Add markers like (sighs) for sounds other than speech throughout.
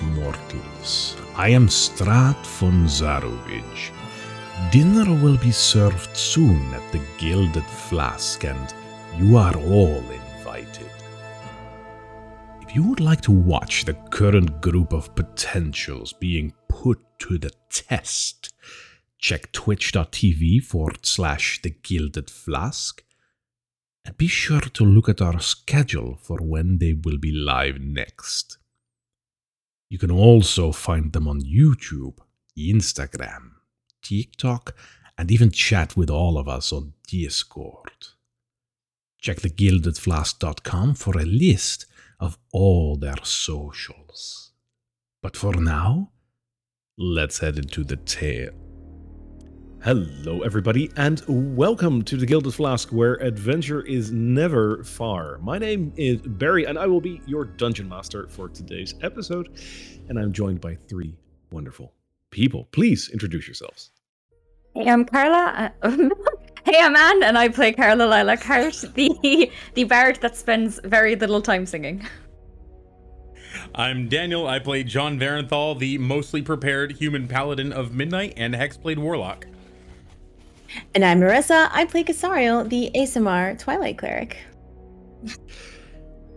Mortals. I am Strahd von Zarovich. Dinner will be served soon at the Gilded Flask, and you are all invited. If you would like to watch the current group of potentials being put to the test, check twitch.tv forward slash the Gilded Flask, and be sure to look at our schedule for when they will be live next. You can also find them on YouTube, Instagram, TikTok, and even chat with all of us on Discord. Check thegildedflask.com for a list of all their socials. But for now, let's head into the tale. Hello, everybody, and welcome to the Gilded Flask, where adventure is never far. My name is Barry, and I will be your dungeon master for today's episode. And I'm joined by three wonderful people. Please introduce yourselves. Hey, I'm Carla. Uh, (laughs) hey, I'm Anne, and I play Carla Lilacart, (laughs) the the bard that spends very little time singing. I'm Daniel. I play John Varenthal, the mostly prepared human paladin of Midnight and Hexblade Warlock. And I'm Marissa. I play Casario, the ASMR Twilight Cleric.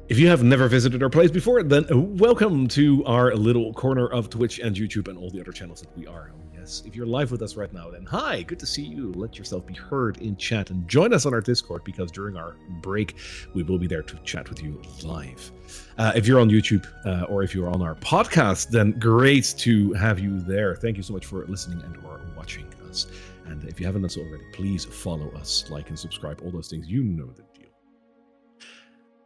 If you have never visited our place before, then welcome to our little corner of Twitch and YouTube and all the other channels that we are on. Yes, if you're live with us right now, then hi, good to see you. Let yourself be heard in chat and join us on our Discord because during our break, we will be there to chat with you live. Uh, if you're on YouTube uh, or if you're on our podcast, then great to have you there. Thank you so much for listening and or watching us. And if you haven't done so already, please follow us, like and subscribe, all those things. You know the deal.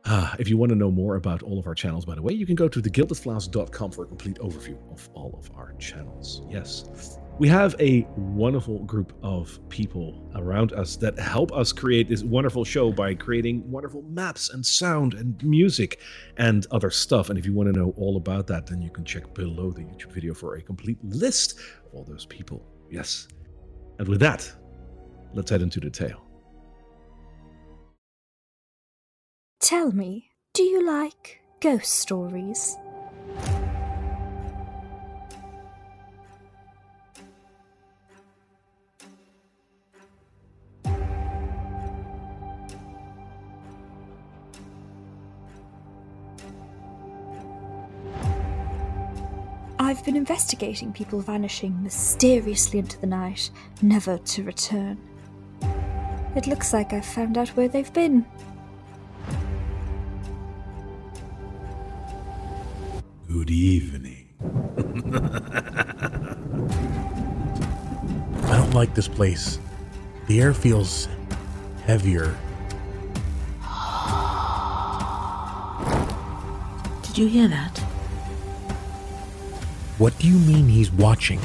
Uh, if you want to know more about all of our channels, by the way, you can go to thegildedflask.com for a complete overview of all of our channels. Yes. We have a wonderful group of people around us that help us create this wonderful show by creating wonderful maps and sound and music and other stuff. And if you want to know all about that, then you can check below the YouTube video for a complete list of all those people. Yes. And with that, let's head into the tale. Tell me, do you like ghost stories? I've been investigating people vanishing mysteriously into the night, never to return. It looks like I've found out where they've been. Good evening. I don't like this place. The air feels heavier. Did you hear that? What do you mean he's watching?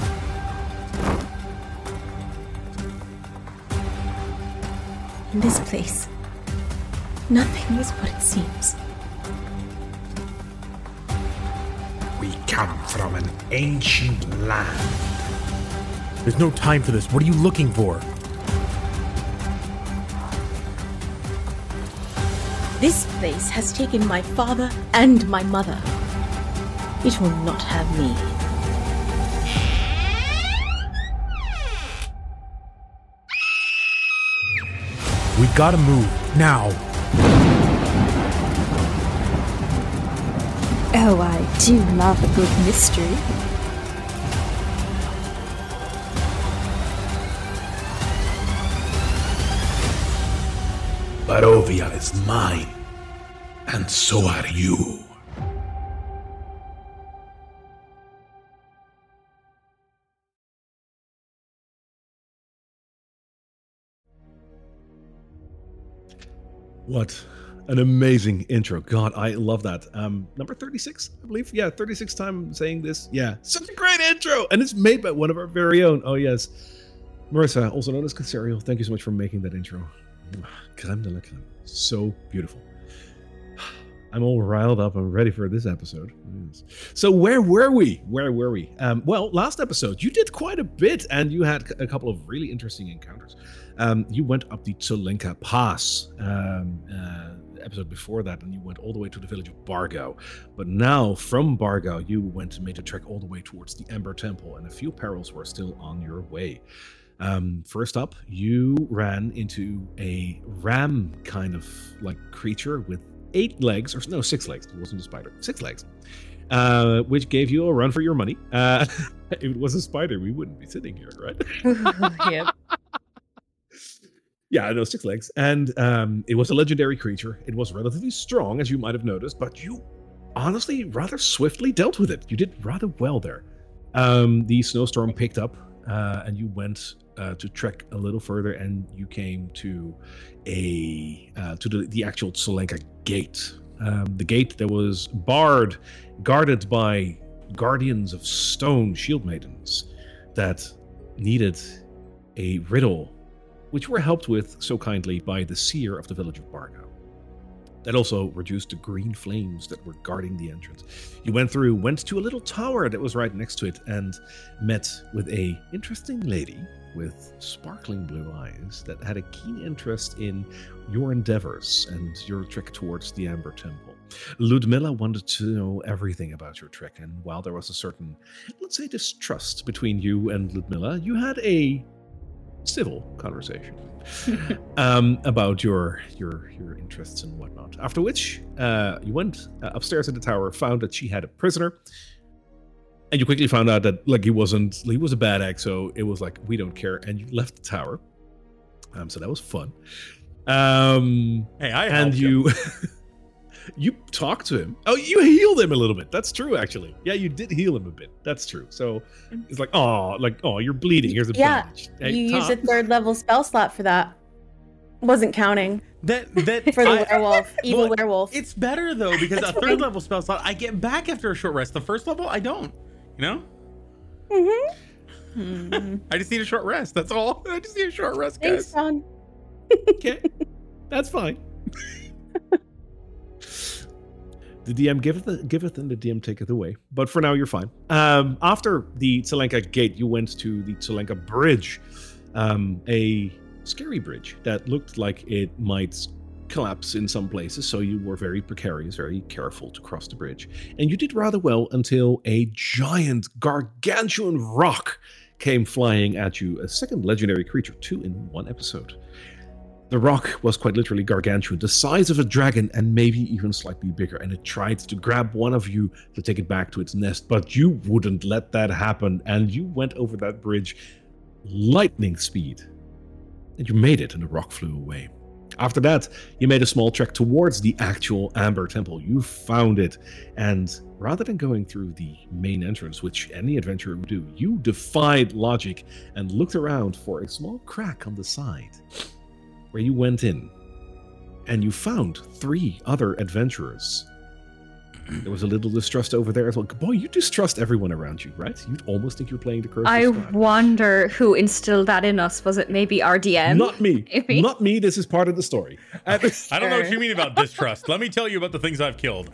In this place, nothing is what it seems. We come from an ancient land. There's no time for this. What are you looking for? This place has taken my father and my mother. It will not have me. We gotta move now. Oh, I do love a good mystery. Barovia is mine, and so are you. What an amazing intro. God, I love that. Um, number 36, I believe. Yeah, 36 time saying this. Yeah, such a great intro. And it's made by one of our very own. Oh, yes. Marissa, also known as Casario, thank you so much for making that intro. Creme de la creme. So beautiful. I'm all riled up. I'm ready for this episode. Yes. So where were we? Where were we? Um, well, last episode you did quite a bit, and you had a couple of really interesting encounters. Um, you went up the Tsolenka Pass, um, uh, episode before that, and you went all the way to the village of Bargo. But now, from Bargo, you went and made a trek all the way towards the Amber Temple, and a few perils were still on your way. Um, first up, you ran into a ram kind of like creature with eight legs, or no, six legs. It wasn't a spider, six legs, uh, which gave you a run for your money. Uh, (laughs) if it was a spider, we wouldn't be sitting here, right? (laughs) yep. Yeah, no, six legs. And um, it was a legendary creature. It was relatively strong, as you might have noticed, but you honestly rather swiftly dealt with it. You did rather well there. Um, the snowstorm picked up, uh, and you went uh, to trek a little further, and you came to a uh, to the, the actual Tsolenka gate. Um, the gate that was barred, guarded by guardians of stone shield maidens that needed a riddle which were helped with so kindly by the seer of the village of Bargo. That also reduced the green flames that were guarding the entrance. You went through, went to a little tower that was right next to it, and met with a interesting lady with sparkling blue eyes that had a keen interest in your endeavors and your trek towards the Amber Temple. Ludmilla wanted to know everything about your trek, and while there was a certain, let's say, distrust between you and Ludmilla, you had a civil conversation (laughs) um, about your your your interests and whatnot. After which, uh, you went uh, upstairs in the tower, found that she had a prisoner, and you quickly found out that like he wasn't he was a bad egg, so it was like we don't care, and you left the tower. Um, so that was fun. Um, Hey, I and you. (laughs) you you talked to him. Oh, you healed him a little bit. That's true, actually. Yeah, you did heal him a bit. That's true. So it's like, oh, like oh, you're bleeding. Here's a Yeah, bandage. Hey, you use a third level spell slot for that. Wasn't counting That that (laughs) for the I- werewolf, evil well, werewolf. It's better though because a third level spell slot I get back after a short rest. The first level I don't. You know, Mm-hmm. (laughs) I just need a short rest. That's all. (laughs) I just need a short rest, Thanks, guys. John. Okay, that's fine. The DM giveth, giveth, and the DM taketh away. But for now, you're fine. Um, after the Tsolenka gate, you went to the Tsolenka bridge, um, a scary bridge that looked like it might collapse in some places. So you were very precarious, very careful to cross the bridge, and you did rather well until a giant, gargantuan rock came flying at you. A second legendary creature, two in one episode. The rock was quite literally gargantuan, the size of a dragon and maybe even slightly bigger, and it tried to grab one of you to take it back to its nest, but you wouldn't let that happen, and you went over that bridge lightning speed. And you made it, and the rock flew away. After that, you made a small trek towards the actual Amber Temple. You found it, and rather than going through the main entrance, which any adventurer would do, you defied logic and looked around for a small crack on the side where you went in and you found three other adventurers. (clears throat) There was a little distrust over there as well. Boy, you distrust everyone around you, right? You'd almost think you're playing the curse. I of wonder who instilled that in us. Was it maybe our DM? Not me. (laughs) Maybe. Not me. This is part of the story. Uh, (laughs) I don't know what you mean about distrust. Let me tell you about the things I've killed.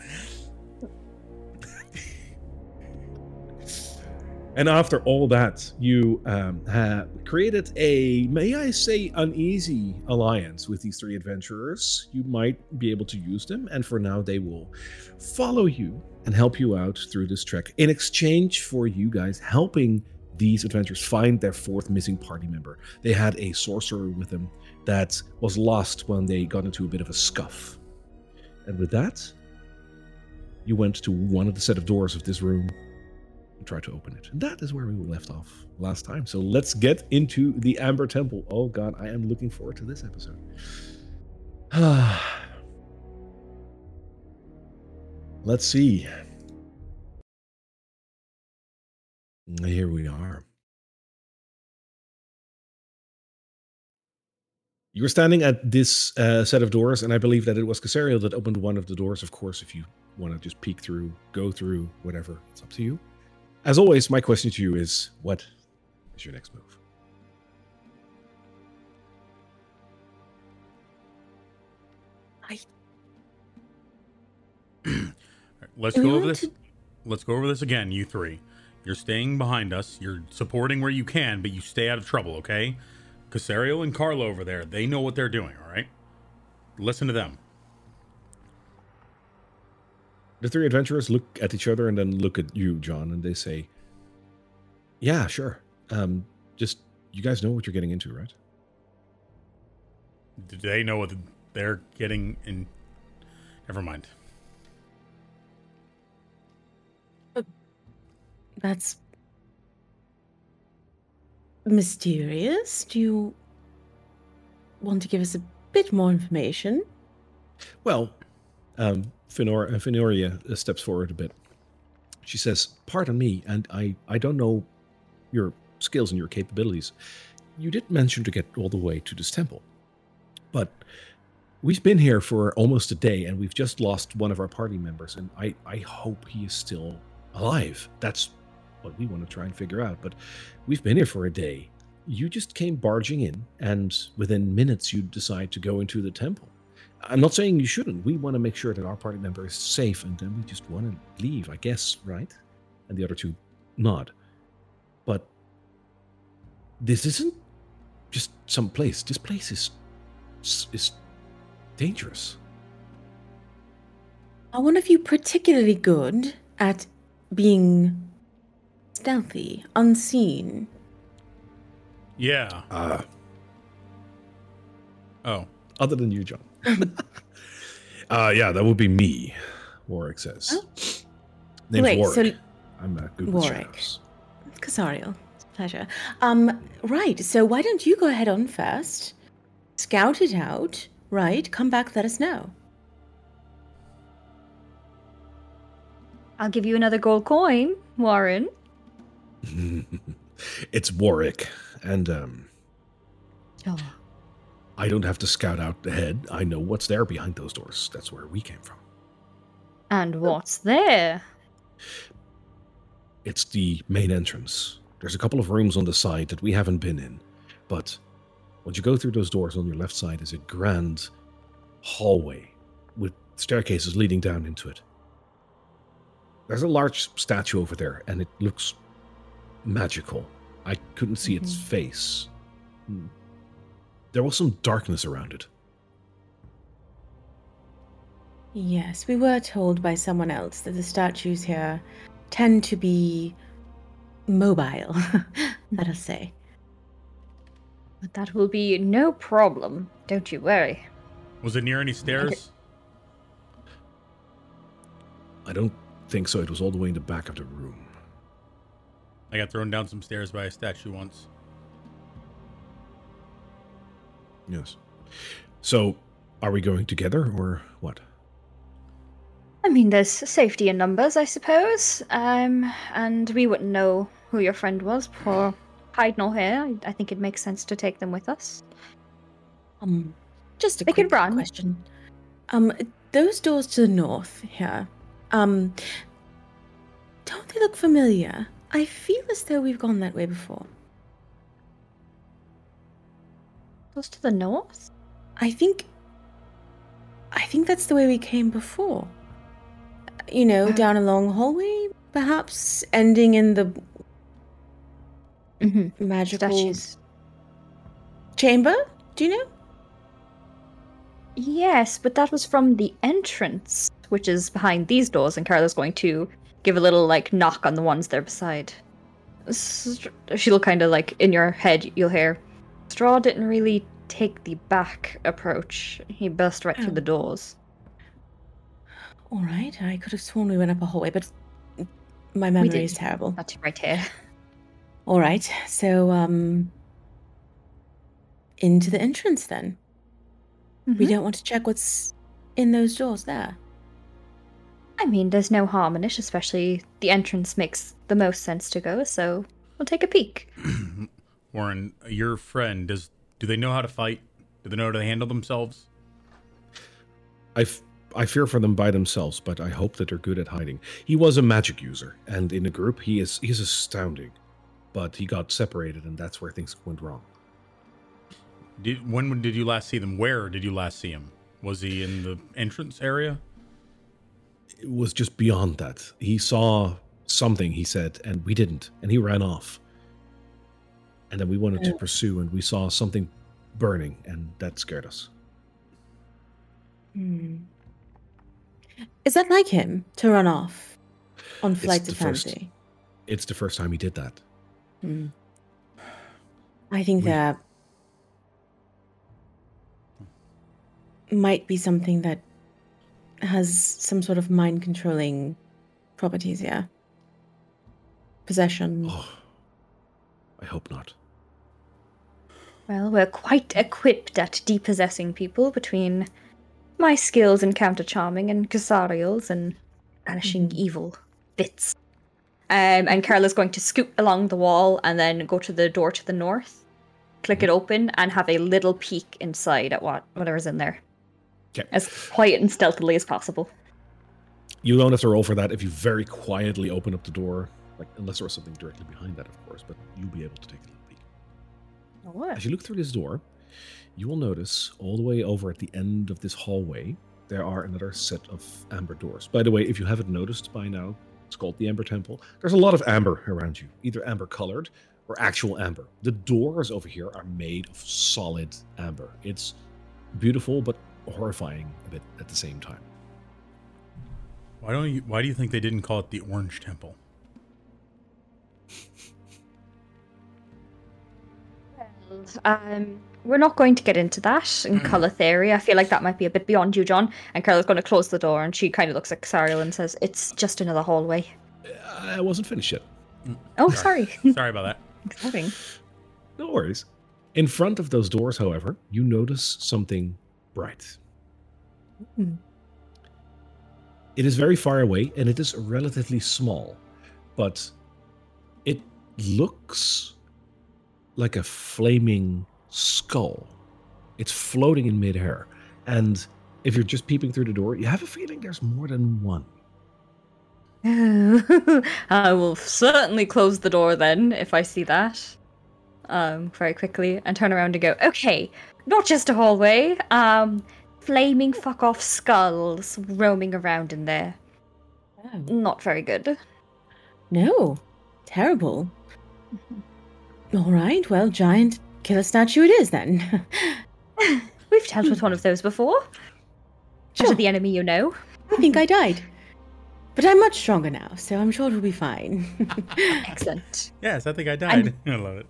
And after all that, you um, have created a, may I say, uneasy alliance with these three adventurers. You might be able to use them, and for now, they will follow you and help you out through this trek in exchange for you guys helping these adventurers find their fourth missing party member. They had a sorcerer with them that was lost when they got into a bit of a scuff. And with that, you went to one of the set of doors of this room and try to open it. And that is where we left off last time. So let's get into the Amber Temple. Oh god, I am looking forward to this episode. (sighs) let's see. Here we are. You were standing at this uh, set of doors, and I believe that it was Casario that opened one of the doors. Of course, if you want to just peek through, go through, whatever, it's up to you. As always, my question to you is what is your next move? I. Let's We go over this. to- Let's go over this again, you three. You're staying behind us. You're supporting where you can, but you stay out of trouble, okay? Casario and Carlo over there, they know what they're doing, all right? Listen to them. The three adventurers look at each other and then look at you, John, and they say, "Yeah, sure. Um, just you guys know what you're getting into, right?" Do they know what they're getting in? Never mind. That's mysterious. Do you want to give us a bit more information? Well, um, Finor- uh, Finoria uh, steps forward a bit. She says, "Pardon me, and I I don't know your skills and your capabilities. You did mention to get all the way to this temple, but." We've been here for almost a day and we've just lost one of our party members, and I, I hope he is still alive. That's what we want to try and figure out. But we've been here for a day. You just came barging in, and within minutes, you decide to go into the temple. I'm not saying you shouldn't. We want to make sure that our party member is safe, and then we just want to leave, I guess, right? And the other two nod. But this isn't just some place. This place is is dangerous. Are one of you particularly good at being stealthy, unseen? Yeah. Uh, Oh. other than you, John. (laughs) uh, yeah, that would be me, Warwick says. Oh. Name's Wait, Warwick. so I'm uh, good Warwick. shadows. Casariel. Pleasure. Um, right, so why don't you go ahead on first? Scout it out, right? Come back, let us know. I'll give you another gold coin, Warren. (laughs) it's Warwick, and um, Oh. I don't have to scout out ahead. I know what's there behind those doors. That's where we came from. And what's there? It's the main entrance. There's a couple of rooms on the side that we haven't been in, but once you go through those doors on your left side is a grand hallway with staircases leading down into it. There's a large statue over there, and it looks magical. I couldn't see its Mhm. face. There was some darkness around it. Yes, we were told by someone else that the statues here tend to be mobile, (laughs) let us say. But that will be no problem. Don't you worry. Was it near any stairs? I don't think so. It was all the way in the back of the room. I got thrown down some stairs by a statue once. Yes. So, are we going together or what? I mean, there's safety in numbers, I suppose. Um, and we wouldn't know who your friend was for hiding all here. I, I think it makes sense to take them with us. Um, just a They could quick run. question. Um, those doors to the north here, um, don't they look familiar? I feel as though we've gone that way before. Close to the north? I think, I think that's the way we came before. You know, Uh. down a long hallway, perhaps ending in the Mm-hmm. magical Statues. chamber. Do you know? Yes, but that was from the entrance, which is behind these doors, and Carla's going to give a little like knock on the ones there beside. She'll kind of like in your head, you'll hear Strahd didn't really take the back approach. He burst right through Oh. the doors. All right, I could have sworn we went up a hallway, but my memory is terrible. That's right here. All right, so um, into the entrance then. We Mhm. don't want to check what's in those doors there. I mean, there's no harm in it, especially the entrance makes the most sense to go, so we'll take a peek. (clears throat) Warren, your friend, does do they know how to fight? Do they know how to handle themselves? I, f- I fear for them by themselves, but I hope that they're good at hiding. He was a magic user, and in a group, he is he's astounding. But he got separated, and that's where things went wrong. Did, when did you last see them? Where did you last see him? Was he in the entrance area? It was just beyond that. He saw something, he said, and we didn't, and he ran off. And then we wanted to pursue, and we saw something burning, and that scared us. Hmm. Is that like him to run off on flights of first- fancy? It's the first time he did that. Hmm. I think We- that might be something that has some sort of mind controlling properties, yeah. Possession. Oh, I hope not. Well, we're quite equipped at depossessing people between my skills in counter charming and Casariel's and banishing evil bits. Um, and Carla's going to scoot along the wall and then go to the door to the north, click it open, and have a little peek inside at what whatever's in there. Okay. As quiet and stealthily as possible. You don't have to roll for that if you very quietly open up the door, like unless there was something directly behind that, of course. But you'll be able to take peek. What? As you look through this door, you will notice all the way over at the end of this hallway, there are another set of amber doors. By the way, if you haven't noticed by now, it's called the Amber Temple. There's a lot of amber around you, either amber colored or actual amber. The doors over here are made of solid amber. It's beautiful but horrifying a bit at the same time. Why don't you? Why do you think they didn't call it the Orange Temple? Um, we're not going to get into that in color theory. I feel like that might be a bit beyond you, John. And Carla's going to close the door, and she kind of looks at Xariel and says, "It's just another hallway." I wasn't finished yet. Oh, sorry. (laughs) Sorry about that. (laughs) Exciting. No worries. In front of those doors, however, you notice something bright. Hmm. It is very far away and it is relatively small, but it looks like a flaming skull. It's floating in midair. And if you're just peeping through the door, you have a feeling there's more than one. (laughs) I will certainly close the door then if I see that. Um, very quickly and turn around and go, okay, not just a hallway, um, flaming fuck off skulls roaming around in there. Oh. Not very good. No. Terrible. (laughs) All right, well, giant killer statue it is then. (laughs) We've dealt with one of those before. Sure. Sure. the enemy you know. I think I died. But I'm much stronger now, so I'm sure it'll be fine. (laughs) (laughs) Excellent. Yes, I think I died. I love it.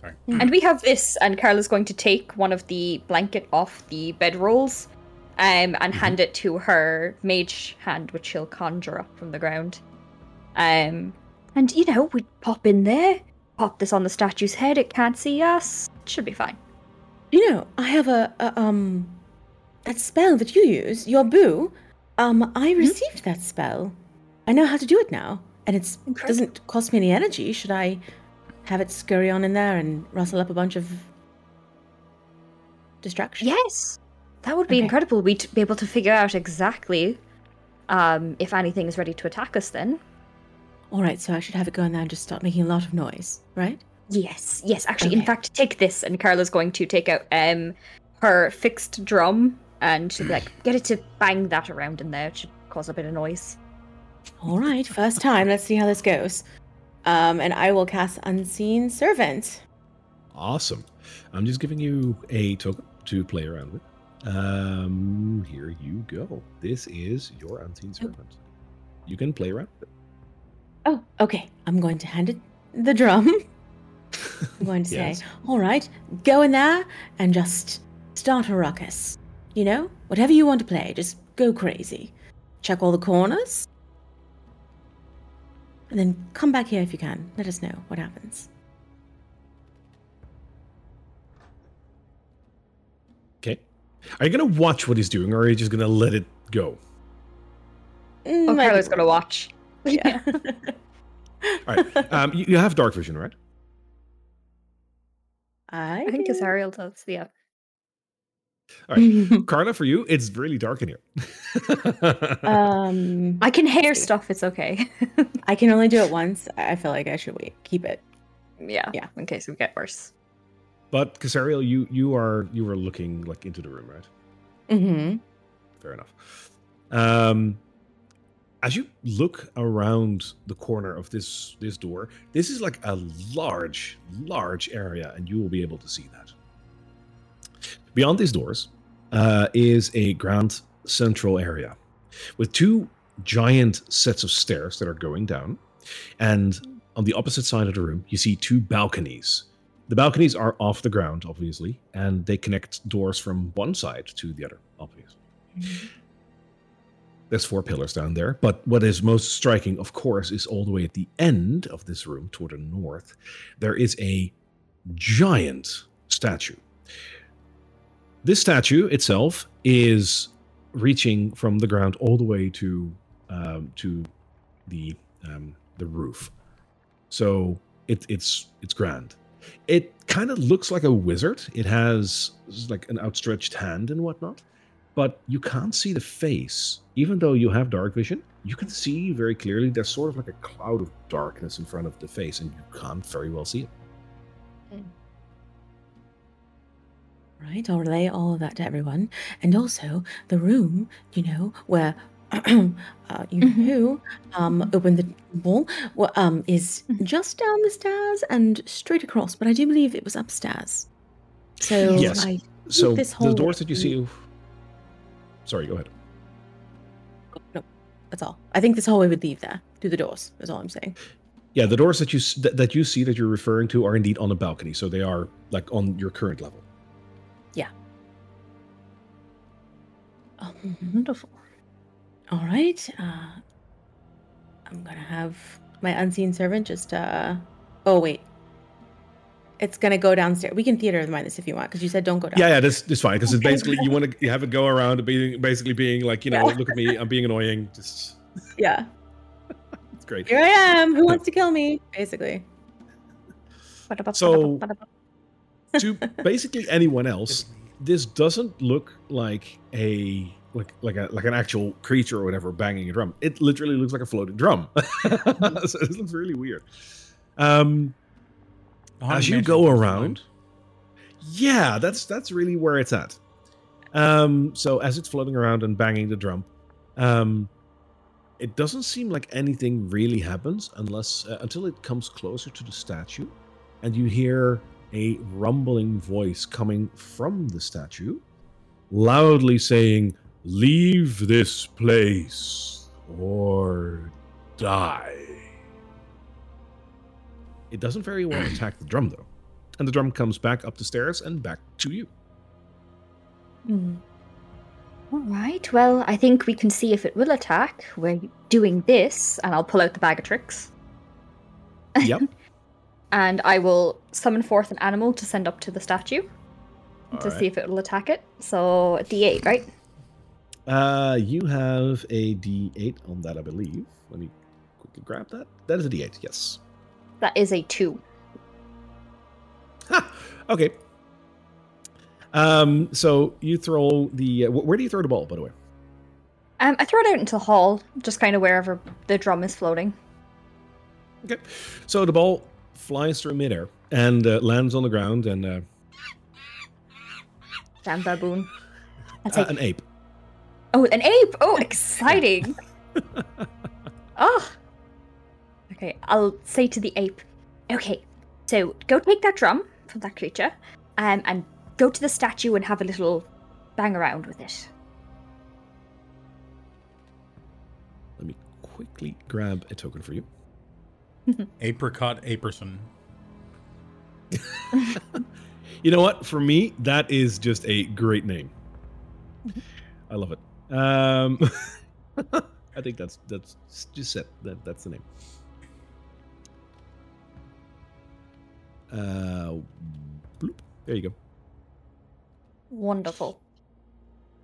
Sorry. And we have this, and Carla's going to take one of the blanket off the bedrolls um, and hand it to her mage hand, which she'll conjure up from the ground. Um, and, you know, we pop in there, pop this on the statue's head, it can't see us. Should be fine. you know, I have a, a um that spell that you use, your boo. Um, I received that spell. I know how to do it now, and it doesn't cost me any energy. Should I have it scurry on in there and rustle up a bunch of distractions? Yes! That would be Okay. incredible. We'd be able to figure out exactly um, if anything is ready to attack us then. All right, so I should have it go in there and just start making a lot of noise, right? Yes, yes. Actually, in fact, take this, and Carla's going to take out um her fixed drum, and she'll be like, (sighs) get it to bang that around in there. It should cause a bit of noise. All right, first time. Let's see how this goes. Um, and I will cast Unseen Servant. Awesome. I'm just giving you a token to play around with. Um, here you go. This is your unseen servant. You can play around with it. Oh, okay. I'm going to hand it the drum. (laughs) I'm going to Yes. say, all right, go in there and just start a ruckus. You know, whatever you want to play, just go crazy. Check all the corners. And then come back here if you can. Let us know what happens. Okay. Are you going to watch what he's doing or are you just going to let it go? Mm, Oh, I Carla's think gonna watch. Yeah. (laughs) All right. Um, you, you have dark vision, right? I, I think do. Azariel does. Yeah. All right. (laughs) Carla, for you, it's really dark in here. um, (laughs) I can hear stuff. It's okay. I can only do it once. I I feel like I should wait. Keep it. yeah. Yeah. In case we get worse. but Casariel, you you are you were looking like into the room, right? Mm-hmm. Fair enough. Um, as you look around the corner of this this door, this is like a large, large area, and you will be able to see that. Beyond these doors uh, is a grand central area. with two giant sets of stairs that are going down. And on the opposite side of the room, you see two balconies. The balconies are off the ground, obviously, and they connect doors from one side to the other, obviously. There's four pillars down there, but what is most striking, of course, is all the way at the end of this room toward the north, there is a giant statue. This statue itself is reaching from the ground all the way to um, to the um, the roof. So it, it's it's grand. It kind of looks like a wizard. It has like an outstretched hand and whatnot, but you can't see the face. Even though you have dark vision, you can see very clearly. There's sort of like a cloud of darkness in front of the face, and you can't very well see it. Right, I'll relay all of that to everyone. And also the room, you know, where (clears throat) uh, you Mhm. who um opened the wall well, um is Mhm. just down the stairs and straight across, but I do believe it was upstairs. So Yes. I So this the doors that you see. Sorry, go ahead. no, that's all. I think this hallway would leave there through the doors, is all I'm saying. Yeah, the doors that you that, that you see that you're referring to are indeed on a balcony, so they are like on your current level. Um, Wonderful. all right. Uh I'm gonna have my unseen servant just uh oh wait. It's gonna go downstairs. We can theater of the mind this if you want, because you said don't go down. Yeah, yeah, this this fine because it's basically you want to you have it go around being basically being like you know Yeah. look at me I'm being annoying just (laughs) yeah. it's great. Here I am. Who wants to kill me? Basically. So- to basically anyone else, this doesn't look like a like like a like an actual creature or whatever banging a drum. It literally looks like a floating drum. (laughs) so it looks really weird. Um, The Haunted as you go around, yeah, that's that's really where it's at. Um, so as it's floating around and banging the drum, um, it doesn't seem like anything really happens unless uh, until it comes closer to the statue, and you hear a rumbling voice coming from the statue, loudly saying, "Leave this place or die." It doesn't very well (clears throat) attack the drum though, and the drum comes back up the stairs and back to you. Hmm. All right. Well, I think we can see if it will attack. We're doing this, and I'll pull out the bag of tricks. (laughs) Yep. and I will summon forth an animal to send up to the statue to Alright. see if it will attack it. So D8, right? Uh, you have a D8 on that, I believe. Let me quickly grab that. That is a D8. Yes. That is a two. Ha! Okay. Um. So you throw the. Uh, where do you throw the ball, by the way? Um, I throw it out into the hall, just kind of wherever the drum is floating. Okay. So the ball flies through midair and uh, lands on the ground, and uh, Damn baboon. I'll uh, take an ape. Oh, an ape! Oh, exciting! oh. (laughs) Okay, I'll say to the ape, okay, so go take that drum from that creature, um, and go to the statue and have a little bang around with it. Let me quickly grab a token for you. (laughs) Apricot Aperson. (laughs) You know what? For me, that is just a great name. I love it. Um, (laughs) I think that's that's just it. That that's the name. Uh, bloop. There you go. Wonderful.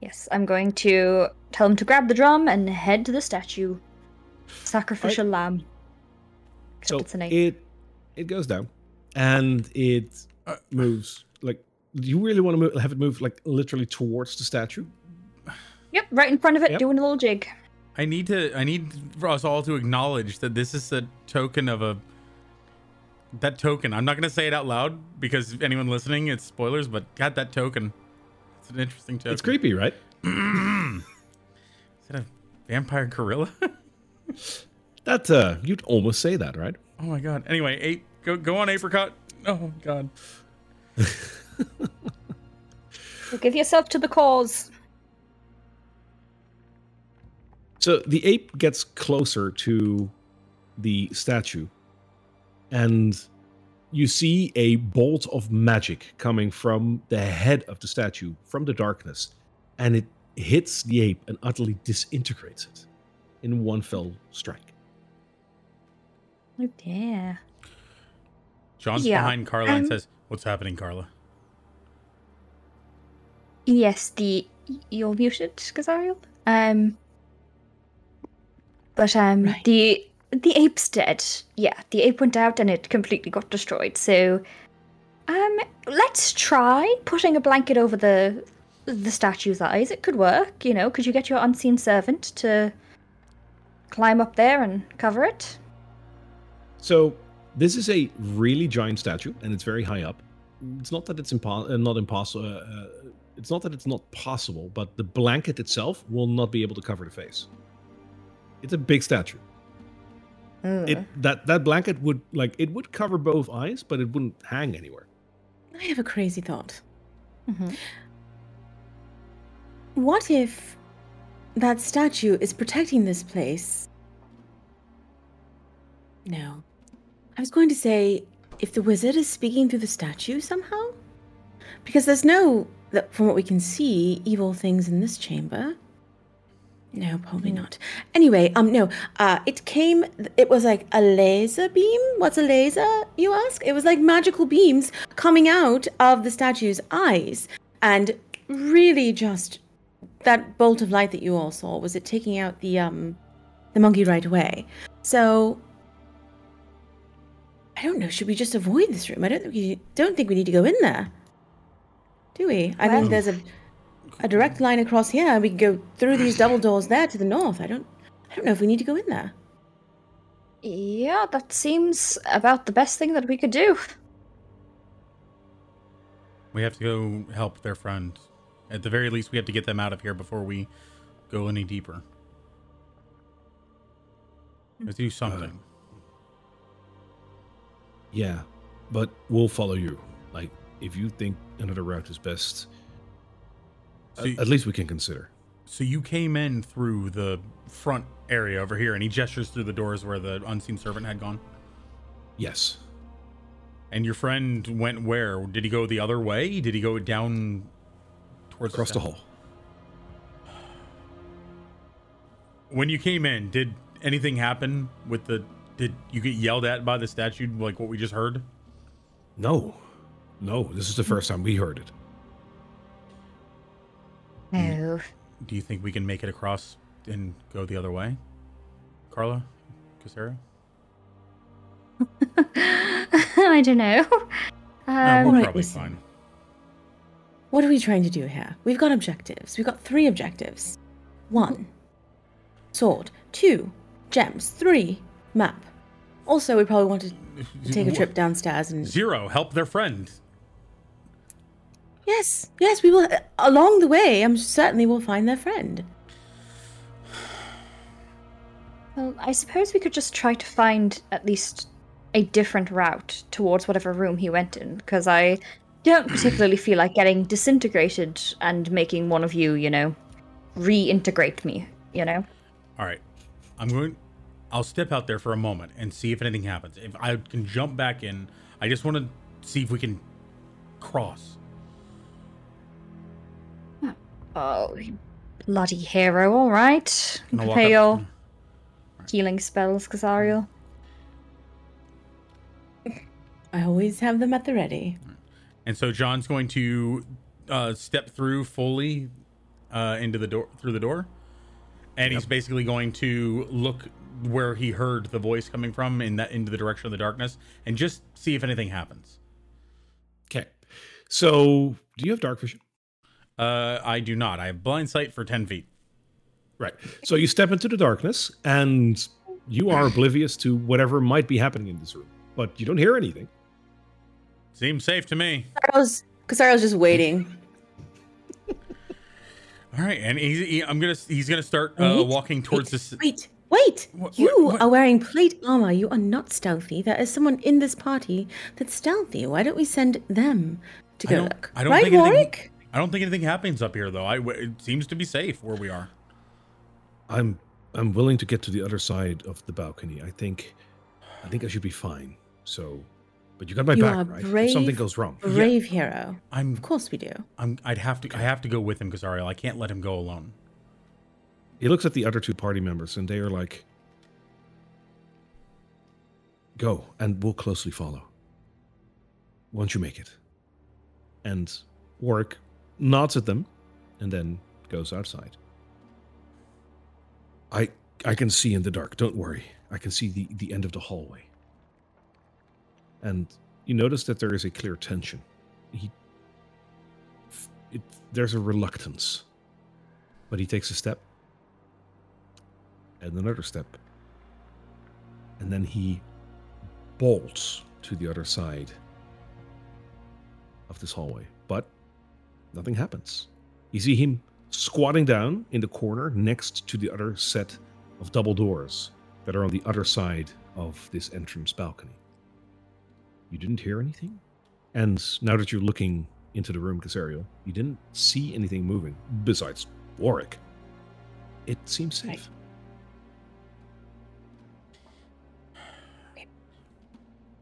Yes, I'm going to tell him to grab the drum and head to the statue. Sacrificial lamb. Except So it's an ape. it it goes down, and it Uh, moves. Like, do you really want to move, have it move like literally towards the statue? Yep, right in front of it, Yep. doing a little jig. I need to. I need for us all to acknowledge that this is a token of a. That token. I'm not gonna say it out loud because if anyone listening, it's spoilers. But God, that token. It's an interesting token. It's creepy, right? (clears throat) is that a vampire gorilla? (laughs) That uh, you'd almost say that, right? oh my God. Anyway, ape. Go go on, apricot. Oh God. So (laughs) give yourself to the cause. So the ape gets closer to the statue, and you see a bolt of magic coming from the head of the statue, from the darkness, and it hits the ape and utterly disintegrates it in one fell strike. Oh dear. John's Yeah, behind Carla and um, says, "What's happening, Carla?" Yes, the you're muted, Gazariel. Um, but um, Right. the the ape's dead. Yeah, the ape went out and it completely got destroyed. So, um, let's try putting a blanket over the the statue's eyes. It could work. You know, could you get your unseen servant to climb up there and cover it? So this is a really giant statue, and it's very high up. It's not that it's impo- uh, not impossible. Uh, uh, it's not that it's not possible, but the blanket itself will not be able to cover the face. It's a big statue. It that that blanket would like it would cover both eyes, but it wouldn't hang anywhere. I have a crazy thought. Mhm. What if that statue is protecting this place? No. I was going to say if the wizard is speaking through the statue somehow? Because there's no, that- from what we can see, evil things in this chamber. No, probably not. Anyway, um, no. Uh, it came. It was like a laser beam. What's a laser? You ask. It was like magical beams coming out of the statue's eyes, and really just that bolt of light that you all saw was it taking out the um, the monkey right away. So. I don't know. Should we just avoid this room? I don't think we don't think we need to go in there. Do we? I think there's a a direct line across here, we can go through these double doors there to the north. I don't, I don't know if we need to go in there. Yeah, that seems about the best thing that we could do. We have to go help their friend. At the very least, we have to get them out of here before we go any deeper. Let's do uh, something. Yeah, but we'll follow you. Like if you think another route is best, So at, you- at least we can consider. So you came in through the front area over here, and he gestures through the doors where the unseen servant had gone. Yes. And your friend went where? Did he go the other way? Did he go down towards Across the south? hall. (sighs) When you came in, did anything happen with the? Did you get yelled at by the statue like what we just heard? No, no. This is the first time we heard it. No. Do you think we can make it across and go the other way, Carla, Casera? (laughs) I don't know. (laughs) No, Um, we're probably listen. fine. What are we trying to do here? We've got objectives. We've got three objectives. One, sword. Two, gems. Three, map. Also, we probably want to (laughs) take a trip downstairs and Zero, help their friend. Yes, yes, we will. Uh, along the way, I'm certainly will find their friend. Well, I suppose we could just try to find at least a different route towards whatever room he went in, because I don't particularly feel like getting disintegrated and making one of you, you know, reintegrate me, you know? All right, I'm going. I'll step out there for a moment and see if anything happens. If I can jump back in, I just want to see if we can cross. Oh, bloody hero, alright. And I'll walk Prepare your healing spells, Casariel. I always have them at the ready. And so John's going to uh, step through fully uh, into the door through the door, and he's basically going to look where he heard the voice coming from in that into the direction of the darkness, and just see if anything happens. Okay. So, do you have dark vision? Uh, I do not. I have blind sight for ten feet. Right. So you step into the darkness and you are oblivious to whatever might be happening in this room, but you don't hear anything. Seems safe to me. Casaro's, Casaro's just waiting. All right, and he's, he, I'm gonna he's gonna start uh, Wait, walking towards wait, this. Wait, wait! What- you what- what? are wearing plate armor. You are not stealthy. There is someone in this party that's stealthy. Why don't we send them to I go don't- look? I don't right, think anything- Warwick? I don't think anything happens up here though. I it seems to be safe where we are. I'm I'm willing to get to the other side of the balcony. I think, I think I should be fine. So, but you got my You back, are right? if something goes wrong. Brave hero. I'm Of course we do. I'm I'd have to I have to go with him, Kazariel. I can't let him go alone. He looks at the other two party members, and they are like, "Go, and we'll closely follow. Once you make it." And Warwick nods at them, and then goes outside. I I can see in the dark. Don't worry. I can see the the end of the hallway. And you notice that there is a clear tension. He, it, there's a reluctance, but he takes a step and another step. And then he bolts to the other side of this hallway. But nothing happens. You see him squatting down in the corner next to the other set of double doors that are on the other side of this entrance balcony. You didn't hear anything? And now that you're looking into the room, Casario, you didn't see anything moving besides Warwick. It seems safe. Right.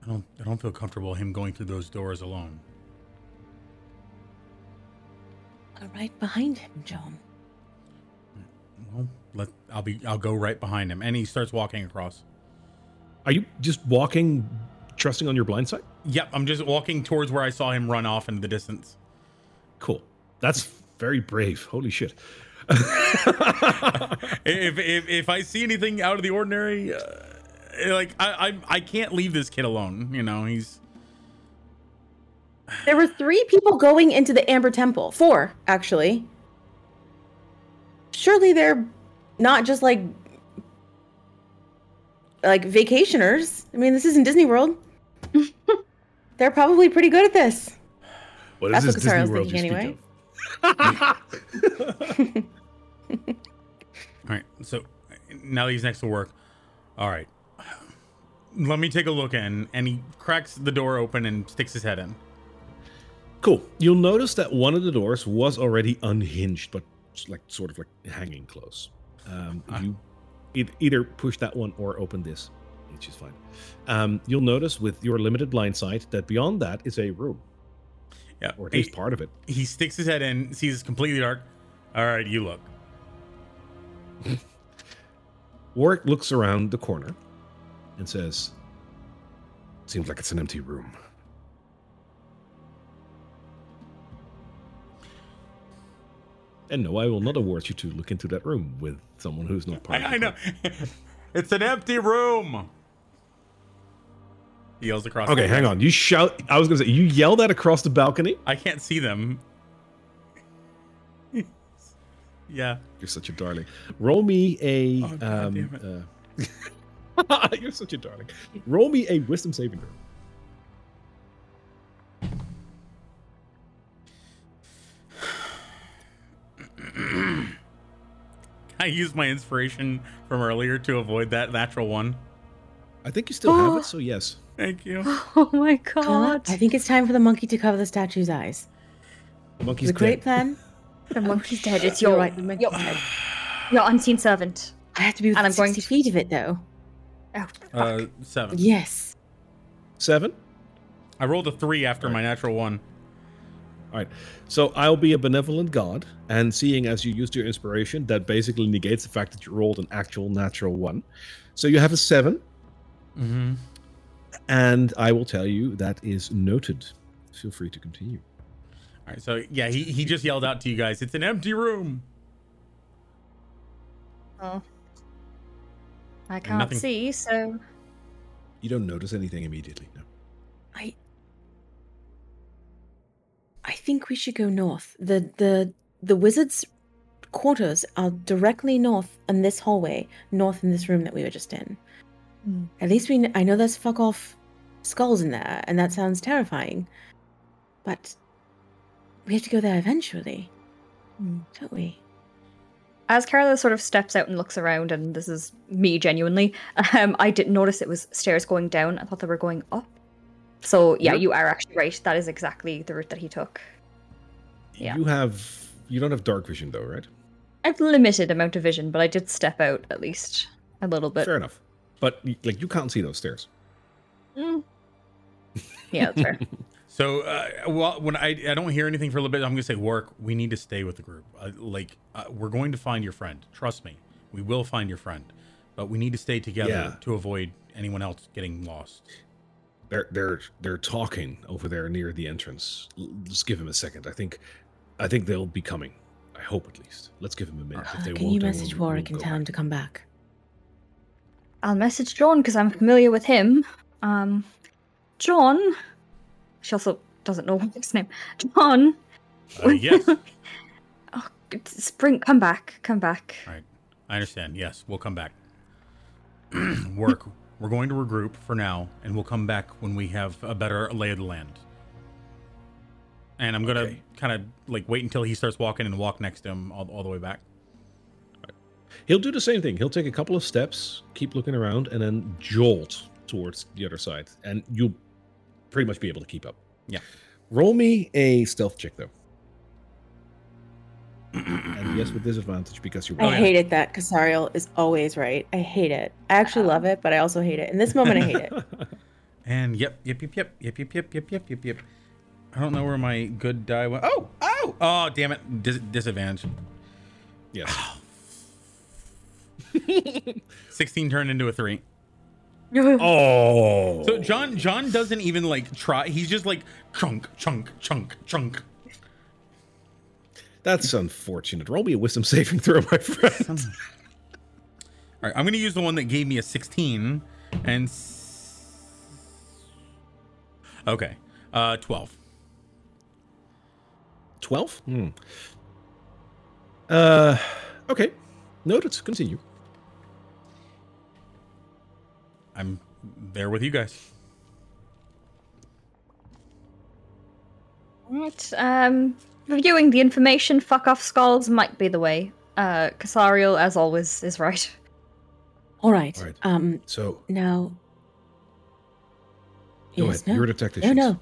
I don't I don't feel comfortable him going through those doors alone. All right behind him, John. Well, let I'll be I'll go right behind him, and he starts walking across. Are you just walking, trusting on your blind side? Yep, I'm just walking towards where I saw him run off into the distance. Cool. That's very brave. Holy shit. (laughs) if, if if I see anything out of the ordinary, uh, like I, I I can't leave this kid alone. You know, he's There were three people going into the Amber Temple. Four, actually. Surely they're not just like like vacationers. I mean, this isn't Disney World. (laughs) they're probably pretty good at this. What That's is what this Disney Casara's World you thinking speak anyway. of? (laughs) all right. So now he's next to work, all right. Let me take a look in, and he cracks the door open and sticks his head in. Cool. You'll notice that one of the doors was already unhinged, but like sort of like hanging close. Um, Ah. you e- either push that one or open this, which is fine. Um, you'll notice with your limited blind sight that beyond that is a room, Yeah, or at he, least part of it. he sticks his head in, sees it's completely dark. All right, you look. (laughs) Warwick looks around the corner and says, "Seems like it's an empty room." And no, I will not award you to look into that room with someone who's not part of I, the I know. (laughs) it's an empty room. He yells across. Okay, hang on. You shout. I was gonna say you yell that across the balcony. I can't see them. (laughs) yeah. You're such a darling. Roll me a. Oh, um, uh, (laughs) you're such a darling. Roll me a wisdom saving throw. (clears throat) I used my inspiration from earlier to avoid that natural one. I think you still have Oh. it, so yes. (gasps) Thank you. (laughs) Oh my Kala, god. I think it's time for the monkey to cover the statue's eyes. The monkey's It's a great dead. plan. (laughs) The monkey's dead. It's your, right, the monkey's your, dead. your unseen servant. I have to be And within I'm going to- feet of it, though. Oh, fuck. Uh, seven. Yes. Seven. I rolled a three after my natural one. All right. So I'll be a benevolent god, and seeing as you used your inspiration, that basically negates the fact that you rolled an actual natural one. So you have a seven, Mm-hmm. and I will tell you that is noted. Feel free to continue. All right. So yeah, he, he just yelled out to you guys, "It's an empty room." Oh. I can't nothing- see, so You don't notice anything immediately. No. I I think we should go north. The the the wizard's quarters are directly north in this hallway, north in this room that we were just in. Hmm. At least we I know there's fuck off skulls in there, and that sounds terrifying. But we have to go there eventually, Hmm. don't we? as Carla sort of steps out and looks around, and this is me genuinely, (laughs) um, I didn't notice it was stairs going down. I thought they were going up. So yeah, Yep. you are actually right. That is exactly the route that he took. Yeah. You have. You don't have dark vision though, right? I've limited amount of vision, but I did step out at least a little bit. Fair enough. But like you can't see those stairs. Mm. Yeah, that's fair. (laughs) So, uh, well, when I I don't hear anything for a little bit, I'm gonna say, work. We need to stay with the group. Uh, like, uh, we're going to find your friend. Trust me, we will find your friend. But we need to stay together Yeah. to avoid anyone else getting lost. They're they're they're talking over there near the entrance. L- Just give him a second. I think I think they'll be coming. I hope at least. Let's give him a minute. If they Uh, Can won't, you message we'll- Warwick we'll and tell him to come back? I'll message John because I'm familiar with him. Um, John. She also doesn't know (laughs) his name. John. Uh, yes, (laughs) Oh, Spring, come back, come back. right. I understand. Yes, we'll come back. (clears throat) work. We're going to regroup for now, and we'll come back when we have a better lay of the land. And I'm gonna Okay. kind of like wait until he starts walking and walk next to him all, all the way back. He'll do the same thing. He'll take a couple of steps, keep looking around, and then jolt towards the other side. And you'll pretty much be able to keep up. Yeah. Roll me a stealth check though. And yes, with disadvantage because you're I Oh, yeah. hated that Casariel is always right. I hate it. I actually love it, but I also hate it. In this moment, I hate it. And yep, yep, yep, yep, yep, yep, yep, yep, yep, yep, yep. I don't know where my good die went. Oh, oh, oh, damn it. Dis- disadvantage. yes. 16 turned into a three. Oh. So John, John doesn't even like try. He's just like chunk, chunk, chunk, chunk. That's unfortunate. Roll me a wisdom saving throw, my friend. All right, I'm gonna use the one that gave me a 16 and. s- Okay, uh, 12. 12? Hmm. Uh, okay. Noted. Continue. I'm there with you guys. Right. Um, reviewing the information, fuck off skulls might be the way. Uh, Casariel, as always, is right. All right. All right. Um. So, Now. go Yes, ahead. no. You're the tactician. No, no.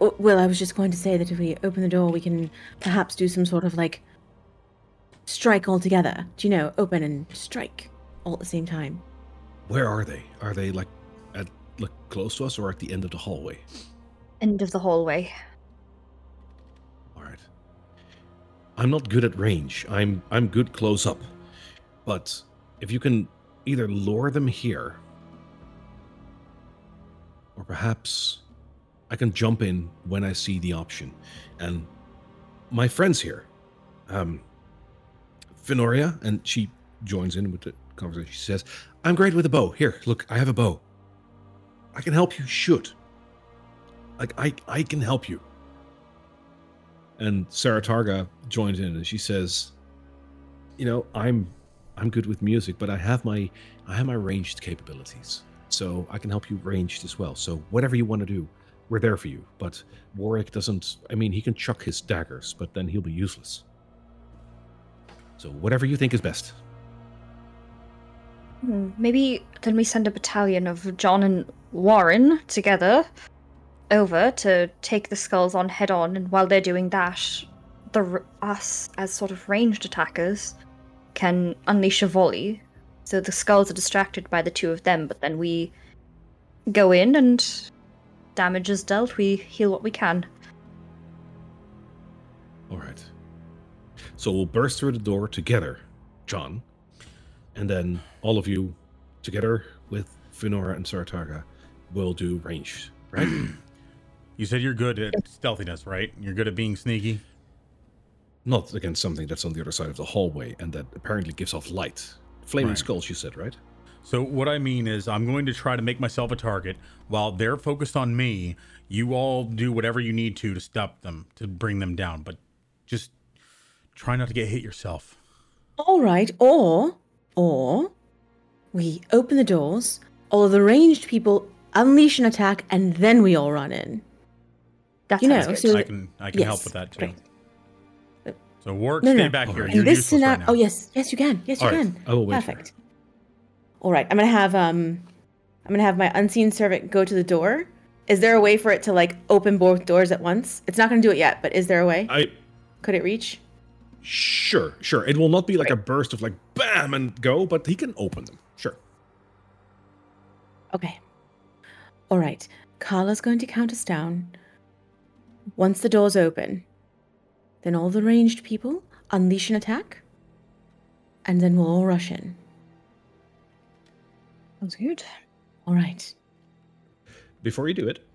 Oh, Well, I was just going to say that if we open the door, we can perhaps do some sort of like strike all together. Do you know, open and strike all at the same time? Where are they? Are they like at like close to us or at the end of the hallway? End of the hallway. I'm not good at range. I'm I'm good close up. But if you can either lure them here or perhaps I can jump in when I see the option. And my friends here, um Finoria, and she joins in with the conversation. She says, I'm great with a bow. Here, look, I have a bow. I can help you shoot. Like I I can help you. And Sarah Targa joins in and she says, "You know, I'm I'm good with music, but I have my I have my ranged capabilities. So I can help you ranged as well. So whatever you want to do, we're there for you. But Warwick doesn't I mean, he can chuck his daggers, but then he'll be useless. So whatever you think is best. Hmm, Maybe then we send a battalion of John and Warren together over to take the skulls on head on, and while they're doing that, the us as sort of ranged attackers can unleash a volley. So the skulls are distracted by the two of them, but then we go in and damage is dealt. We heal what we can. All right. So we'll burst through the door together, John, and then all of you, together with Finora and Sartarga, will do ranged, right? (clears throat) You said you're good at stealthiness, right? You're good at being sneaky. Not against something that's on the other side of the hallway and that apparently gives off light. Flaming Right. skulls, you said, right? So what I mean is I'm going to try to make myself a target while they're focused on me. You all do whatever you need to to stop them, to bring them down, but just try not to get hit yourself. All right. Or, or we open the doors, all of the ranged people unleash an attack, and then we all run in. That You know, good. so- I can I can help with that too. great. So work, No, stay no. back here. Alright. You're In this useless scenario, right now. oh yes, yes you can, yes you All right, can. I will wait Perfect. All right, I'm gonna have um, I'm gonna have my unseen servant go to the door. Is there a way for it to like open both doors at once? It's not gonna do it yet, but is there a way? I Could it reach? Sure, sure. It will not be like a burst of like bam and go, but he can open them. Sure. Okay. All right. Carla's going to count us down. Once the doors open, then all the ranged people unleash an attack, and then we'll all rush in. Sounds good. All right. Before you do it,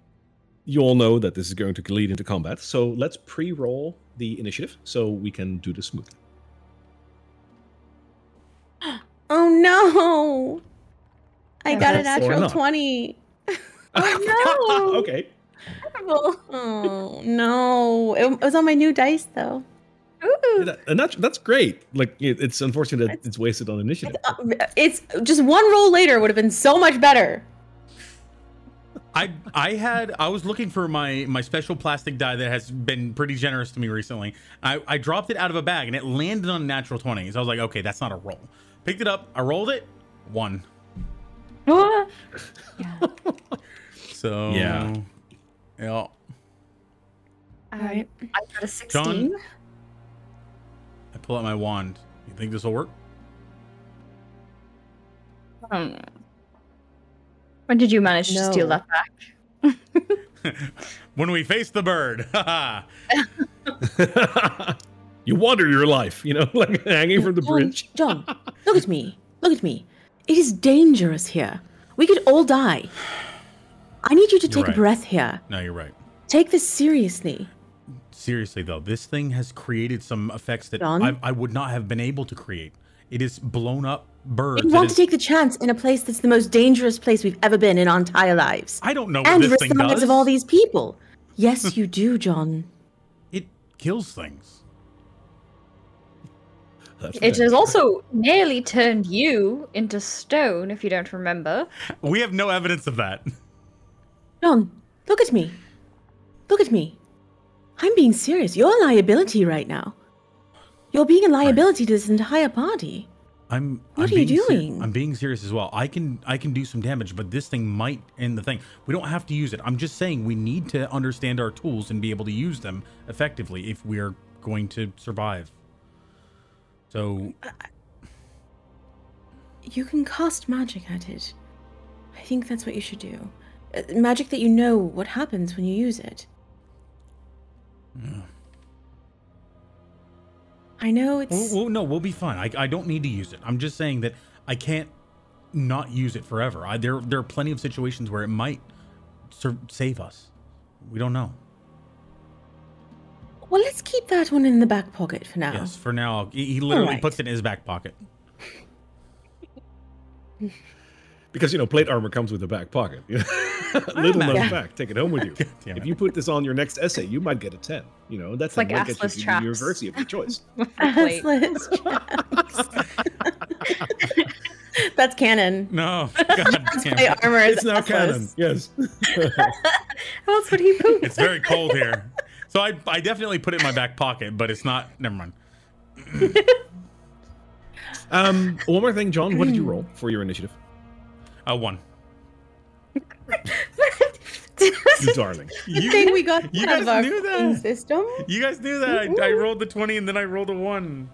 you all know that this is going to lead into combat. So let's pre-roll the initiative so we can do this smoothly. (gasps) Oh no! I got a natural 20. (laughs) Oh, no. okay. Oh no. It was on my new dice though. Ooh. And that's that's great. Like it's unfortunate that it's wasted on initiative. Uh, It's just one roll later would have been so much better. I I had I was looking for my my special plastic die that has been pretty generous to me recently. I, I dropped it out of a bag and it landed on natural 20. So I was like, okay, that's not a roll. Picked it up, I rolled it, one. Ah. (laughs) So Yeah. Yeah. Alright. I got a 16. John? I pull out my wand. You think this will work? Hmm. When did you manage to steal that back? (laughs) when we face the bird. (laughs) (laughs) You wander your life, you know, like hanging from the John, bridge. John, look at me. Look at me. It is dangerous here. We could all die. I need you to You're take right. a breath here. no, you're right. Take this seriously. Seriously though, this thing has created some effects that I, I would not have been able to create. It is blown up birds. We It want to take the chance in a place that's the most dangerous place we've ever been in our entire lives. I don't know what and this risk thing the lives of all these people. Yes, (laughs) you do, John. It kills things. That's It has also nearly turned you into stone, if you don't remember. We have no evidence of that. (laughs) John, look at me. Look at me. I'm being serious. You're a liability right now. You're being a liability to this entire party. I'm. What I'm are you doing? I'm being serious as well. I can. I can do some damage, but this thing might end the thing. We don't have to use it. I'm just saying we need to understand our tools and be able to use them effectively if we are going to survive. So You can cast magic at it. I think that's what you should do. Uh, magic that you know what happens when you use it. I know it's. Well, well, no, we'll be fine. I, I don't need to use it. I'm just saying that I can't not use it forever. I, there there are plenty of situations where it might save us. We don't know. Well, let's keep that one in the back pocket for now. Yes, for now, he, he literally Alright. puts it in his back pocket. (laughs) because you know plate armor comes with a back pocket. (laughs) Little known imagine. fact, take it home with you. (laughs) if you put this on your next essay, you might get a ten. You know that's like might get you assless to the traps. university of your choice. (laughs) Wait. Assless. That's canon. No, God damn Plate it. armor is it's now canon. assless. Yes. That's what he pooped. It's very cold here. So I, I definitely put it in my back pocket, but it's not. Never mind. um, one more thing, John. What did you roll for your initiative? Uh, one. (laughs) You darling. You, thing we got you guys our knew that. system. You guys knew that. I, I rolled the 20 and then I rolled a 1.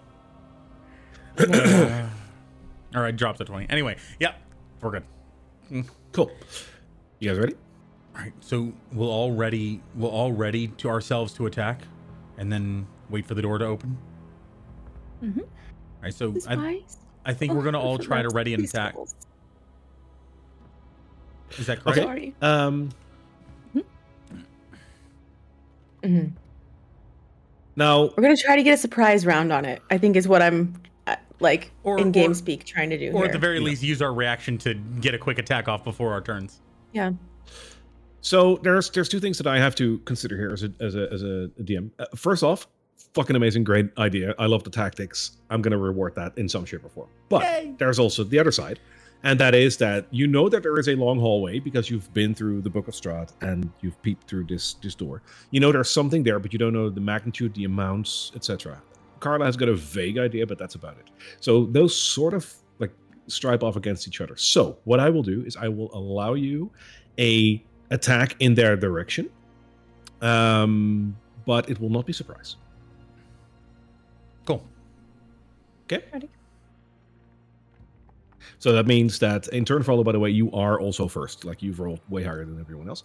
Uh, or I dropped the 20. Anyway, yeah, we're good. Cool. You guys ready? All right, so we'll all ready. We'll all ready to ourselves to attack, and then wait for the door to open. Mhm. All right, so I. I think we're gonna all try to ready and attack. Is that correct? Okay. Sorry. Um, Mhm. now We're gonna try to get a surprise round on it. I think is what I'm uh, like Or- in game or- speak trying to do. Or here. at the very least, use our reaction to get a quick attack off before our turns. yeah. So there's there's two things that I have to consider here as a as a as a DM. Uh, first off, fucking amazing, great idea. I love the tactics. I'm gonna reward that in some shape or form. But there's also the other side, and that is that you know that there is a long hallway because you've been through the Book of Strahd and you've peeped through this this door. You know there's something there, but you don't know the magnitude, the amounts, etc. Carla has got a vague idea, but that's about it. So those sort of like stripe off against each other. So what I will do is I will allow you a attack in their direction, um, but it will not be surprise. Cool. Okay. So that means that in turn follow, by the way, you are also first. Like you've rolled way higher than everyone else.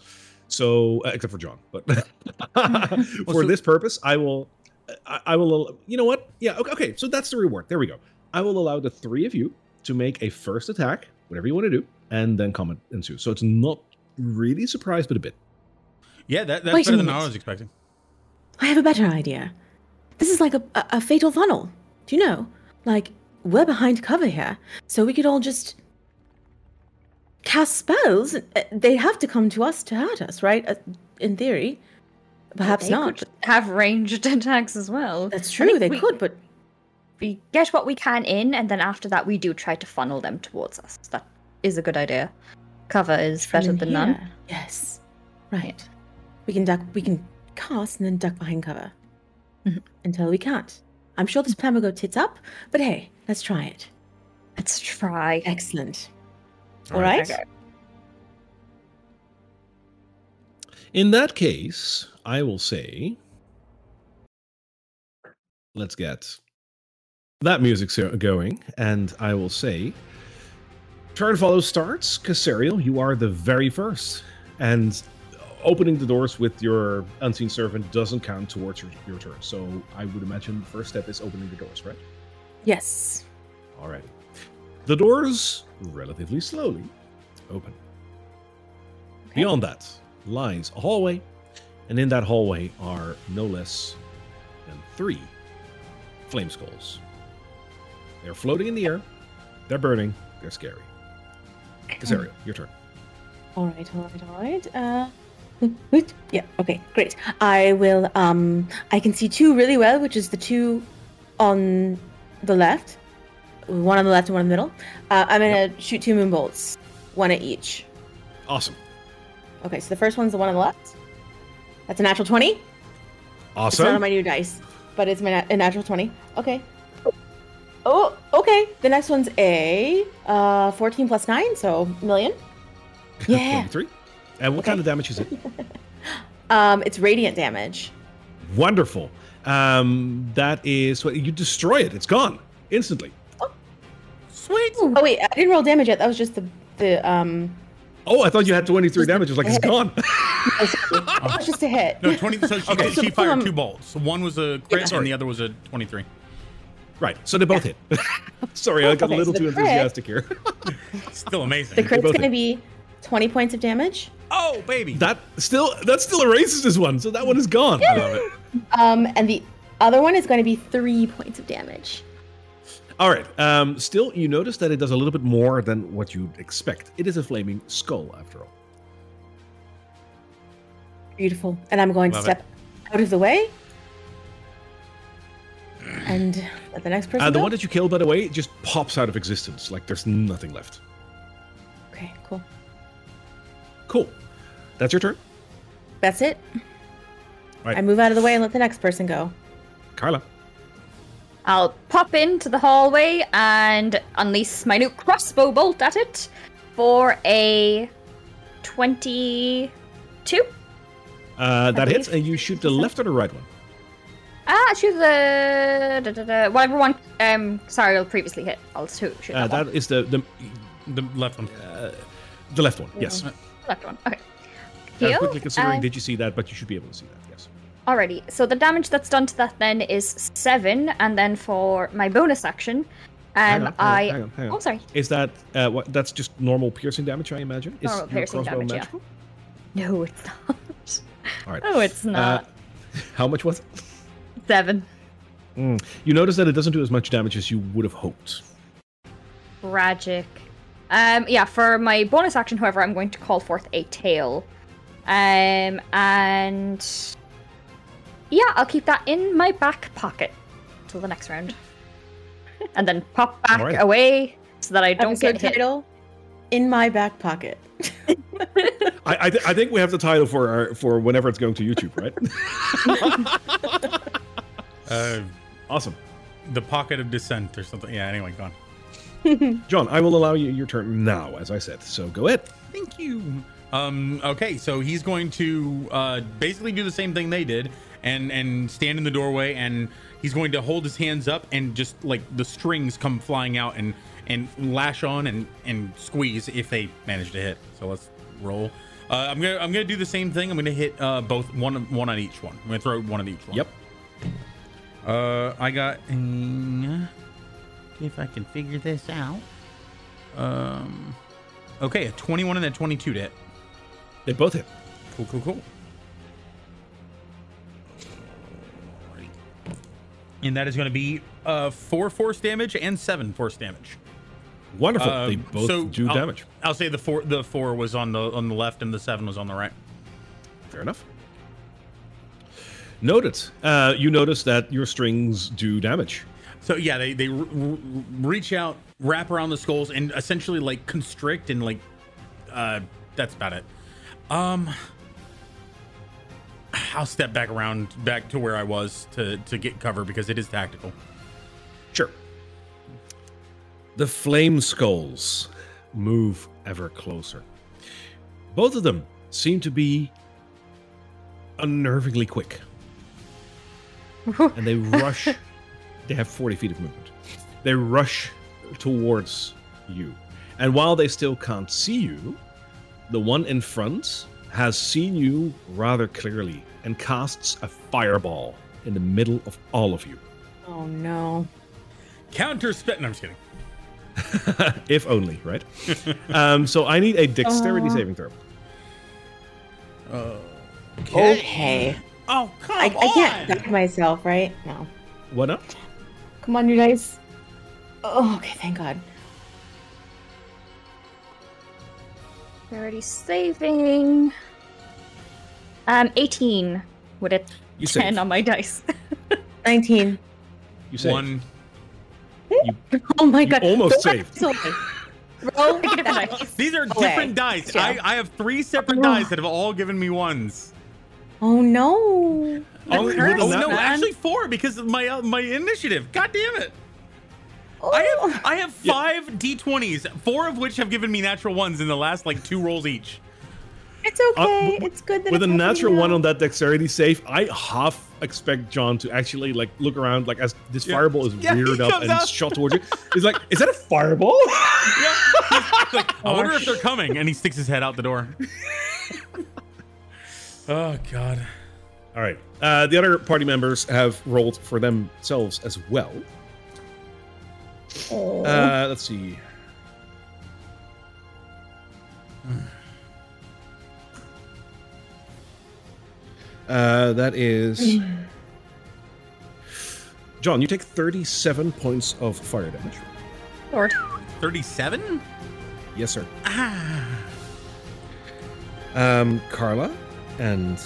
So uh, except for John, but (laughs) for so- this purpose, I will, I, I will. You know what? Yeah. Okay, okay. So that's the reward. There we go. I will allow the three of you to make a first attack, whatever you want to do, and then comment ensue. So it's not really surprise, but a bit. Yeah, that, that's Wait better than I was expecting. I have a better idea. This is like a, a, a fatal funnel. Do you know? Like, we're behind cover here, so we could all just cast spells. Uh, They have to come to us to hurt us, right? Uh, in theory. Perhaps They not. could have ranged (laughs) attacks as well. That's I true, they we- could, but We get what we can in, and then after that, we do try to funnel them towards us. That is a good idea. Cover is better than none. Yes. Right. We can duck we can cast and then duck behind cover. Mhm. Until we can't. I'm sure this plan will go tits up, but hey, let's try it. Let's try. Excellent. All All right. right. In that case, I will say, let's get that music going, and I will say, turn follow starts. Casariel, you are the very first, and opening the doors with your unseen servant doesn't count towards your, your turn. So I would imagine the first step is opening the doors, right? Yes. All right. The doors relatively slowly open. Beyond that lies a hallway, and in that hallway are no less than three flame skulls. They're floating in the air, they're burning, they're scary. Casario, your turn. All right, all right, all right. Uh, yeah, okay, great. I will. Um, I can see two really well, which is the two on the left, one on the left and one in the middle. Uh, I'm gonna shoot two moon bolts, one at each. Awesome. Okay, so the first one's the one on the left. That's a natural twenty. It's not Awesome. on my new dice, but it's my na- a natural twenty. Okay. Oh, okay. The next one's a uh, fourteen plus nine, so million. (laughs) Yeah. 23. And what Okay. kind of damage is it? (laughs) Um, it's radiant damage. Wonderful. Um, that is what you destroy it. It's gone instantly. Sweet. Oh wait, I didn't roll damage yet. That was just the the um. Oh, I thought you had 23 Just a damage. It's like it's gone. (laughs) (laughs) That was just a hit. No, 20. So she, Okay. she So fired um, two bolts. One was a crit Yeah. and the other was a 23. right. So they both hit. Sorry, I got Okay, a little so too crit- enthusiastic here. Still amazing. The crit's gonna be twenty points of damage. Oh, baby. that still that still erases this one. So that one is gone. I love it. Um, and the other one is going to be three points of damage. All right. Um, still, you notice that it does a little bit more than what you'd expect. It is a flaming skull, after all. Beautiful. And I'm going Love to step out of the way. And let the next person. Uh, the go. one that you killed, by the way, just pops out of existence. Like there's nothing left. Okay, cool. Cool. That's your turn, That's it. Right. I move out of the way and let the next person go. Carla. I'll pop into the hallway and unleash my new crossbow bolt at it for a 22. Uh, that hits, and you shoot the left or the right one. Ah, shoot the da, da, da, whatever one. Um, sorry, I'll previously hit. I'll shoot, shoot Uh, that, that one. is the the the left one. uh, the left one. Yes. Left one. Okay. Uh, quickly considering, and- did you see that? But you should be able to see that. Yes. Alrighty, so the damage that's done to that then is seven, and then for my bonus action, um, hang on, hang I. hang on, hang on. Oh, sorry. Is that uh, what? That's just normal piercing damage, I imagine. Is Normal piercing damage, yeah. No, it's not. All right. No, it's not. Uh, (laughs) how much was it? Seven. Mm. You notice that it doesn't do as much damage as you would have hoped. Tragic. Um, yeah, for my bonus action, however, I'm going to call forth a tail. Um, and yeah, I'll keep that in my back pocket till the next round, (laughs) and then pop back Alright. away so that I don't Episode get hit. title: In my back pocket. (laughs) I I, th- I think we have the title for our, for whenever it's going to YouTube, right? (laughs) Uh, awesome, the pocket of descent or something. Yeah. Anyway, gone. (laughs) John. I will allow you your turn now, as I said. So go ahead. Thank you. Um, okay, so he's going to uh, basically do the same thing they did, and and stand in the doorway, and he's going to hold his hands up and just like the strings come flying out and and lash on and and squeeze if they manage to hit. So let's roll. Uh, I'm gonna I'm gonna do the same thing. I'm gonna hit uh, both one one on each one. I'm gonna throw one on each one. Yep. Uh, I got. See if I can figure this out. Um. Okay, a 21 and a 22 to hit. They both hit. Cool, cool, cool. And that is going to be uh, four force damage and seven force damage. Wonderful. they Um, both so do I'll- damage. I'll say the four the four was on the on the left and the seven was on the right. Fair enough. Noted. Uh, you notice that your strings do damage. So yeah, they they r- r- reach out, wrap around the skulls, and essentially like constrict and like uh that's about it. Um, I'll step back around back to where I was to to get cover because it is tactical. Sure. The flame skulls move ever closer. Both of them seem to be unnervingly quick. (laughs) and they rush. They have 40 feet of movement. They rush towards you. And while they still can't see you, the one in front has seen you rather clearly and casts a fireball in the middle of all of you. Oh no. Counter spit. No, I'm just kidding. (laughs) if only, right? (laughs) um, so I need a dexterity Uh. saving throw. Oh. Okay. Oh come I, I can't back myself, right? No. What up? Come on, you dice. Oh, okay, thank God. They're already saving. Um, 18 with a You 10 save. on my dice. (laughs) 19. You save. One. (laughs) Oh my You God. almost Go back saved. Roll (laughs) These are Away. different dice. Yeah. I, I have three separate Oh. dice that have all given me ones. Oh no. Only with hurts, Oh no, man. actually four because of my uh, my initiative. God damn it! Oh. I have I have five d20s, four of which have given me natural ones in the last like two rolls each. It's okay. w- it's good that With a it's happening natural one on that dexterity save, I half expect John to actually like look around, like as this Yeah. fireball is Yeah, reared up and out. shot towards you. He's like, "Is that a fireball?" (laughs) Yeah. Like, I wonder if they're coming, and he sticks his head out the door. (laughs) oh god. All right. Uh, the other party members have rolled for themselves as well. Uh, let's see. Uh, that is. (sighs) John, you take 37 points of fire damage. Lord. Thirty-seven. Yes, sir. Ah. Um, Carla and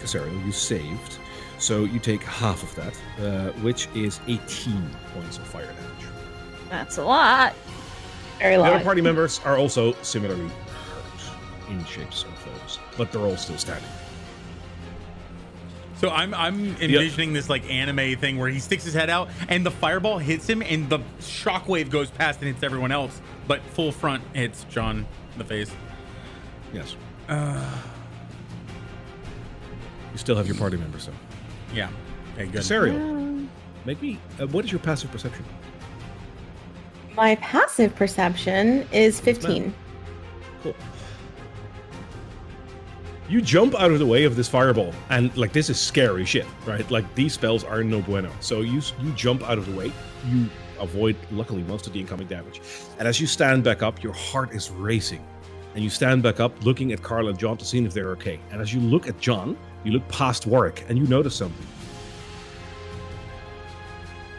Casario, you saved. So you take half of that, uh, which is 18 points of fire damage. That's a lot. Very The other party members are also similarly hurt in shapes of foes, but they're all still standing. So I'm I'm envisioning this like anime thing where he sticks his head out and the fireball hits him and the shockwave goes past and hits everyone else, but full front hits John in the face. Yes. Uh, You still have your party members, though. yeah. Okay, good. Casario, make me. Uh, what is your passive perception? My passive perception is 15. Cool. You jump out of the way of this fireball, and like this is scary shit, right? Like these spells are no bueno. So you you jump out of the way, you avoid luckily most of the incoming damage, and as you stand back up, your heart is racing, and you stand back up, looking at Carl and John to see if they're okay. And as you look at John, you look past Warwick, and you notice something.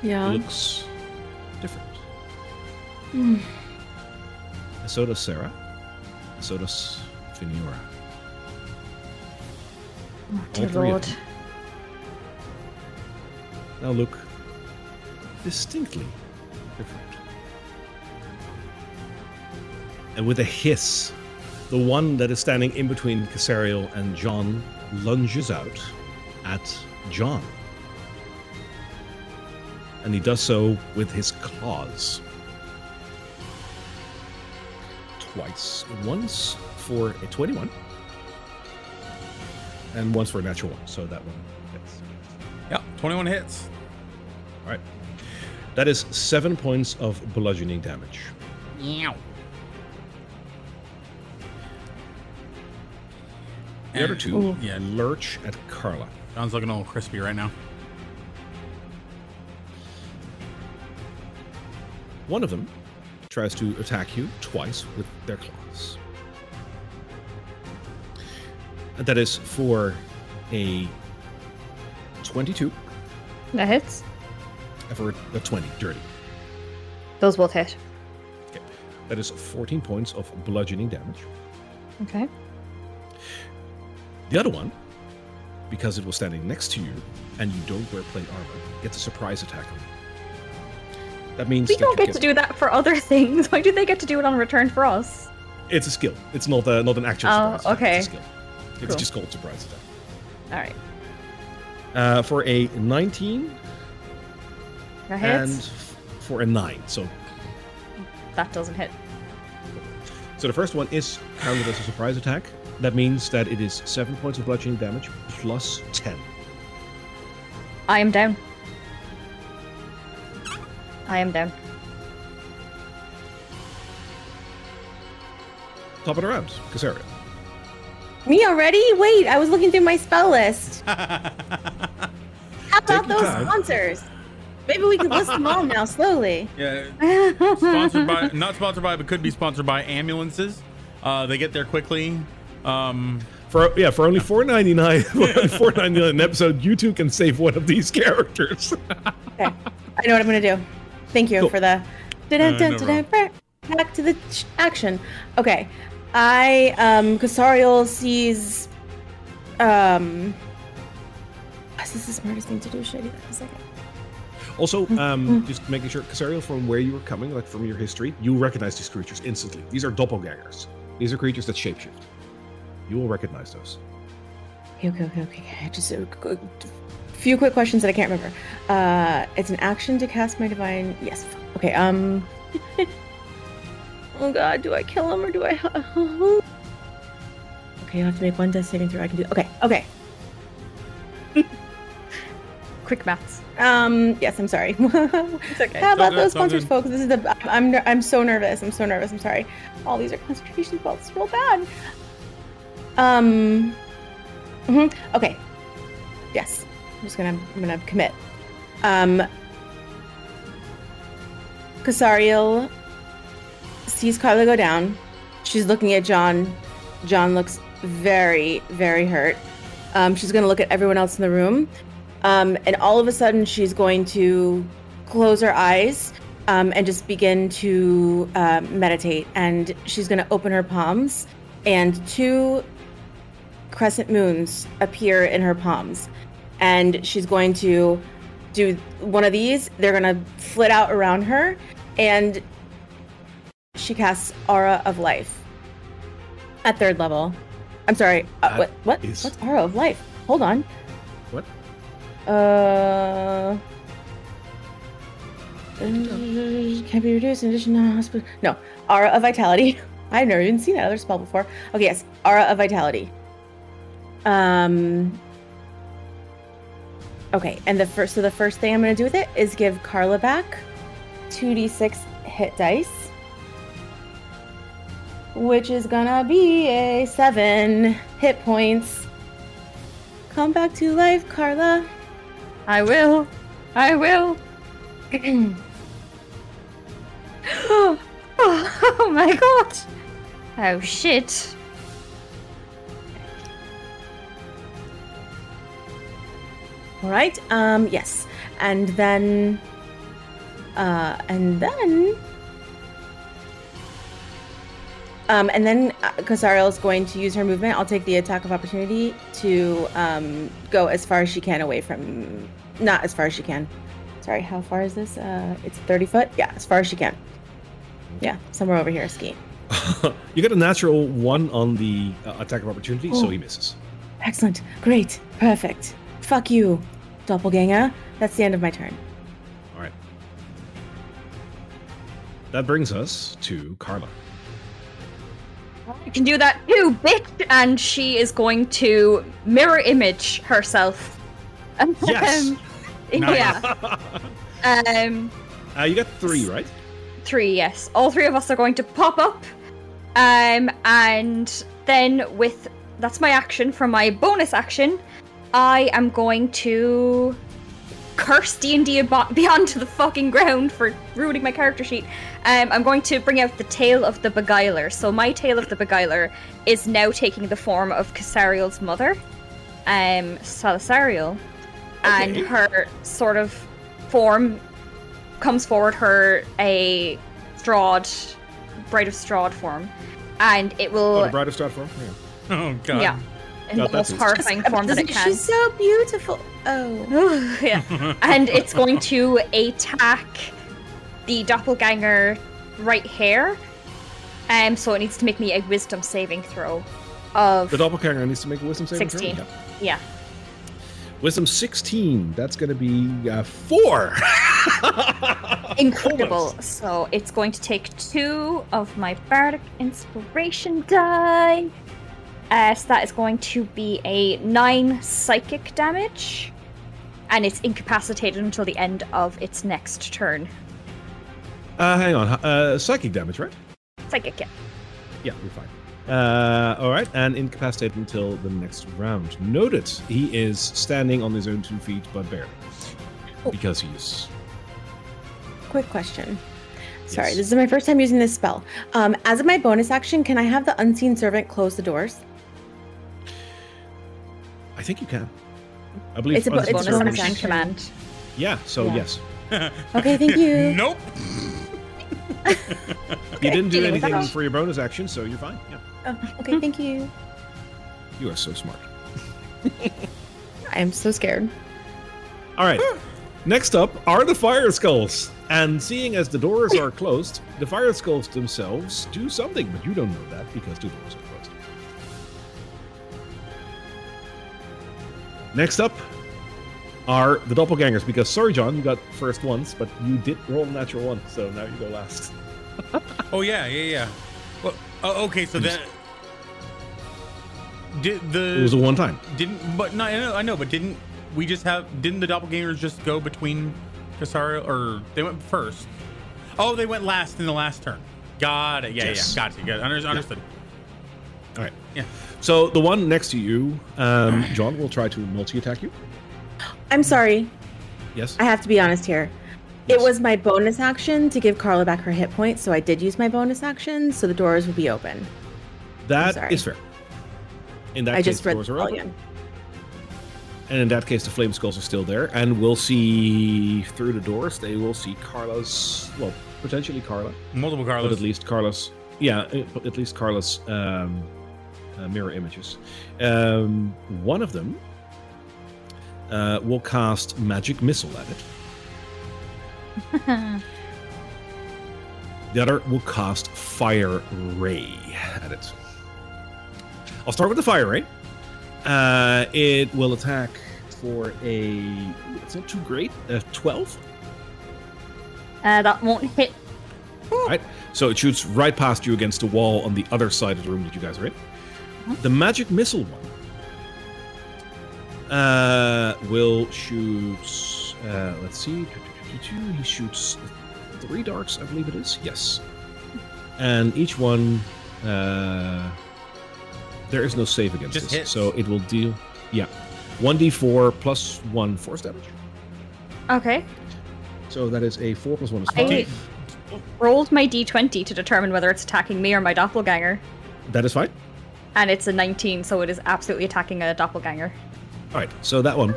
Yeah. Looks different. Hmm. And so does Sarah. And so does Finura. Oh, dear Lord. Now look distinctly different. And with a hiss, the one that is standing in between Casario and John lunges out at John. And he does so with his claws. Twice. Once for a 21. And once for a natural one. So that one hits. Yeah, 21 hits. All right. That is seven points of bludgeoning damage. The other And- two yeah. lurch at Carla. John's looking all crispy right now. One of them tries to attack you twice with their claws. And that is for a 22 That hits. and for a 20 dirty. Those both hit. Okay. That is 14 points of bludgeoning damage. Okay. The other one, because it was standing next to you and you don't wear plate armor, gets a surprise attack on you. That means We that don't you get to do that for other (laughs) things. Why do they get to do it on return for us? It's a skill. It's not a, not an actual Oh, surprise okay. It's. It's Cool. just called surprise attack. All right. Uh, for a 19 That and f- for a 9. So That doesn't hit. so the first one is counted as a surprise attack. That means that it is 7 points of bludgeoning damage plus 10. I am down. I am down. Top of the round, Casaria. Me already? Wait, I was looking through my spell list. (laughs) How about those time. sponsors? Maybe we could list them all now slowly. (laughs) Yeah. (laughs) sponsored by, not sponsored by, but could be sponsored by ambulances. Uh, they get there quickly. Um, For yeah, for only 4.99 (laughs) for only 4.99 an episode, you two can save one of these characters. (laughs) Okay, I know what I'm gonna do. Thank you Cool. for the. Dun, dun, no dun, dun, back to the ch- action. Okay, I um Casariel sees. Um. Is this the smartest thing to do? Should I do that in a second? Also, um, just making sure, Casariel, from where you were coming, like from your history, you recognize these creatures instantly. These are doppelgangers. These are creatures that shapeshift. You will recognize those. Okay, okay, okay, okay. Just a qu- few quick questions that I can't remember. Uh, it's an action to cast my divine. Yes. Okay. Um. (laughs) oh God, do I kill him or do I? (laughs) okay, I have to make one death saving throw. I can do. Okay. Okay. (laughs) Quick maths. Um. Yes. I'm sorry. It's okay. How about those it's all sponsors, good. folks? This is the. I'm. I'm so nervous. I'm so nervous. I'm sorry. All these are concentration spells. Real bad. Um. mhm, Okay. Yes. I'm just gonna. I'm gonna commit. Um. Casariel sees Carla go down. She's looking at John. John looks very, very hurt. Um, she's gonna look at everyone else in the room. Um, and all of a sudden, she's going to close her eyes um, and just begin to uh, meditate. And she's to open her palms, and two crescent moons appear in her palms. And she's going to do one of these. They're going to flit out around her, and she casts Aura of Life at third level. I'm sorry. Uh, what? What? is- What's Aura of Life? Hold on. What? Uh, uh, can be reduced in addition to hospital. No, aura of vitality. (laughs) I've never even seen that other spell before. Okay, yes, aura of vitality. Um. Okay, and the first, so the first thing I'm gonna do with it is give Carla back two d6 hit dice, which is gonna be a seven hit points. Come back to life, Carla. I will. I will. oh, (clears throat) (gasps) oh my god. Oh shit. All right. Um. Yes. And then. Uh. And then. Um. And then uh, Casariel is going to use her movement. I'll take the attack of opportunity to um go as far as she can away from. Not as far as she can. Sorry. How far is this? Uh. It's thirty foot. Yeah. As far as she can. Yeah. Somewhere over here. Ski. (laughs) you get a natural one on the uh, attack of opportunity, so Oh. he misses. Excellent. Great. Perfect. Fuck you, doppelganger. That's the end of my turn. All right. That brings us to Carla. You can do that too, bitch. And she is going to mirror image herself. Yes. Um, (laughs) Yeah. (laughs) Um, Uh, you got three, right? three, yes. All three of us are going to pop up. Um, and then with that's my action. For my bonus action, I am going to curse D and D beyond to the fucking ground for ruining my character sheet. Um, I'm going to bring out the tale of the beguiler. So my tale of the beguiler is now taking the form of Casariel's mother, um, Salasariel, and her sort of form comes forward her a Strahd, bright of Strahd form, and it Oh, will the bride of Strahd form. Yeah. Oh god. yeah, in Got the most too. horrifying form that it Doesn't- can. She's so beautiful. Oh. (laughs) yeah. and it's going to attack the doppelganger right here. Um, so it needs to make me a wisdom saving throw of The doppelganger needs to make a wisdom saving throw. 16. Yeah. yeah. Wisdom 16. That's going to be uh, four. (laughs) Incredible. Almost. So it's going to take two of my bardic inspiration die. Uh, so that is going to be a nine psychic damage, and it's incapacitated until the end of its next turn. Uh, hang on. Uh, psychic damage, right? Psychic, yeah. Yeah, you're fine. Uh, all right, and incapacitated until the next round. Noted. He is standing on his own two feet, but barely, Oh. because he's. Quick question. Sorry, Yes. this is my first time using this spell. Um, as of my bonus action, can I have the unseen servant close the doors? I think you can. I believe. It's a bo- unseen it's bonus action command. Yeah. So Yeah. yes, (laughs) Okay, thank you. (laughs) Nope. you didn't do dealing with that. anything for your bonus action, so you're fine. Yeah, Oh, okay, thank you. you are so smart. (laughs) I am so scared. All right. Next up are the fire skulls. And seeing as the doors are closed, the fire skulls themselves do something, but you don't know that because the doors are Next up are the doppelgangers. Because sorry, John, you got first once, but you did roll natural one, so now you go last. (laughs) Oh yeah, yeah, yeah. Well, oh, okay, so then did the It was a one time. didn't but no, I know, I know, but didn't we just have didn't the doppelgangers just go between Casario or they went first? Oh, they went last in the last turn. Got it. Yeah, Yes. yeah, got you. Got it. Under- understood. All right. Yeah. So the one next to you, um, John, will try to multi attack you. I'm sorry. Yes. I have to be honest here. Yes. It was my bonus action to give Carla back her hit points, so I did use my bonus action, so the doors would be open. That is fair. In that I case, just the doors are open. And in that case, the flame skulls are still there, and we'll see through the doors. They will see Carlos, well, potentially Carla, Multiple Carlos, but at least Carlos. Yeah, uh, but at least Carlos um, uh, mirror images. Um, one of them uh, will cast magic missile at it. (laughs) The other will cast fire ray at it. I'll start with the fire ray. Uh, it will attack for a. It's not too great. A twelve. Uh, that won't hit. Right. So it shoots right past you against the wall on the other side of the room that you guys are in. The magic missile one uh, will shoot. Uh, let's see. He shoots three darts, I believe it is. Yes. And each one, uh, there is no save against Just this, hits. so it will deal. Yeah, one d4 plus one force damage. Okay. So that is a four plus one is I rolled my d20 to determine whether it's attacking me or my doppelganger, That is fine. And it's a 19, so it is absolutely attacking a doppelganger. All right, so that one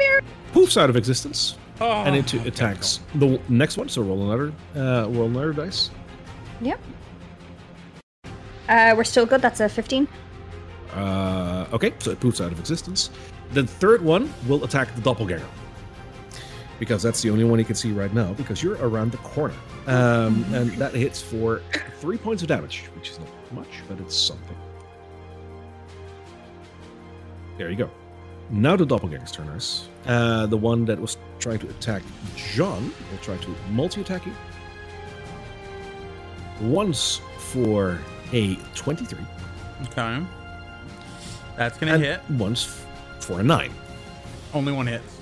poofs out of existence, oh, and it okay, attacks the next one. So roll another, uh, roll another dice. Yep. Uh, we're still good. That's a 15. Uh, okay, so it poofs out of existence. The third one will attack the doppelganger because that's the only one he can see right now. Because you're around the corner, um, and that hits for three points of damage, which is not much, but it's something. There you go. Now the doppelganger's turn. Uh, the one that was trying to attack John will try to multi-attack you. Once for a 23, Okay. That's gonna hit. once f- for a 9. Only one hits.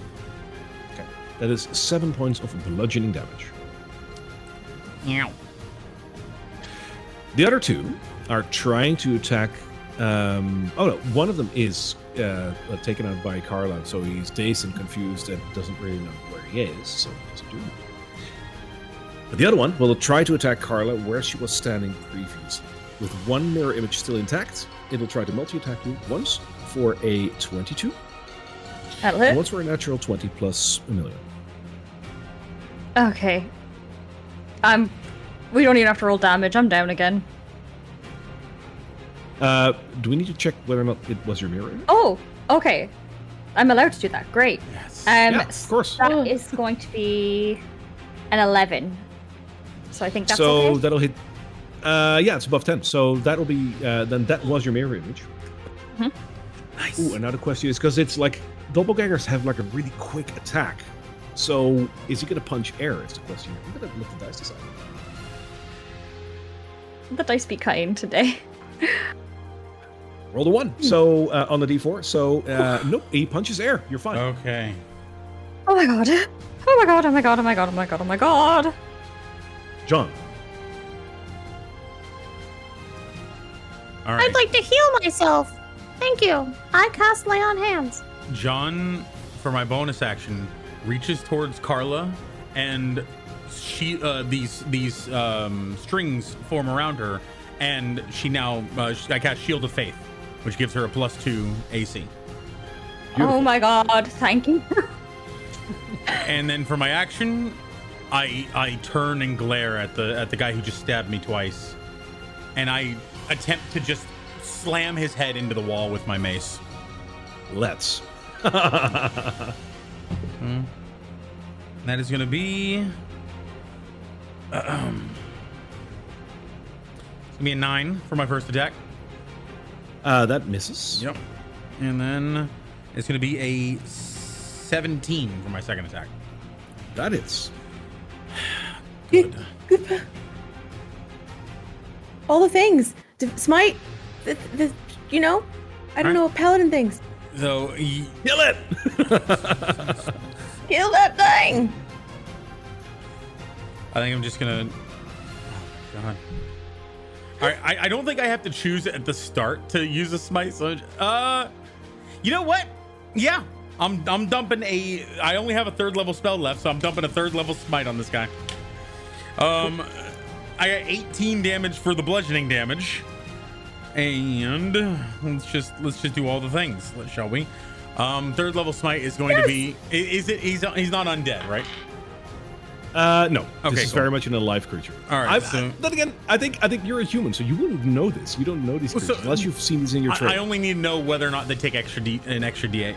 Okay. That is seven points of bludgeoning damage. Meow. The other two are trying to attack. Um, oh no, one of them is uh, uh, taken out by Carla, so he's dazed and confused and doesn't really know where he is. So what he do? But the other one will try to attack Carla where she was standing previously. With one mirror image still intact, it'll try to multi-attack you once for a 22, That'll and once for a natural 20 plus a million. Okay. I'm. We don't even have to roll damage. I'm down again. Uh, do we need to check whether or not it was your mirror? Oh, okay. I'm allowed to do that. Great. Yes. Um, yeah, of course. That is going to be an 11. So I think that's so okay. that'll hit. Uh, yeah, it's above ten. So that'll be. Uh, then that was your mirror image. hmm nice. Ooh, another question is because it's like doppelgangers have like a really quick attack. So is he gonna punch air? Is the question. I'm gonna let the dice decide. The dice be kind today. (laughs) Roll the one. So uh, on the d4. So uh, nope, he punches air. You're fine. Okay. Oh my god. Oh my god, oh my god, oh my god, oh my god, oh my god. John. All right. I'd like to heal myself. Thank you. I cast lay on hands. John, for my bonus action, reaches towards Carla, and she uh, these these um, strings form around her, and she now uh, I cast Shield of Faith, which gives her a plus two AC. Oh my god, thank you. (laughs) And then for my action, I I turn and glare at the at the guy who just stabbed me twice, and I attempt to just slam his head into the wall with my mace. Let's. (laughs) Hmm. That is going to be. (clears throat) It's going to be a nine for my first attack. uh, that misses. Yep. And then it's going to be a 17 for my second attack. That is. (sighs) Good. Good. All the things. Smite. The, the, you know, I don't Alright. know paladin things. So, y- Kill it. (laughs) Kill that thing. I think I'm just going to. Oh, God. All right, I, I don't think I have to choose at the start to use a smite. So, uh, you know what? Yeah, I'm I'm dumping a. I only have a third level spell left, so I'm dumping a third level smite on this guy. Um, I got 18 damage for the bludgeoning damage, and let's just let's just do all the things, shall we? Um, third level smite is going to be. Is it? He's he's not undead, right? Uh, no. Okay, this is cool. very much an alive creature. All right, I, so- I, then again, I think I think you're a human, so you wouldn't know this. You don't know these Well, so- creatures unless you've seen these in your I, trade. I only need to know whether or not they take extra D, an extra D8.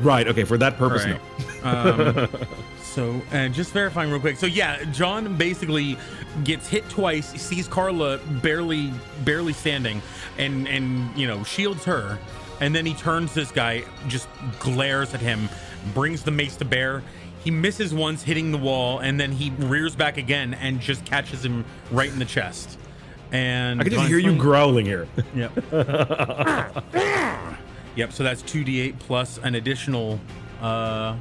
Right. Okay. For that purpose, Right. no. Um, (laughs) so, uh, just verifying real quick. So, yeah, John basically gets hit twice, sees Carla barely, barely standing, and and you know shields her, and then he turns this guy, just glares at him, brings the mace to bear. He misses once, hitting the wall, and then he rears back again and just catches him right in the chest. And I can just hear you growling here. (laughs) Yep. yep. So that's two d eight plus an additional. Uh,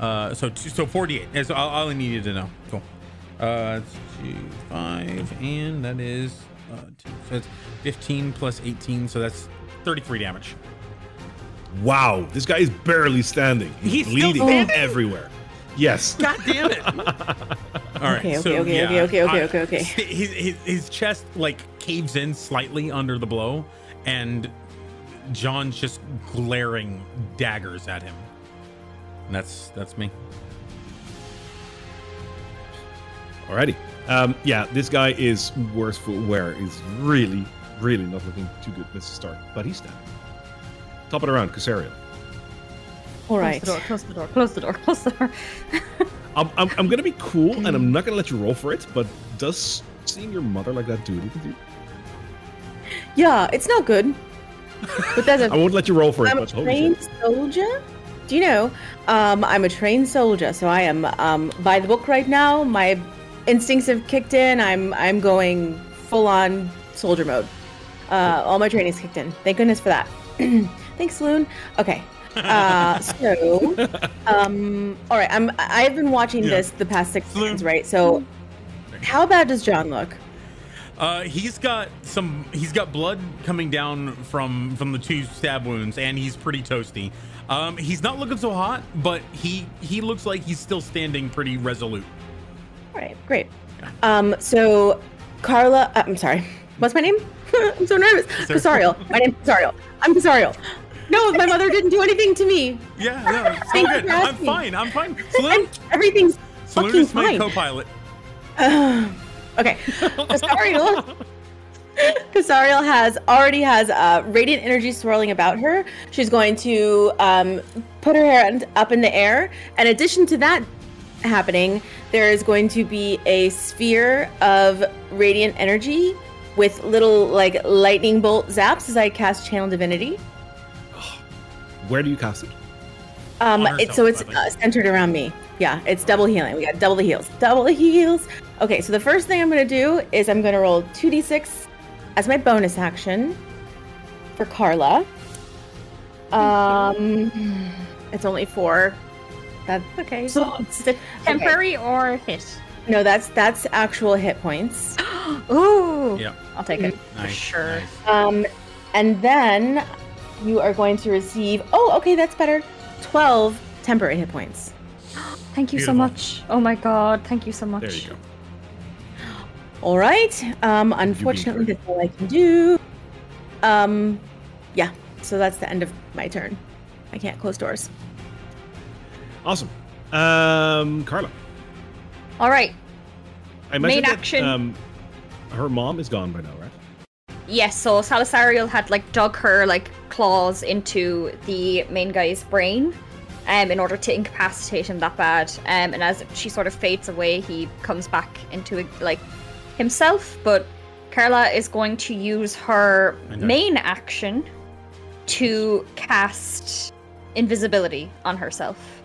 uh, so two, so forty eight. That's all, all I needed to know. Cool. Uh, it's two five, and that is uh, two, so it's fifteen plus eighteen. So that's thirty three damage. Wow, this guy is barely standing. He's, He's still bleeding standing? everywhere. Yes. God damn it! (laughs) all right. Okay, okay, so, okay, yeah, okay, okay, okay, okay, okay. (laughs) His, his his chest like caves in slightly under the blow, and John's just glaring daggers at him. And that's that's me. Alrighty. Um, yeah, this guy is worse for wear. Is really, really not looking too good this start. But he's down. Top it around, round, Casario. All Close right. the door, close the door, close the door, (laughs) close the door. I'm, I'm, I'm gonna be cool, and I'm not gonna let you roll for it. But does seeing your mother like that do anything to you? Yeah, it's not good. But that's (laughs) a I won't let you roll for it. I'm a But trained soldier. Do you know? Um, I'm a trained soldier, so I am um, by the book right now. My instincts have kicked in. I'm I'm going full on soldier mode. Uh, all my training's kicked in. Thank goodness for that. (clears throat) Thanks, Loon. Okay. Uh, (laughs) so Um. All right. I'm. I've been watching Yeah. this the past six seconds, right? So, how bad does John look? Uh, he's got some. He's got blood coming down from from the two stab wounds, and he's pretty toasty. Um, he's not looking so hot, but he he looks like he's still standing pretty resolute. All right. Great. Um. So, Carla. Uh, I'm sorry. What's my name? (laughs) I'm so nervous. Sorry. Casariel. My name's Casariel. I'm Casariel. No, my mother didn't do anything to me. Yeah, no, it's all Thank you good. I'm fine. I'm fine. Saloon, everything's Saloon fucking is my fine. co-pilot. (sighs) okay. Casariel. Casariel (laughs) has already has uh, radiant energy swirling about her. She's going to um, put her hand up in the air. In addition to that happening, there is going to be a sphere of radiant energy with little like lightning bolt zaps as I cast Channel Divinity. Where do you cast it? Um, On it's so it's uh, centered around me. Yeah, it's double healing. We got double the heals. Double the heals. Okay, so the first thing I'm gonna do is I'm gonna roll 2d6 as my bonus action for Carla. Um, it's only four. That's Okay. so it's- okay. Temporary or hit? No, that's that's actual hit points. (gasps) Ooh. Yeah. I'll take it for sure. nice. Um, and then you are going to receive. Oh, okay, that's better. 12 temporary hit points. (gasps) Thank you so much. Oh my god, thank you so much. There you go. (gasps) All right. Um, unfortunately, that's all I can do. Um, yeah. So that's the end of my turn. I can't close doors. Awesome. Um, Carla. All right. I Main imagine that, action. um, her mom is gone by now, right? Yes, so Salisariel had like dug her like claws into the main guy's brain um in order to incapacitate him that bad. Um and as she sort of fades away, he comes back into like himself, but Carla is going to use her main action to cast invisibility on herself.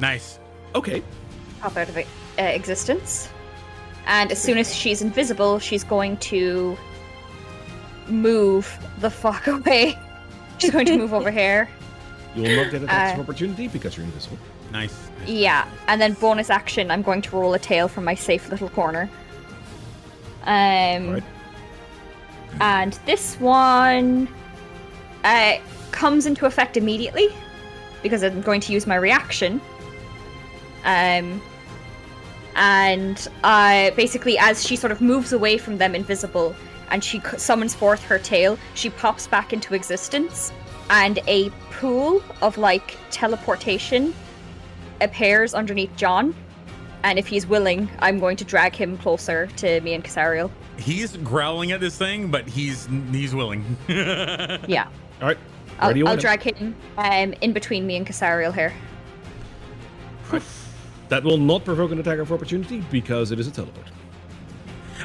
Nice. Okay. pop out of uh, existence. And as soon as she's invisible, she's going to move the fuck (laughs) away. She's going to move over (laughs) here. You will not get attacks Uh, opportunity because you're invisible. Nice. nice. Yeah, and then bonus action, I'm going to roll a tale from my safe little corner. Um, Alright. and this one uh, comes into effect immediately because I'm going to use my reaction. Um, and uh, basically, as she sort of moves away from them, invisible, and she summons forth her tale, she pops back into existence, and a pool of like teleportation appears underneath John. And if he's willing, I'm going to drag him closer to me and Casariel. He's growling at this thing, but he's he's willing. (laughs) Yeah, All right. Where I'll, do you I'll drag him um, in between me and Casariel here. That will not provoke an attack of opportunity because it is a teleport.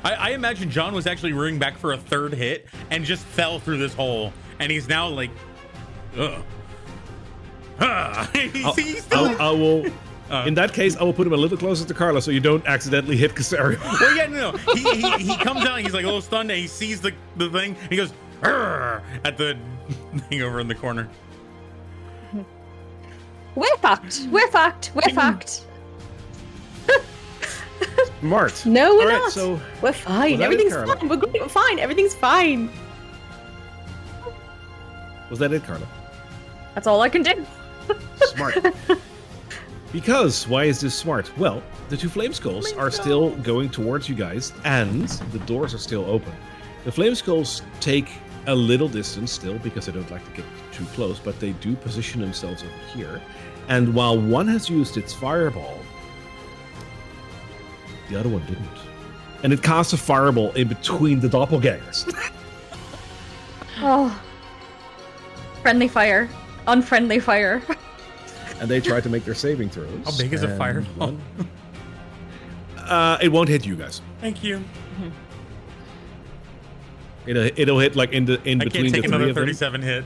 I, I imagine John was actually rearing back for a third hit and just fell through this hole, and he's now like, ugh. (laughs) Ah, you I'll- he's still. I'll- I will. (laughs) Uh. in that case, I will put him a little closer to Carla so you don't accidentally hit Casario. (laughs) well, yeah, no, no. He, he, he comes out, he's like a little stunned, and he sees the, the thing, and he goes, "Arr!" at the thing over in the corner. We're fucked. We're fucked. We're fucked. Smart. (laughs) No, we're right, not. so We're fine. Everything's fine. We're great. We're fine. Everything's fine. was that it, Carla? That's all I can do. Smart. (laughs) because why is this smart? Well, the two flame skulls are still going towards you guys, and the doors are still open. The flame skulls take a little distance still because they don't like to get too close, but they do position themselves over here. And while one has used its fireball, the other one didn't. And it casts a fireball in between the doppelgangers. (laughs) Oh. Friendly fire. Unfriendly fire. and they try to make their saving throws. How big is a fireball? one- Uh, it won't hit you guys. Thank you. It'll, it'll hit like in the in I between can't take the three another of them. 37 hit.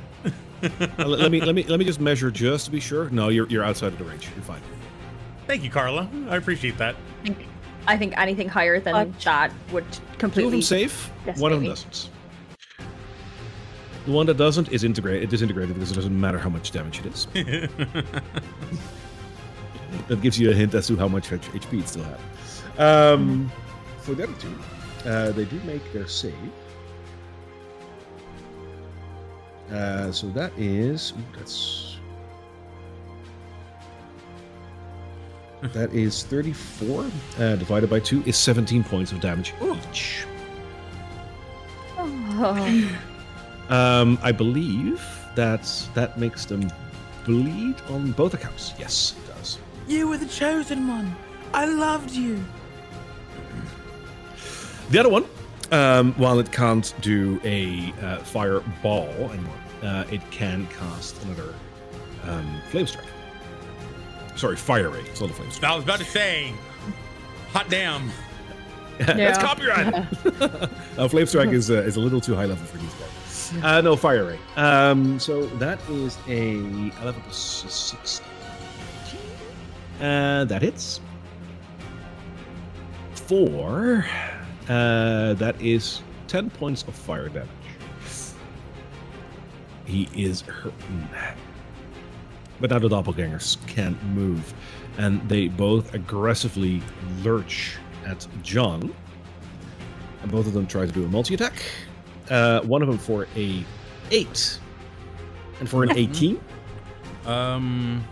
Uh, let let me let me let me just measure just to be sure. No, you're you're outside of the range. You're fine. Thank you, Carla. I appreciate that. I think anything higher than Fudge. that would completely. Two of them safe. Yes, one of them doesn't. The one that doesn't is integrated. It disintegrated because it doesn't matter how much damage it is. (laughs) that gives you a hint as to how much HP it still has. Um, for the other two, uh, they do make their save. Uh, so that is ooh, that's that is 34 uh, divided by 2 is 17 points of damage each. Oh. Um, I believe that that makes them bleed on both accounts. Yes, it does. You were the chosen one. I loved you. The other one, um, while it can't do a uh, fireball anymore, uh, it can cast another um, flame strike. Sorry, fire ray. It's not a flame strike. I was about to say, hot damn. That's copyright. (laughs) uh, flame strike is uh, is a little too high level for these guys. Uh, no, fire ray. Um, so that is a 11 plus 16. Uh, that hits. Four. Uh, that is 10 points of fire damage. He is hurting. But now the doppelgangers can't move. And they both aggressively lurch at John. And both of them try to do a multi attack. Uh, one of them for a 8. And for an 18. Um,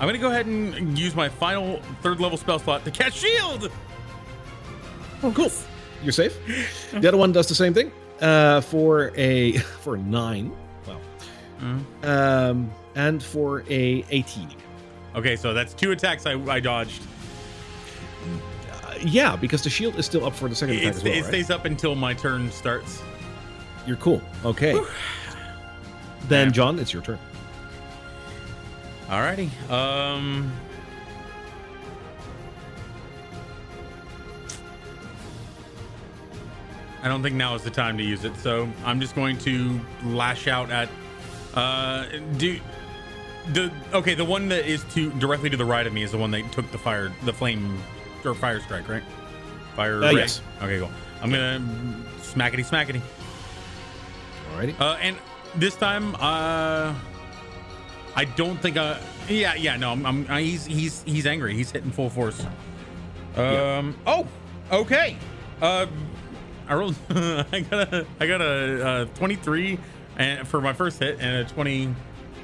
I'm gonna go ahead and use my final third level spell slot to cast shield. Oh, cool. You're safe. The other one does the same thing. Uh, for a (laughs) for a nine. Wow. Mhm. Um, and for a 18. Okay, so that's two attacks I, I dodged. Uh, yeah, because the shield is still up for the second attack It, as well, it right? stays up until my turn starts. You're cool. Okay. Then, Yeah. John, it's your turn. Alrighty. Um. I don't think now is the time to use it, so I'm just going to lash out at. Uh, do the okay? The one that is to directly to the right of me is the one that took the fire, the flame, or fire strike, right? Fire. Uh, yes. Okay, cool. I'm gonna smackety smackety. Alrighty. Uh, and this time, uh, I don't think. Uh, yeah, yeah, no, I'm, I'm, I, he's he's he's angry. He's hitting full force. Um. Oh. Okay. Uh, I rolled. (laughs) I got a. I got a, uh 23 and for my first hit and a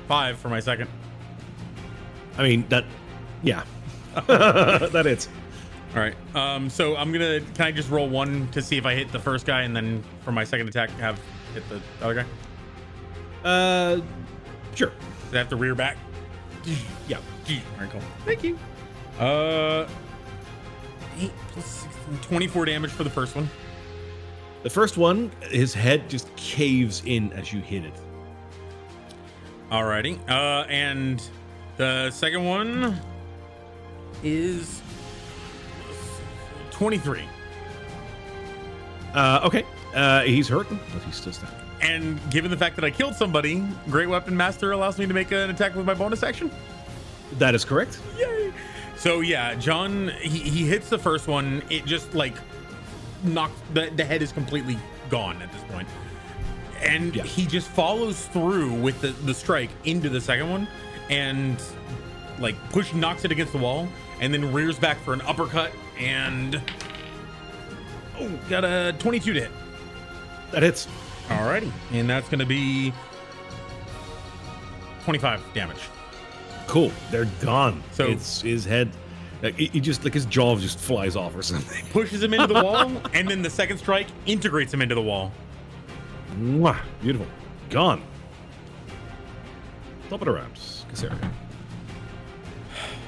25 for my second. I mean, that. Yeah. (laughs) (laughs) that is. All right. Um. So I'm gonna. Can I just roll one to see if I hit the first guy and then for my second attack have hit the other guy? Uh, sure. Does I have to rear back? (laughs) Yeah. All right, cool. Thank you. Uh, 8 plus 16, 24 damage for the first one. The first one, his head just caves in as you hit it. Alrighty. Uh, and the second one is 23. Uh, okay. Uh, he's hurting, but he's still standing. And given the fact that I killed somebody, Great Weapon Master allows me to make an attack with my bonus action. That is correct. Yay! So yeah, John he, he hits the first one. It just like knocks the, the head is completely gone at this point. And Yeah. he just follows through with the, the strike into the second one and like push knocks it against the wall and then rears back for an uppercut and oh got a 22 to hit. That hits. Alrighty. And that's gonna be 25 damage. Cool. They're gone. So- it's his head. Like, he he just like his jaw just flies off or something. Pushes him into the (laughs) wall, and then the second strike integrates him into the wall. Mwah. Beautiful. Gone. Top of the round. Casaria.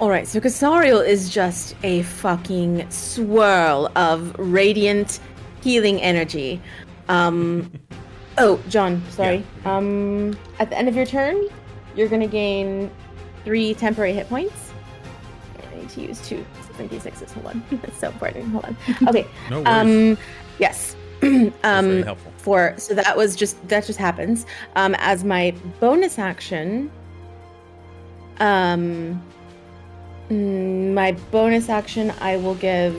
All right, so Casariel is just a fucking swirl of radiant healing energy. Um (laughs) Oh, John, sorry. Um at the end of your turn, you're going to gain 3 temporary hit points. I need to use two 76s. Hold on. (laughs) That's so important. Hold on. (laughs) Okay. No worries. Um yes. That's um helpful. for so that was just that just happens um as my bonus action um mm, my bonus action i will give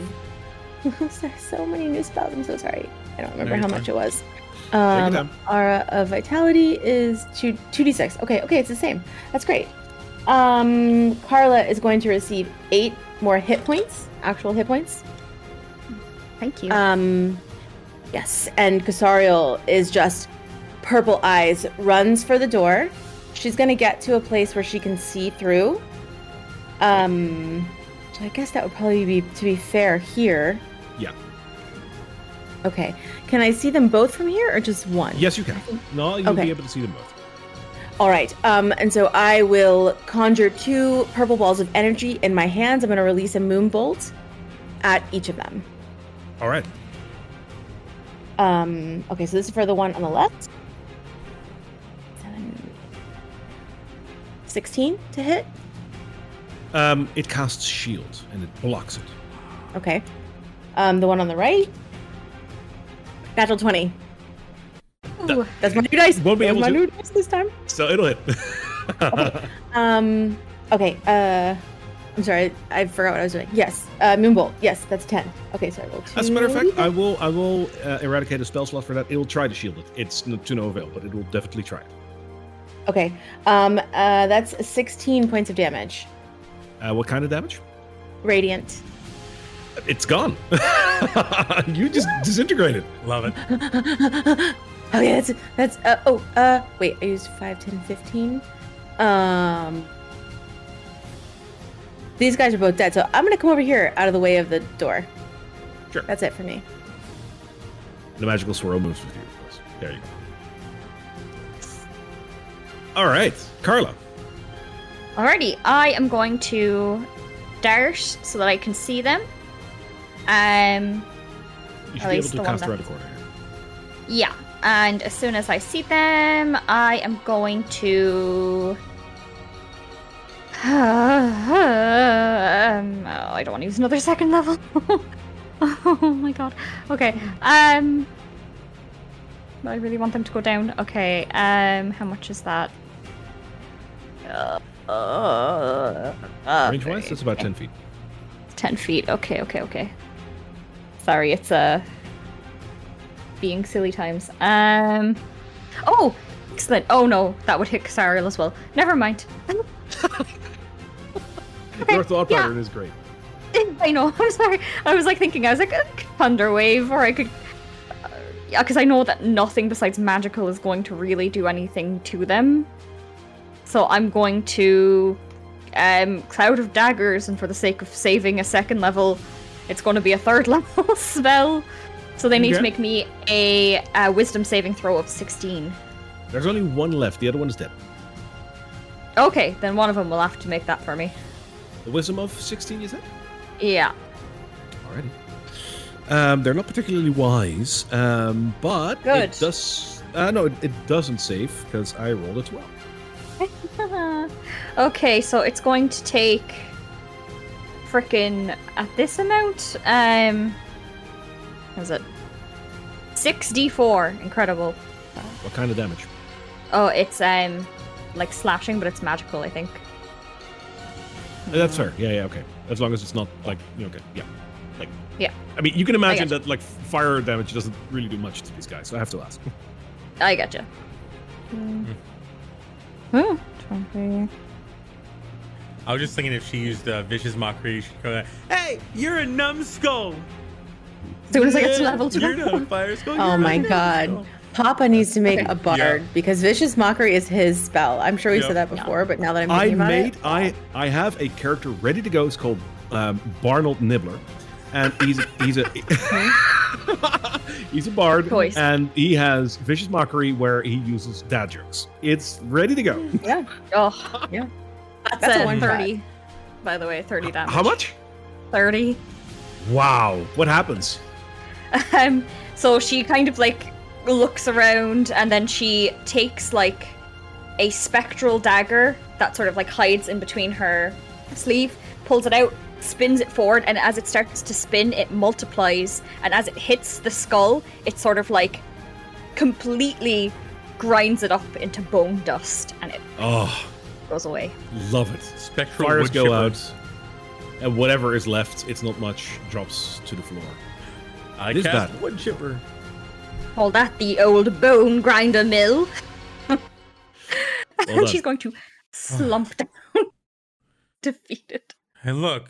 (laughs) so many new spells i'm so sorry i don't remember you're how fine. much it was um time. aura of vitality is 2 2d6 okay okay it's the same that's great Um, Carla is going to receive eight more hit points, actual hit points. Thank you. Um, yes, and Casariel is just purple eyes, runs for the door. She's gonna get to a place where she can see through. Um, so I guess that would probably be, to be fair, here. Yeah. Okay. Can I see them both from here, or just one? Yes, you can. No, you'll Okay. be able to see them both. All right. Um, and so I will conjure two purple balls of energy in my hands. I'm going to release a moon bolt at each of them. All right. Um, okay, so this is for the one on the left. Seven, 16 to hit. Um, it casts shield and it blocks it. Okay. Um, the one on the right. Natural 20. Ooh. That's my new dice. Won't be That's able my to. new dice this time. So it'll hit. (laughs) Um, okay. Uh, I'm sorry. I forgot what I was doing. Yes. Uh, Moonbolt. Yes, that's 10. Okay, so I roll two. As a matter of fact, I will I will uh, eradicate a spell slot for that. It will try to shield it. It's n- to no avail, but it will definitely try it. Okay. Um, uh, that's 16 points of damage. Uh, what kind of damage? Radiant. It's gone. (laughs) you just disintegrated. Love it. (laughs) okay, that's that's uh, oh uh wait, I used 5, 10, 15. Um These guys are both dead, so I'm gonna come over here out of the way of the door. Sure. That's it for me. The magical swirl moves with you, of course. There you go. All right, Carla. Alrighty, I am going to dart so that I can see them. Um, You should At be able to cast that- around the corner here. yeah, and as soon as I see them, I am going to. Um, oh, I don't want to use another second level. (laughs) oh my god. Okay. Um. I really want them to go down. Okay. Um. How much is that? Uh, uh, Range wise, that's about 10 feet. 10 feet. Okay, okay, okay. Sorry, it's uh being silly times. Um Oh, excellent. Oh no, that would hit Casariel as well. Never mind. Okay, Your thought yeah. pattern is great. (laughs) I know. (laughs) I'm sorry. I was like thinking. I was like, I could thunder wave, or I could. Uh, yeah, because I know that nothing besides magical is going to really do anything to them. So I'm going to um, cloud of daggers, and for the sake of saving a second level, it's going to be a third (laughs) level spell. So they need to make me a, uh wisdom saving throw of 16. There's only one left. The other one is dead. Okay, then one of them will have to make that for me. The wisdom of 16, you said? Yeah. Alrighty. Um, they're not particularly wise, um, but Good. it does. Uh, no, it, it doesn't save because I rolled a 12. (laughs) okay, so it's going to take frickin' at this amount. Um, what is it? Six d4. Incredible. What kind of damage? Oh, it's um, like slashing, but it's magical. I think. Uh, That's fair. Yeah, yeah, okay. As long as it's not like, you know, okay, yeah. Like, Yeah. I mean, you can imagine that like fire damage doesn't really do much to these guys, so I have to ask. I gotcha. Hmm. 20. I was just thinking if she used uh, vicious mockery, she'd go, "Hey, you're a numbskull." As soon as I get to Yeah, level you're not a fire skull. Oh my god. numbskull." Papa needs to make Okay. a bard because vicious mockery is his spell. I'm sure we Yeah. said that before, but now that I'm I thinking about made, it, I, I have a character ready to go. It's called um, Barnold Nibbler. And he's he's a (laughs) he's a bard, Choice. and he has vicious mockery where he uses dad jokes. It's ready to go. yeah, (laughs) Oh, Yeah. That's, That's a a one 30. By the way, 30 damage. How much? 30. Wow! What happens? (laughs) Um, so she kind of like looks around and then she takes like a spectral dagger that sort of like hides in between her sleeve, pulls it out, spins it forward, and as it starts to spin, it multiplies. And as it hits the skull, it sort of like completely grinds it up into bone dust and it Oh, goes away. love it. Spectral Fires wood go chipper. out, and whatever is left, it's not much, drops to the floor. I It is cast bad. wood chipper. Call that the old bone grinder mill. (laughs) And done. she's going to slump down, (laughs) defeated. Hey, look,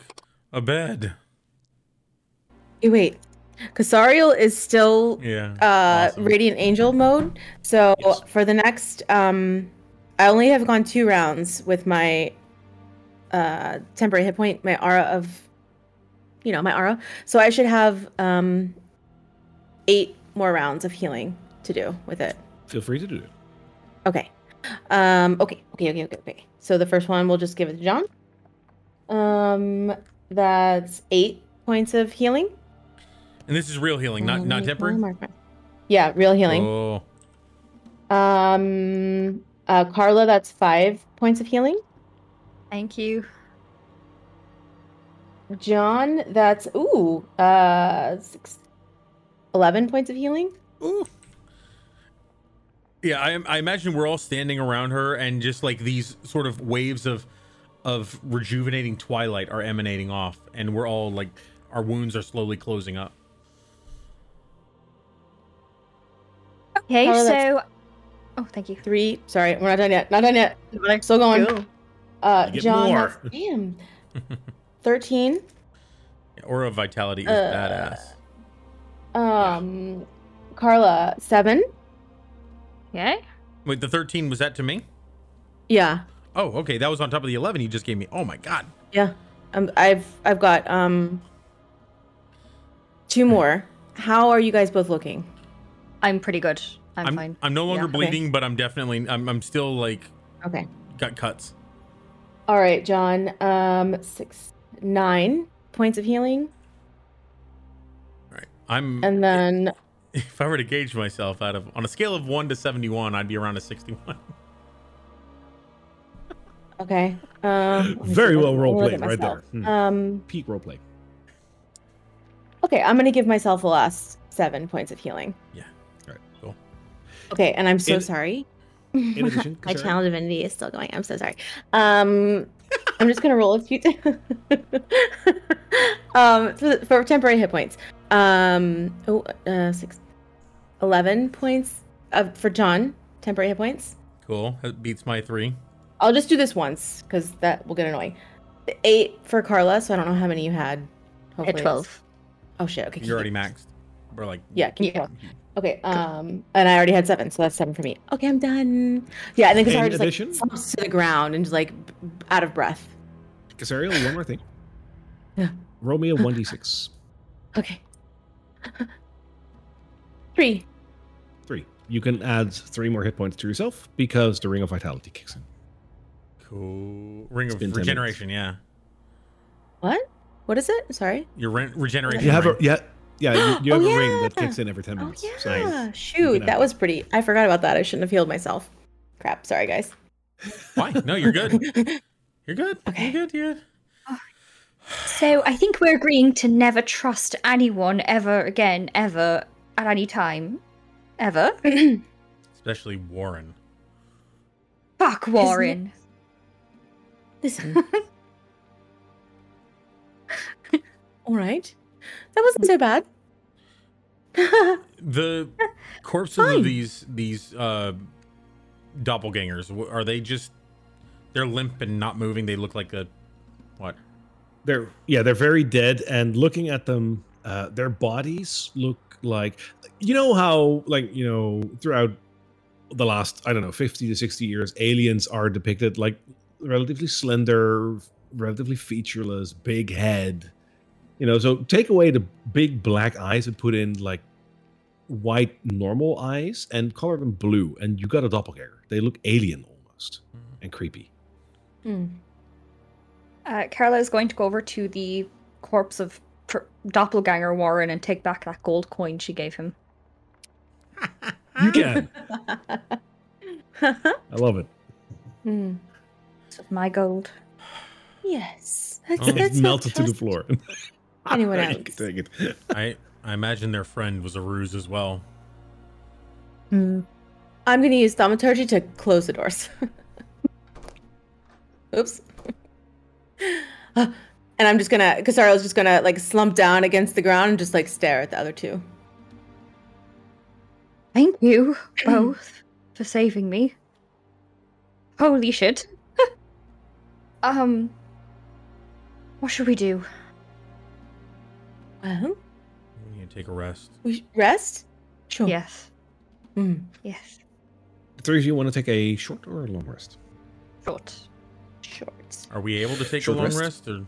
a bed. Hey, wait. Casariel is still Yeah. uh awesome. radiant angel mode. So Yes. for the next um I only have gone two rounds with my uh temporary hit point, my aura of you know, my aura. So I should have um eight more rounds of healing to do with it. Feel free to do it. Okay. Um okay, okay, okay, okay, okay. So the first one we'll just give it to John. Um that's eight points of healing. And this is real healing, not not temporary. Yeah, real healing. Oh, Um, uh, Carla, that's five points of healing. Thank you. John, that's ooh, uh, six, 11 points of healing. ooh. Yeah, I, I imagine we're all standing around her, and just like these sort of waves of of rejuvenating twilight are emanating off, and we're all like our wounds are slowly closing up. Okay, Carla, that's- so. Oh, thank you. Three. Sorry, we're not done yet. Not done yet. I'm Still going. Cool. Uh, You get John, more. that's damn. Thirteen. (laughs) Aura vitality is Uh, badass. Um, Carla, seven. Yeah. Wait, the thirteen was that to me? Yeah, Oh, okay, that was on top of the eleven you just gave me. Oh my god. yeah. Um, I've I've got um two more. How are you guys both looking? I'm pretty good. I'm, I'm fine. I'm no longer Yeah, okay. bleeding, but I'm definitely I'm I'm still like Okay. got cuts. All right, John. Um, six, nine points of healing, All right, I'm. and then (laughs) if I were to gauge myself out of on a scale of one to seventy one, I'd be around a sixty one. okay. Um, Very see if I well can role look played right there. Hmm. Um, Peak roleplay. okay, I'm gonna give myself the last seven points of healing. Yeah. All right. Cool. Okay, and I'm so In- sorry. In addition, (laughs) my Kasari? channel divinity is still going. I'm so sorry. Um, I'm just gonna roll a few. (laughs) um, for, for temporary hit points. Um, oh, uh, six, 11 points of for John. Temporary hit points. Cool. That beats my three. I'll just do this once because that will get annoying. Eight for Carla, so I don't know how many you had. Hit Hopefully it's- 12. Oh shit. Okay. You're already maxed. We're like Yeah. Keep Yeah. going. Okay. Um, and I already had seven, so that's seven for me. Okay, I'm done. Yeah, and then because I In just addition- like slumps to the ground and just like b- b- out of breath. Casariel, one more thing. Yeah. Roll me a 1d6. Okay. (laughs) Three. Three. You can add three more hit points to yourself because the Ring of Vitality kicks in. cool. Ring It's of been 10 regeneration. Yeah. What? What is it? Sorry. Your re- regeneration. You have a yeah yeah you, you (gasps) oh, have Oh, a ring that kicks in every 10 Oh minutes. yeah. So you Shoot, that was pretty. I forgot about that. I shouldn't have healed myself. Crap. Sorry, guys. Why? No, you're good. You're good. Okay. You're good. You're good. So I think we're agreeing to never trust anyone ever again, ever, at any time. Ever. (clears throat) Especially Warren. Fuck Warren. Listen. (laughs) All right. That wasn't so bad. The (laughs) corpses of these these uh doppelgangers are they just they're limp and not moving? They look like a what? They're yeah, they're very dead and looking at them uh their bodies look like you know how like, you know, throughout the last I don't know, 50 to 60 years aliens are depicted like relatively slender, relatively featureless, big head. You know, so take away the big black eyes and put in like white normal eyes and color them blue and you got a doppelganger. They look alien almost and creepy. Hmm. Uh, Carla is going to go over to the corpse of pr- doppelganger Warren and take back that gold coin she gave him. You can. I love it. Hmm. It's of my gold. Yes. That's, Oh. that's It's not melted to the floor. (laughs) Anyone You else? can take it. I I imagine their friend was a ruse as well. I'm going to use thaumaturgy to close the doors. (laughs) Oops. (gasps) and I'm just gonna, Casario's just gonna like slump down against the ground and just like stare at the other two. Thank you both (clears throat) for saving me. Holy shit. (laughs) Um, what should we do? Well, We need to take a rest. we rest. Sure. Yes. Mm. Yes. The three of you want to take a short or a long rest? Short. Short. Are we able to take Short a long rest? rest, or?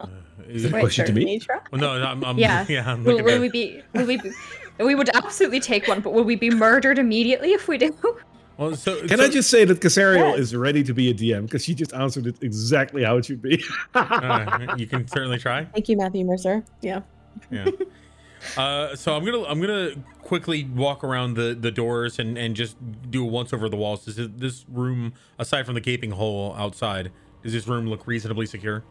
Uh, Is it a question to me? Well, no, I'm, I'm Yeah. (laughs) yeah. I'm Will, will we be? Will we? Be, we would absolutely take one, but will we be murdered immediately if we do? Well, so, Can so- I just say that Casariel Yes. is ready to be a DM because she just answered it exactly how it should be. (laughs) uh, you can certainly try. Thank you, Matthew Mercer. Yeah. Yeah. Uh, so I'm gonna I'm gonna quickly walk around the the doors and and just do a once over the walls. Does it- this room, aside from the gaping hole outside, does this room look reasonably secure?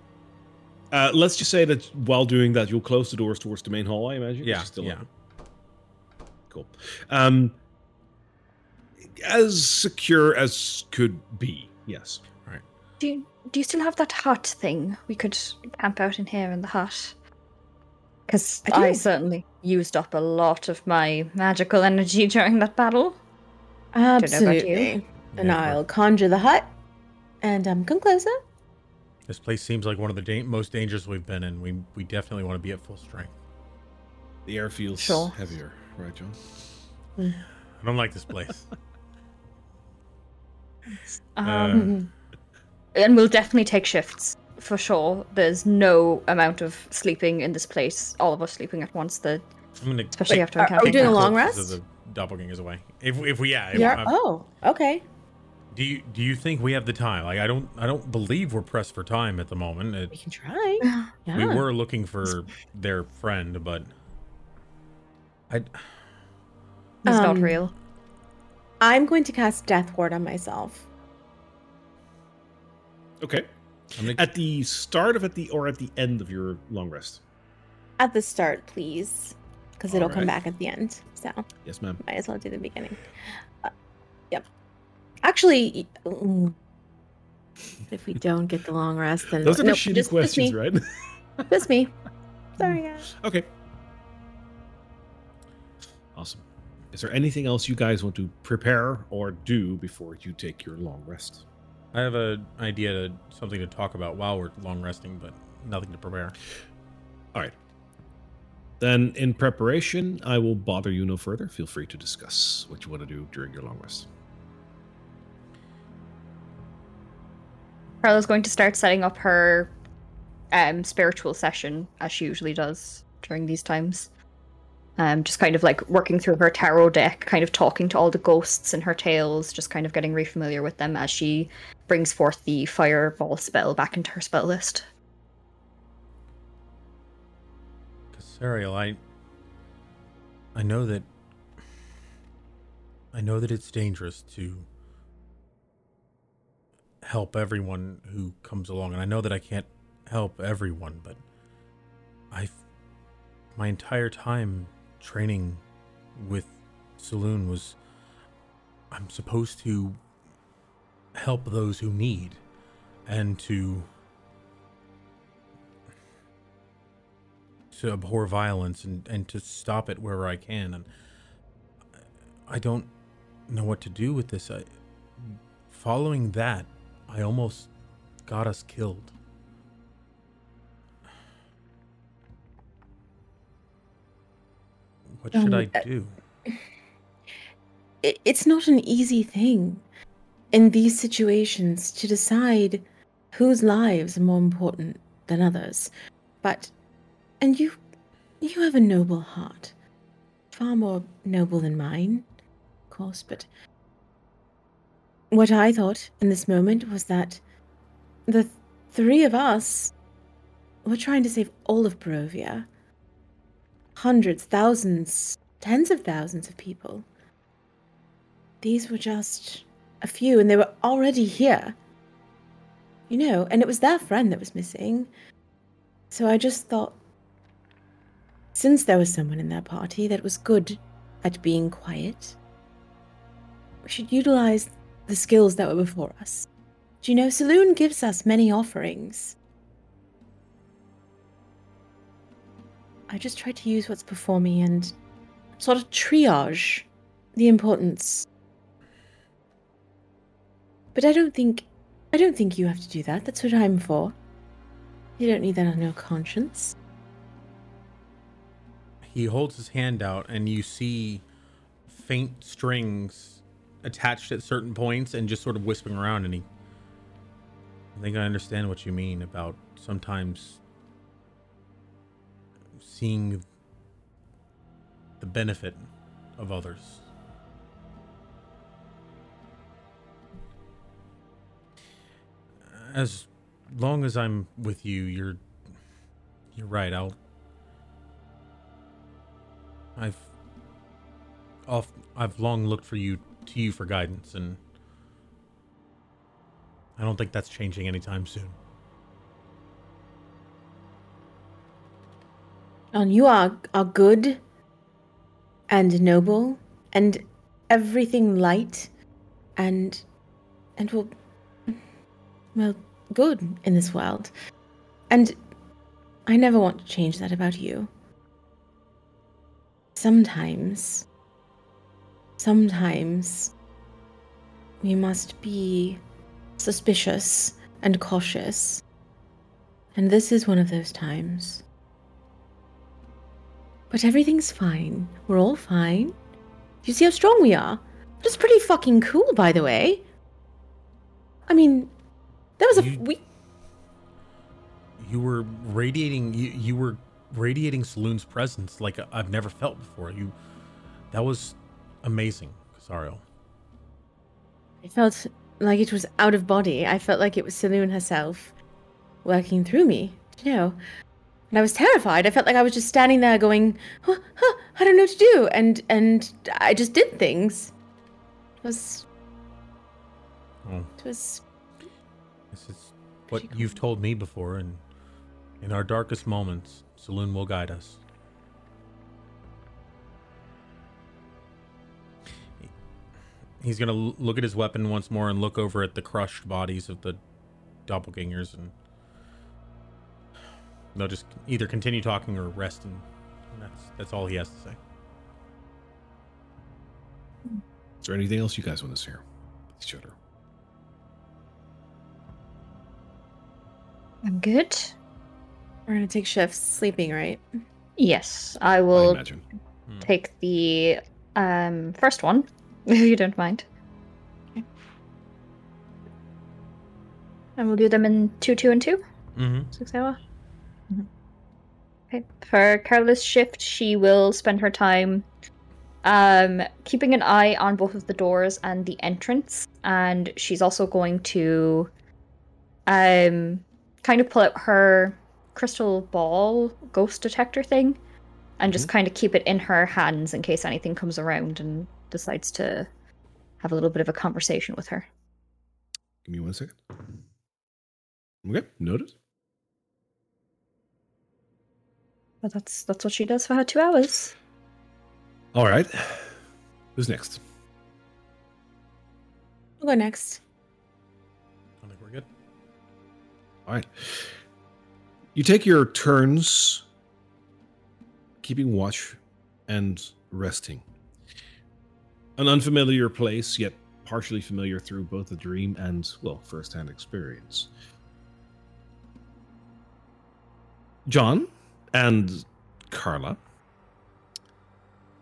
Uh, let's just say that while doing that, you'll close the doors towards the main hall. I imagine. Yeah, still yeah. open. Cool. Um, as secure as could be. Yes. Do you, do you still have that hut thing? We could camp out in here in the hut. Because I I, certainly used up a lot of my magical energy (laughs) during that battle. know about you. Absolutely. And Yeah, I'll conjure the hut and um, come closer. This place seems like one of the da- most dangerous we've been in. We we definitely want to be at full strength. The air feels Sure. heavier, right, John? I don't like this place. (laughs) Um, Mhm. and we'll definitely take shifts for sure. There's no amount of sleeping in this place. All of us sleeping at once. The I'm gonna especially take- after are- are encountering we doing a long rest? of the doppelgangers away. If if we yeah. If, Yeah. I'm- Oh, okay. Do you do you think we have the time? Like I don't I don't believe we're pressed for time at the moment. It, We can try. (sighs) Yeah. We were looking for their friend, but I It's not Um, real. I'm going to cast Death Ward on myself. Okay. I'm gonna, At the start of at the or at the end of your long rest. At the start, please. Because it'll come back at the end. So Yes, ma'am. might as well do the beginning. Uh, yep. Actually, if we don't get the long rest, then Those are the nope, shitty just, questions, just right? (laughs) (laughs) Just me. Sorry, guys. okay. Awesome. Is there anything else you guys want to prepare or do before you take your long rest? I have an idea to something to talk about while we're long resting, but nothing to prepare. All right. Then, in preparation, I will bother you no further. Feel free to discuss what you want to do during your long rest. Carla's going to start setting up her um, spiritual session as she usually does during these times. Um, just kind of like working through her tarot deck, kind of talking to all the ghosts in her tales, just kind of getting re familiar with them as she brings forth the fireball spell back into her spell list. Casariel, I I know that I know that it's dangerous to help everyone who comes along, and I know that I can't help everyone, but I've my entire time training with Selûne was I'm supposed to help those who need and to to abhor violence and, and to stop it wherever I can. And I don't know what to do with this. I, following that, I almost got us killed. What should Um, I uh, do? (sighs) it's not an easy thing in these situations to decide whose lives are more important than others. But, and you, you have a noble heart, far more noble than mine, of course. But what I thought in this moment was that the th- three of us were trying to save all of Barovia. Hundreds, thousands, tens of thousands of people. These were just a few, and they were already here. You know, and it was their friend that was missing. So I just thought, since there was someone in their party that was good at being quiet, we should utilize the skills that were before us. Do you know, Selûne gives us many offerings. I just try to use what's before me and sort of triage the importance. But I don't think I don't think you have to do that. That's what I'm for. You don't need that on your conscience. He holds his hand out, and you see faint strings attached at certain points and just sort of whispering around. And he, I think I understand what you mean about sometimes seeing the benefit of others. As long as I'm with you, you're you're right. I'll I've off I've long looked for you to you for guidance and I don't think that's changing anytime soon. And you are are good and noble and everything light and and well well good in this world. And I never want to change that about you. Sometimes sometimes we must be suspicious and cautious. And this is one of those times. But everything's fine. We're all fine. You see how strong we are? That's pretty fucking cool, by the way. I mean, that was a You- we. You were radiating you, you were radiating Selûne's presence like I've never felt before. You that was amazing, Casario. I felt like it was out of body. I felt like it was Saloon herself working through me. You know, and I was terrified. I felt like I was just standing there going, huh, huh, I don't know what to do, and and I just did things. It was. Oh. It was. This is what you've told me before, and in our darkest moments, Selûne will guide us. He's gonna look at his weapon once more and look over at the crushed bodies of the doppelgangers, and they'll just either continue talking or rest, and that's that's all he has to say. Is there anything else you guys want to share with each I'm good. We're gonna take shifts sleeping, right? Yes, I I will imagine. take the um first one, (laughs) if you don't mind. And we'll do them in two, two, and two. Mm-hmm. Six hour. Okay. For Carla's shift, she will spend her time um keeping an eye on both of the doors and the entrance, and she's also going to um kind of pull out her crystal ball ghost detector thing and just mm-hmm. kind of keep it in her hands in case anything comes around and decides to have a little bit of a conversation with her. Give me one second. Okay, noted. But that's that's what she does for her two hours. All right. Who's next? I'll go next. All right. You take your turns keeping watch and resting. An unfamiliar place, yet partially familiar through both a dream and, well, first hand experience. John and Carla,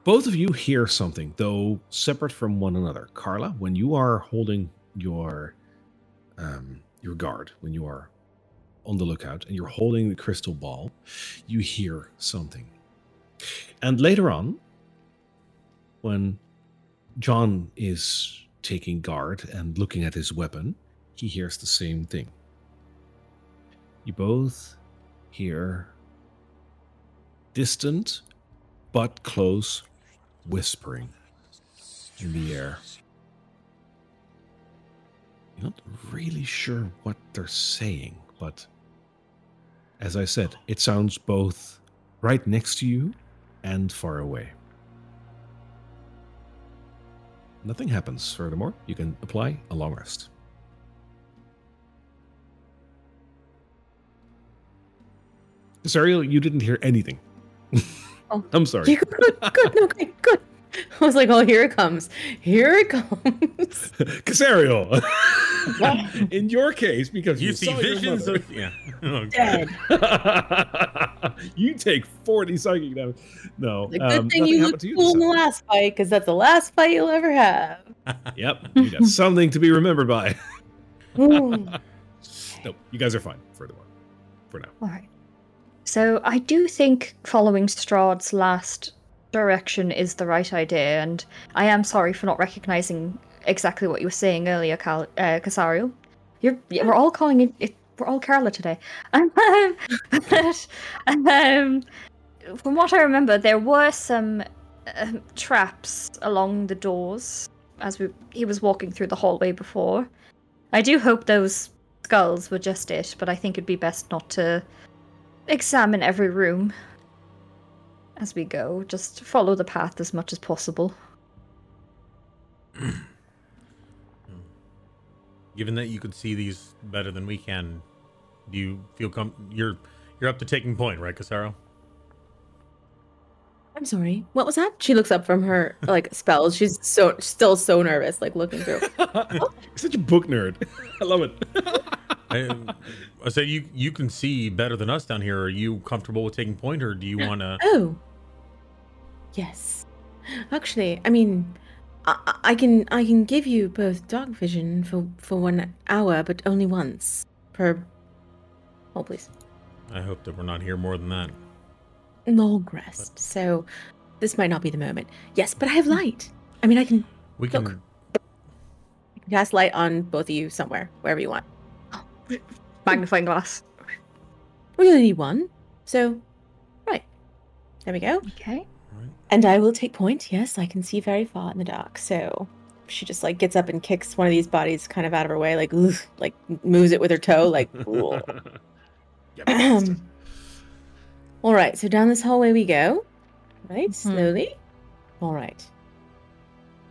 both of you hear something, though separate from one another. Carla, when you are holding your um, your guard, when you are on the lookout and you're holding the crystal ball, you hear something. And later on, when John is taking guard and looking at his weapon, he hears the same thing. You both hear distant but close whispering in the air. You're not really sure what they're saying, but as I said, it sounds both right next to you and far away. Nothing happens. Furthermore, you can apply a long rest. Serial, you didn't hear anything. Oh. (laughs) I'm sorry. You (laughs) good, good, no, good, good. (laughs) I was like, oh, here it comes. Here it comes. (laughs) Casario, (laughs) in your case, because You you, see saw your visions mother- of yeah. Oh, Dead. you take 40 psychic damage. No. The good um, thing you happened looked you cool in the last fight, because that's the last fight you'll ever have. Yep. You got something to be remembered by. nope. You guys are fine for the one. For now. All right. So I do think following Strahd's last direction is the right idea, and I am sorry for not recognizing exactly what you were saying earlier, Cal- uh, Casario. You're, we're all calling it, it. We're all Carla today. (laughs) but, um, from what I remember, there were some um, traps along the doors as we, he was walking through the hallway before. I do hope those skulls were just it, but I think it'd be best not to examine every room as we go. Just follow the path as much as possible. (clears throat) Given that you could see these better than we can, do you feel com- you're you're up to taking point, right, Casaro? I'm sorry. What was that? She looks up from her like (laughs) spells. She's so still so nervous, like looking through. (laughs) You're such a book nerd. (laughs) I love it. I, I say you you can see better than us down here. Are you comfortable with taking point, or do you uh, want to? Oh. Yes. Actually, I mean, I, I- I can I can give you both dark vision for for one hour, but only once per. Oh, please. I hope that we're not here more than that. Long rest. So, this might not be the moment. Yes, but I have light. I mean, I can We can. Look. cast light on both of you somewhere, wherever you want. (gasps) Magnifying glass. We only need one. So, right. There we go. Okay. And I will take point. Yes, I can see very far in the dark. So she just like gets up and kicks one of these bodies kind of out of her way, like "Ugh," like moves it with her toe, like. (laughs) "Ugh." (laughs) (clears throat) All right, so down this hallway we go. Right, Mhm. slowly. All right.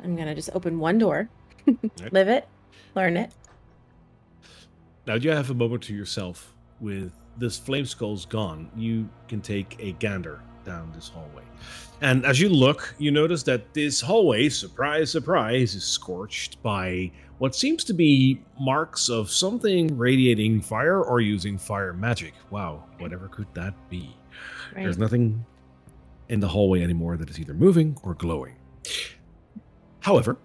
I'm gonna just open one door, (laughs) Right. live it, learn it. Now do you have a moment to yourself. With this flame skull's gone, you can take a gander down this hallway. And as you look, you notice that this hallway, surprise, surprise, is scorched by what seems to be marks of something radiating fire or using fire magic. Wow, whatever could that be? Right. There's nothing in the hallway anymore that is either moving or glowing. However,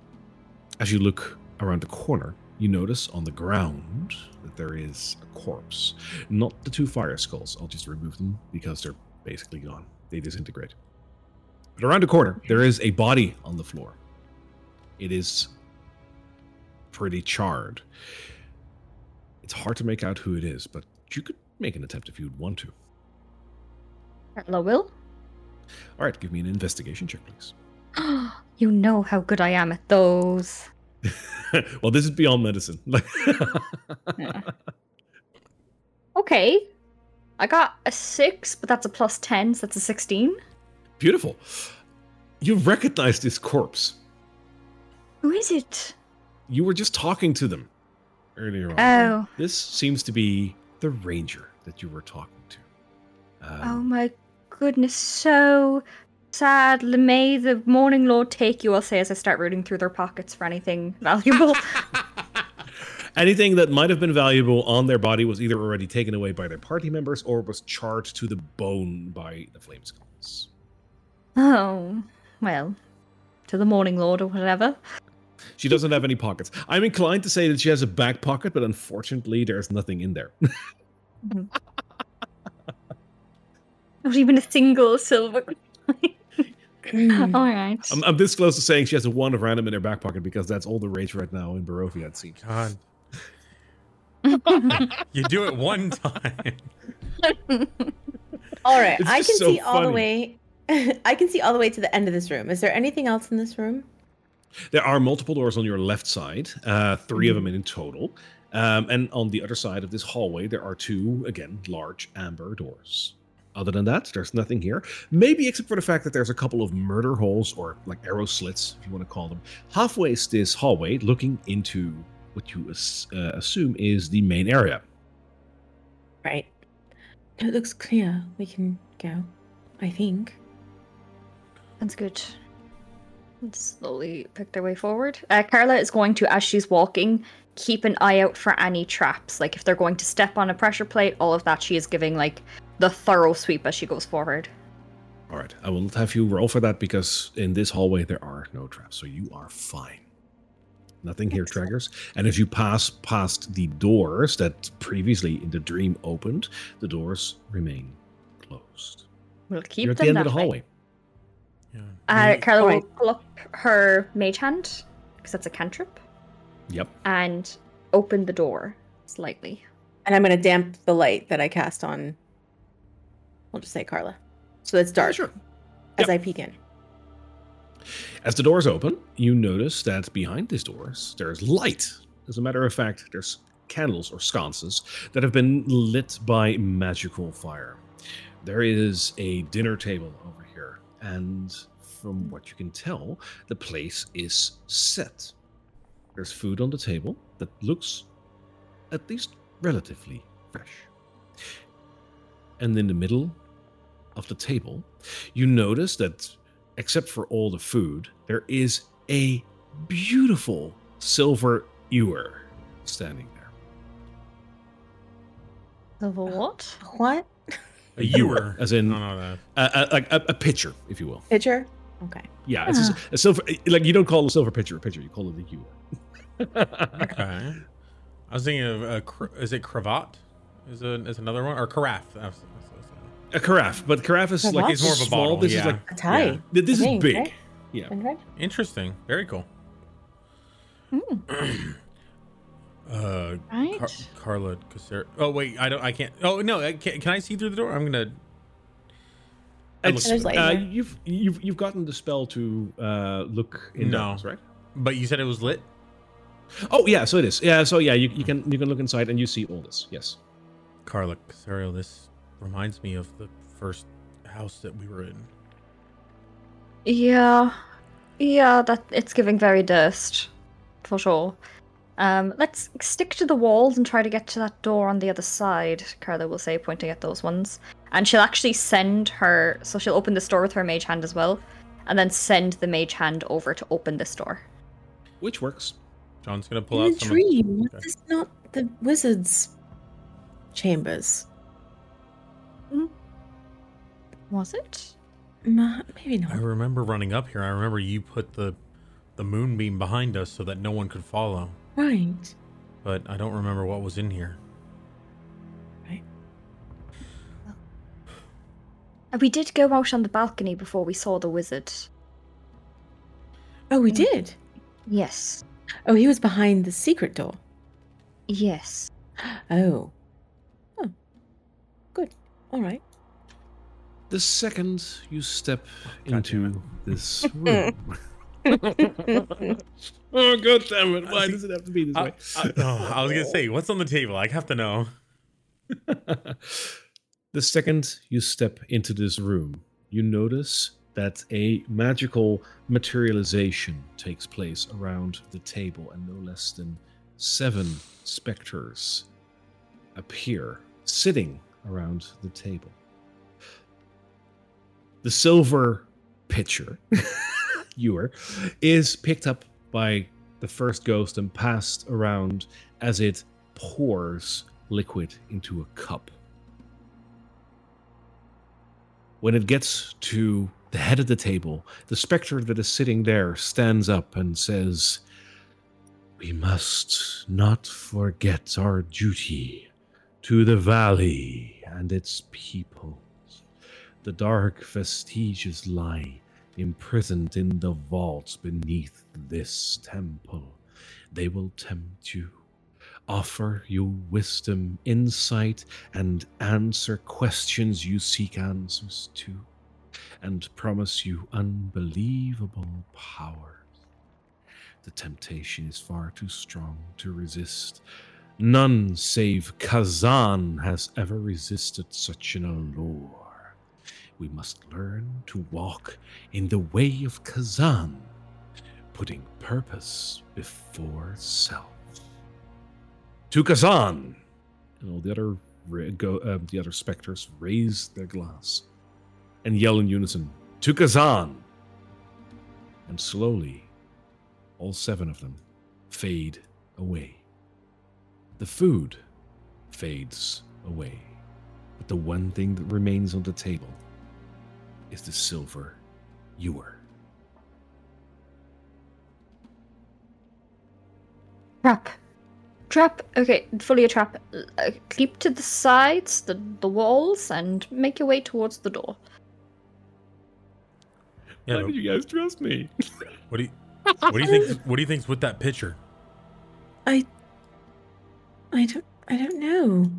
as you look around the corner, you notice on the ground that there is a corpse. Not the two fire skulls. I'll just remove them because they're basically gone. They disintegrate. But around a corner, there is a body on the floor. It is pretty charred. It's hard to make out who it is, but you could make an attempt if you'd want to. Carla will. All right, give me an investigation check, please. (laughs) (gasps) you know how good I am at those. well, this is beyond medicine. Yeah. (laughs) Okay. I got a six, but that's a plus 10, so that's a 16. Beautiful. You recognize this corpse. Who is it? You were just talking to them earlier on. Oh. This seems to be the ranger that you were talking to. Um, Oh my goodness, so sad. May the Morning Lord take you, I'll say as I start rooting through their pockets for anything valuable. (laughs) Anything that might have been valuable on their body was either already taken away by their party members or was charred to the bone by the flame skulls. oh, well, to the Morning Lord or whatever. She doesn't have any pockets. I'm inclined to say that she has a back pocket, but unfortunately, there's nothing in there. (laughs) Not even a single silver. Mm. All right. I'm, I'm this close to saying she has a wand of random in her back pocket because that's all the rage right now in Barovia, it seems. God, (laughs) you do it one time. All right, I can so see all the way. (laughs) I can see all the way to the end of this room. Is there anything else in this room? There are multiple doors on your left side, uh, 3 of them in total. Um, and on the other side of this hallway, there are two, again, large amber doors. Other than that, there's nothing here. Maybe except for the fact that there's a couple of murder holes, or like arrow slits, if you want to call them, halfway is this hallway looking into what you as- uh, assume is the main area. Right. It looks clear. We can go. I think. That's good. and slowly pick their way forward. Uh, Carla is going to, as she's walking, keep an eye out for any traps. Like if they're going to step on a pressure plate, all of that she is giving like the thorough sweep as she goes forward. All right, I will have you roll for that because in this hallway there are no traps, so you are fine. Nothing here triggers. And if you pass past the doors that previously in the dream opened, the doors remain closed. We'll keep You're at them the end that of the hallway. Yeah. Uh, Carla will pull up her mage hand because that's a cantrip Yep. and open the door slightly. And I'm gonna damp the light that I cast on. I'll just say Carla, so it's dark Sure. as Yep. I peek in. As the doors open, you notice that behind these doors there's light. As a matter of fact, there's candles or sconces that have been lit by magical fire. There is a dinner table over here, and from what you can tell, the place is set. There's food on the table that looks at least relatively fresh. And in the middle of the table, you notice that except for all the food, there is a beautiful silver ewer standing there. Silver uh, what? What A ewer. (laughs) As in- no, no. A, a, like a, a pitcher, if you will. pitcher? Okay. Yeah, it's a, ah. a silver. Like you don't call a silver pitcher a pitcher, you call it a ewer. (laughs) Okay. I was thinking of a, cr- is it cravat? Is a, is another one or carafe? I was- a carafe, but carafe is like It's more of a small. bottle, This is like A tie. yeah. This I is big. right? Yeah. Okay. Interesting. Very cool. (clears throat) uh, Right. Car- Carla Cacer- Oh wait, I don't. I can't. Oh no, I can, can I see through the door? I'm gonna. It's, There's light uh, you've you've you've gotten the spell to uh, look in No. darkness, right? But you said it was lit. Oh yeah, so it is. Yeah, so yeah, you, you can you can look inside and you see all this. Yes. Carla Casario, this reminds me of the first house that we were in. Yeah, yeah, that it's giving very dust. for sure. Um, let's stick to the walls and try to get to that door on the other side. Carla will say, pointing at those ones, and she'll actually send her. So she'll open this door with her mage hand as well, and then send the mage hand over to open this door. Which works. John's gonna pull In out a some. dream. Okay. Was this not the wizard's chambers? Was it? Ma- maybe not. I remember running up here. I remember you put the the moonbeam behind us so that no one could follow. Right. But I don't remember what was in here. Uh, We did go out on the balcony before we saw the wizard. Oh, we did. Yes, Oh, he was behind the secret door. yes. Oh. Oh. Good. All right. The second you step God into this (laughs) room. (laughs) oh god damn it! Why uh, does it have to be this I, way? I- no, I was gonna say, what's on the table? I have to know. (laughs) the second you step into this room, you notice that a magical materialization takes place around the table, and no less than seven specters appear sitting around the table. The silver pitcher, (laughs) ewer, is picked up by the first ghost and passed around as it pours liquid into a cup. When it gets to the head of the table, the specter that is sitting there stands up and says, We must not forget our duty to the valley and its people. The dark vestiges lie imprisoned in the vaults beneath this temple. They will tempt you, offer you wisdom, insight, and answer questions you seek answers to, and promise you unbelievable powers. The temptation is far too strong to resist. None save Kazan has ever resisted such an allure. We must learn to walk in the way of Kazan, putting purpose before self. To Kazan! And all the other go, uh, the other specters raise their glass and yell in unison, To Kazan! and slowly, all seven of them fade away. The food fades away, but the one thing that remains on the table is the silver ewer. Trap. Trap. Okay, fully a trap. Uh, keep to the sides, the, the walls, and make your way towards the door. Yeah, Why no, did you guys trust me? what do you what do you think what do you think's with that picture? I I don't I don't know.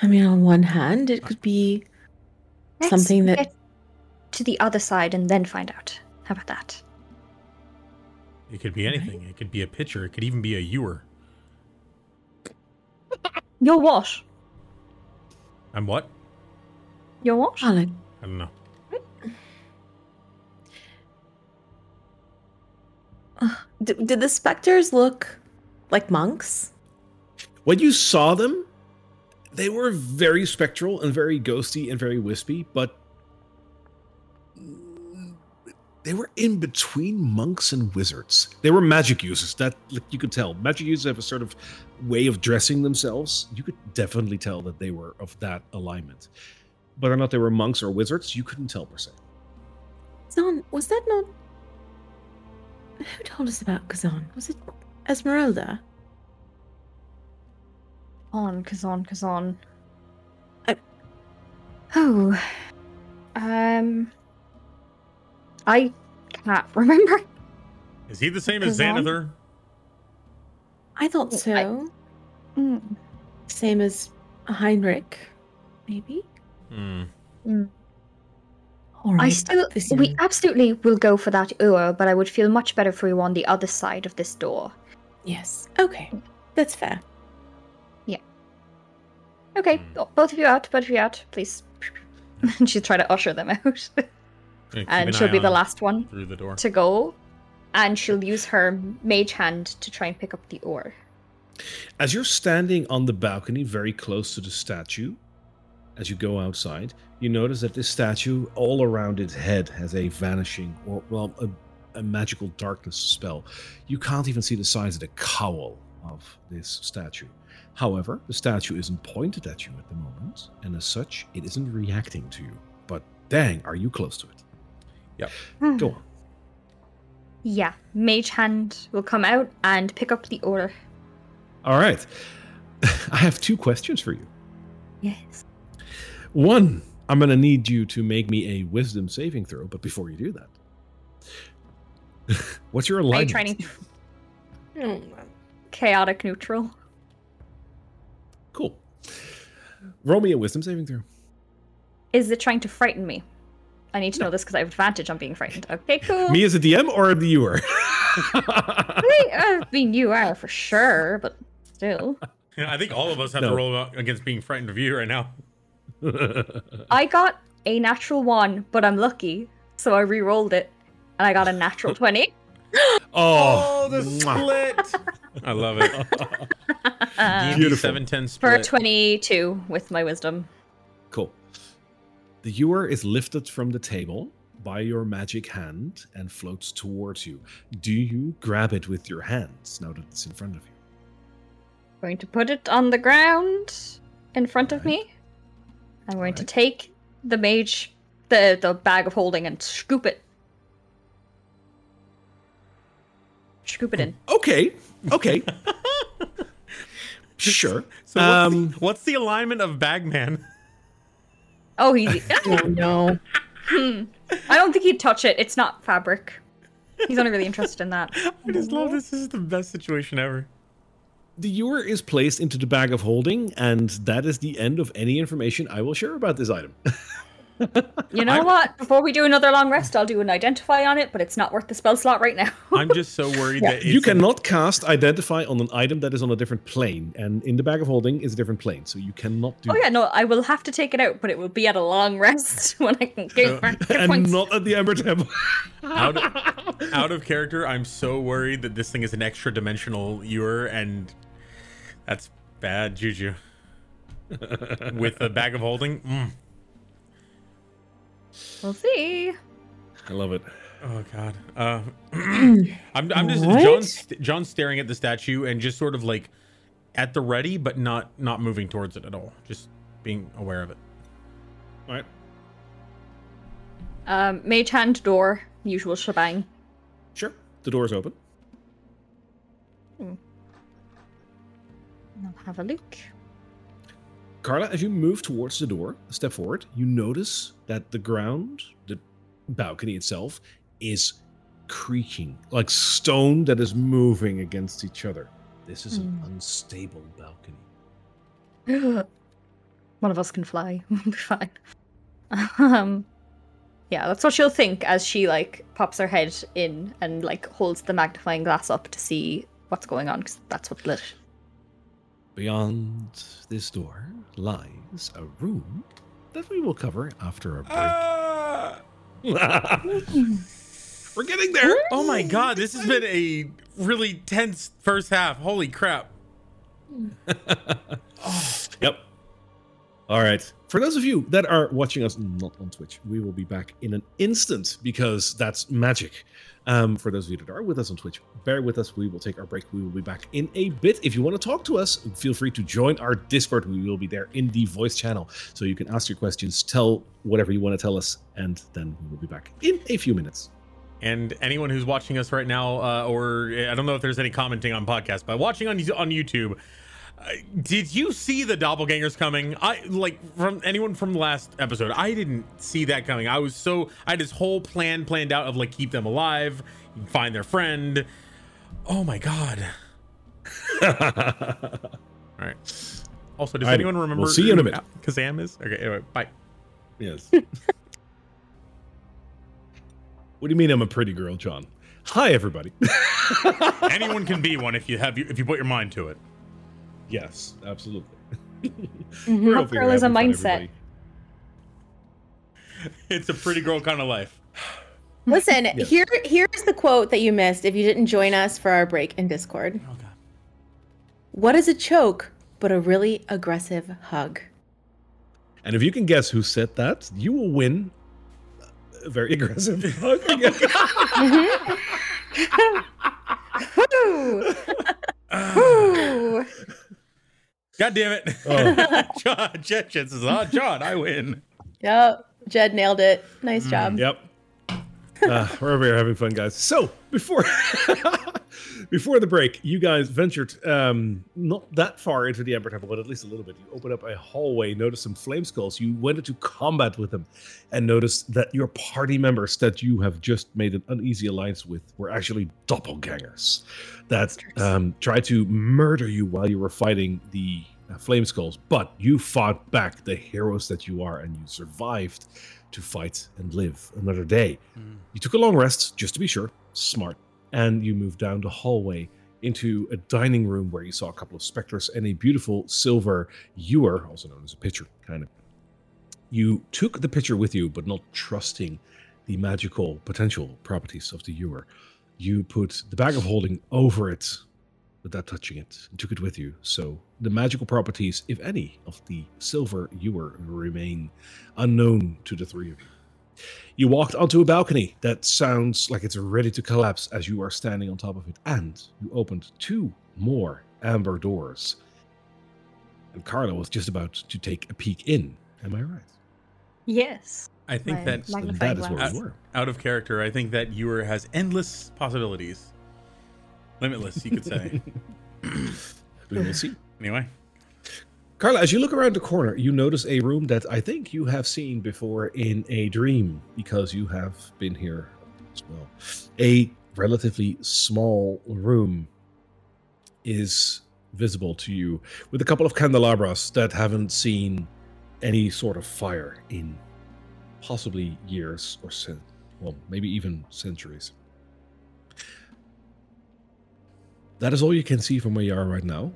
I mean on one hand it could be Let's something that get to the other side and then find out. How about that? It could be anything. It could be a pitcher. It could even be a ewer. You're what? I'm what? You're what? Alec, I don't know. (sighs) d- did the specters look like monks? when you saw them, they were very spectral and very ghosty and very wispy, but they were in between monks and wizards. They were magic users. That like, you could tell. Magic users have a sort of way of dressing themselves. You could definitely tell that they were of that alignment. Whether or not they were monks or wizards, you couldn't tell per se. Kazan, was that not who told us about Kazan? Was it Ezmerelda? On, Kazan, Kazan. I- Oh. Um. I can't remember. Is he the same as Kazan? Xanather? I thought I- so. Mm. Same as Heinrich, maybe. Hmm. All right, I still, we absolutely will go for that Ur, but I would feel much better for you on the other side of this door. yes. Okay, that's fair. Yeah. Okay, bo- both of you out, both of you out, please. (laughs) and she's trying to usher them out. (laughs) Yeah, and an she'll be the last one through the door. to go. And she'll use her mage hand to try and pick up the ore. As you're standing on the balcony very close to the statue, as you go outside, you notice that this statue, all around its head, has a vanishing or, well, a, a magical darkness spell. You can't even see the size of the cowl of this statue. However, the statue isn't pointed at you at the moment, and as such, it isn't reacting to you. But dang, are you close to it? Hmm. Go on. Yeah, mage hand will come out and pick up the ore. All right. (laughs) I have two questions for you. Yes. One, I'm going to need you to make me a wisdom saving throw, but before you do that, (laughs) what's your Are you alignment? trying to (laughs) Oh, chaotic neutral? Cool. Roll me a wisdom saving throw. Is it trying to frighten me? I need to know this because I have advantage on being frightened. Okay, cool. Me as a DM or the viewer? (laughs) I mean, you are for sure, but still. Yeah, I think all of us have No. to roll out against being frightened of you right now. I got a natural one, but I'm lucky, so I re-rolled it, and I got a natural (laughs) twenty. oh, the mwah. split! I love it. (laughs) Uh, D&D Beautiful. 710 for twenty-two with my wisdom. Cool. The ewer is lifted from the table by your magic hand and floats towards you. Do you grab it with your hands now that it's in front of you? Going to put it on the ground in front of me. I'm going to take the mage, the the bag of holding, and scoop it. Scoop it in. Okay. Okay. (laughs) sure. So what's, Um, the, what's the alignment of Bagman? Oh, (laughs) easy. Oh no. Hmm. (laughs) I don't think he'd touch it. It's not fabric. He's only really interested in that. (laughs) I just love this. This is the best situation ever. The ewer is placed into the bag of holding, and that is the end of any information I will share about this item. You know what? Before we do another long rest, I'll do an identify on it, but it's not worth the spell slot right now. (laughs) I'm just so worried that you it's a- cannot cast identify on an item that is on a different plane, and in the bag of holding is a different plane, so you cannot do oh yeah, no, I will have to take it out, but it will be at a long rest (laughs) when I can get, Uh, get and points. not at the Amber Temple. (laughs) out of, out of character. I'm so worried that this thing is an extra dimensional ewer, and that's bad juju. With the bag of holding, mm. We'll see. I love it. Oh God. Uh, (clears throat) I'm I'm just What? John's John's staring at the statue and just sort of like at the ready, but not not moving towards it at all. Just being aware of it. All right. Um, mage hand door, usual shebang. Sure. The door is open. I'll have a look. Carla, as you move towards the door, step forward, you notice that the ground, the balcony itself, is creaking like stone that is moving against each other. This is an unstable balcony. (laughs) One of us can fly. (laughs) We'll be fine. Um, yeah, that's what she'll think as she like pops her head in and like holds the magnifying glass up to see what's going on because that's what's lit. Beyond this door lies a room that we will cover after a break. Ah! (laughs) We're getting there. Oh my God! This has been a really tense first half. Holy crap! (laughs) Yep. All right. For those of you that are watching us not on Twitch, we will be back in an instant because that's magic. Um, for those of you that are with us on Twitch, bear with us. We will take our break. We will be back in a bit. If you want to talk to us, feel free to join our Discord. We will be there in the voice channel. So you can ask your questions, tell whatever you want to tell us, and then we will be back in a few minutes. And anyone who's watching us right now, uh, or I don't know if there's any commenting on podcast, but watching on on YouTube, did you see the doppelgangers coming? I like from anyone from last episode. I didn't see that coming. I was so I had this whole plan planned out of like keep them alive, find their friend. Oh my god! (laughs) All right. Also, does Alrighty, anyone remember we'll see you in a minute. Kazan is? Okay. Anyway, bye. Yes. (laughs) what do you mean I'm a pretty girl, John? Hi, everybody. (laughs) anyone can be one if you have if you put your mind to it. Yes, absolutely. Mhm. Hot girl is a mindset. It's a pretty girl kind of life. Listen, (laughs) Yes. here here's the quote that you missed if you didn't join us for our break in Discord. Oh god. What is a choke but a really aggressive hug? And if you can guess who said that, you will win a very aggressive (laughs) hug. (laughs) Woo! God damn it. Oh. (laughs) John, Jet Jet says, oh, John, I win. Yep, Jed nailed it. Nice mm. job. Yep. Uh, we're over here having fun, guys. So before (laughs) before the break, you guys ventured um, not that far into the Amber Temple, but at least a little bit. You opened up a hallway, noticed some flame skulls. You went into combat with them, and noticed that your party members that you have just made an uneasy alliance with were actually doppelgangers that um, tried to murder you while you were fighting the uh, flame skulls. But you fought back, the heroes that you are, and you survived to fight and live another day. Mm. You took a long rest, just to be sure. Smart. And you moved down the hallway into a dining room where you saw a couple of specters and a beautiful silver ewer, also known as a pitcher, kind of. You took the pitcher with you, but not trusting the magical potential properties of the ewer. You put the bag of holding over it without touching it and took it with you. So the magical properties, if any, of the silver ewer remain unknown to the three of you. You walked onto a balcony that sounds like it's ready to collapse as you are standing on top of it, and you opened two more amber doors. And Carla was just about to take a peek in. Am I right? Yes. I think that that is where glass. we were. out of character, I think that Ewer has endless possibilities. Limitless, you could say. (laughs) We will see. Anyway. Carla, as you look around the corner, you notice a room that I think you have seen before in a dream because you have been here as well. A relatively small room is visible to you with a couple of candelabras that haven't seen any sort of fire in possibly years or well, maybe even centuries. That is all you can see from where you are right now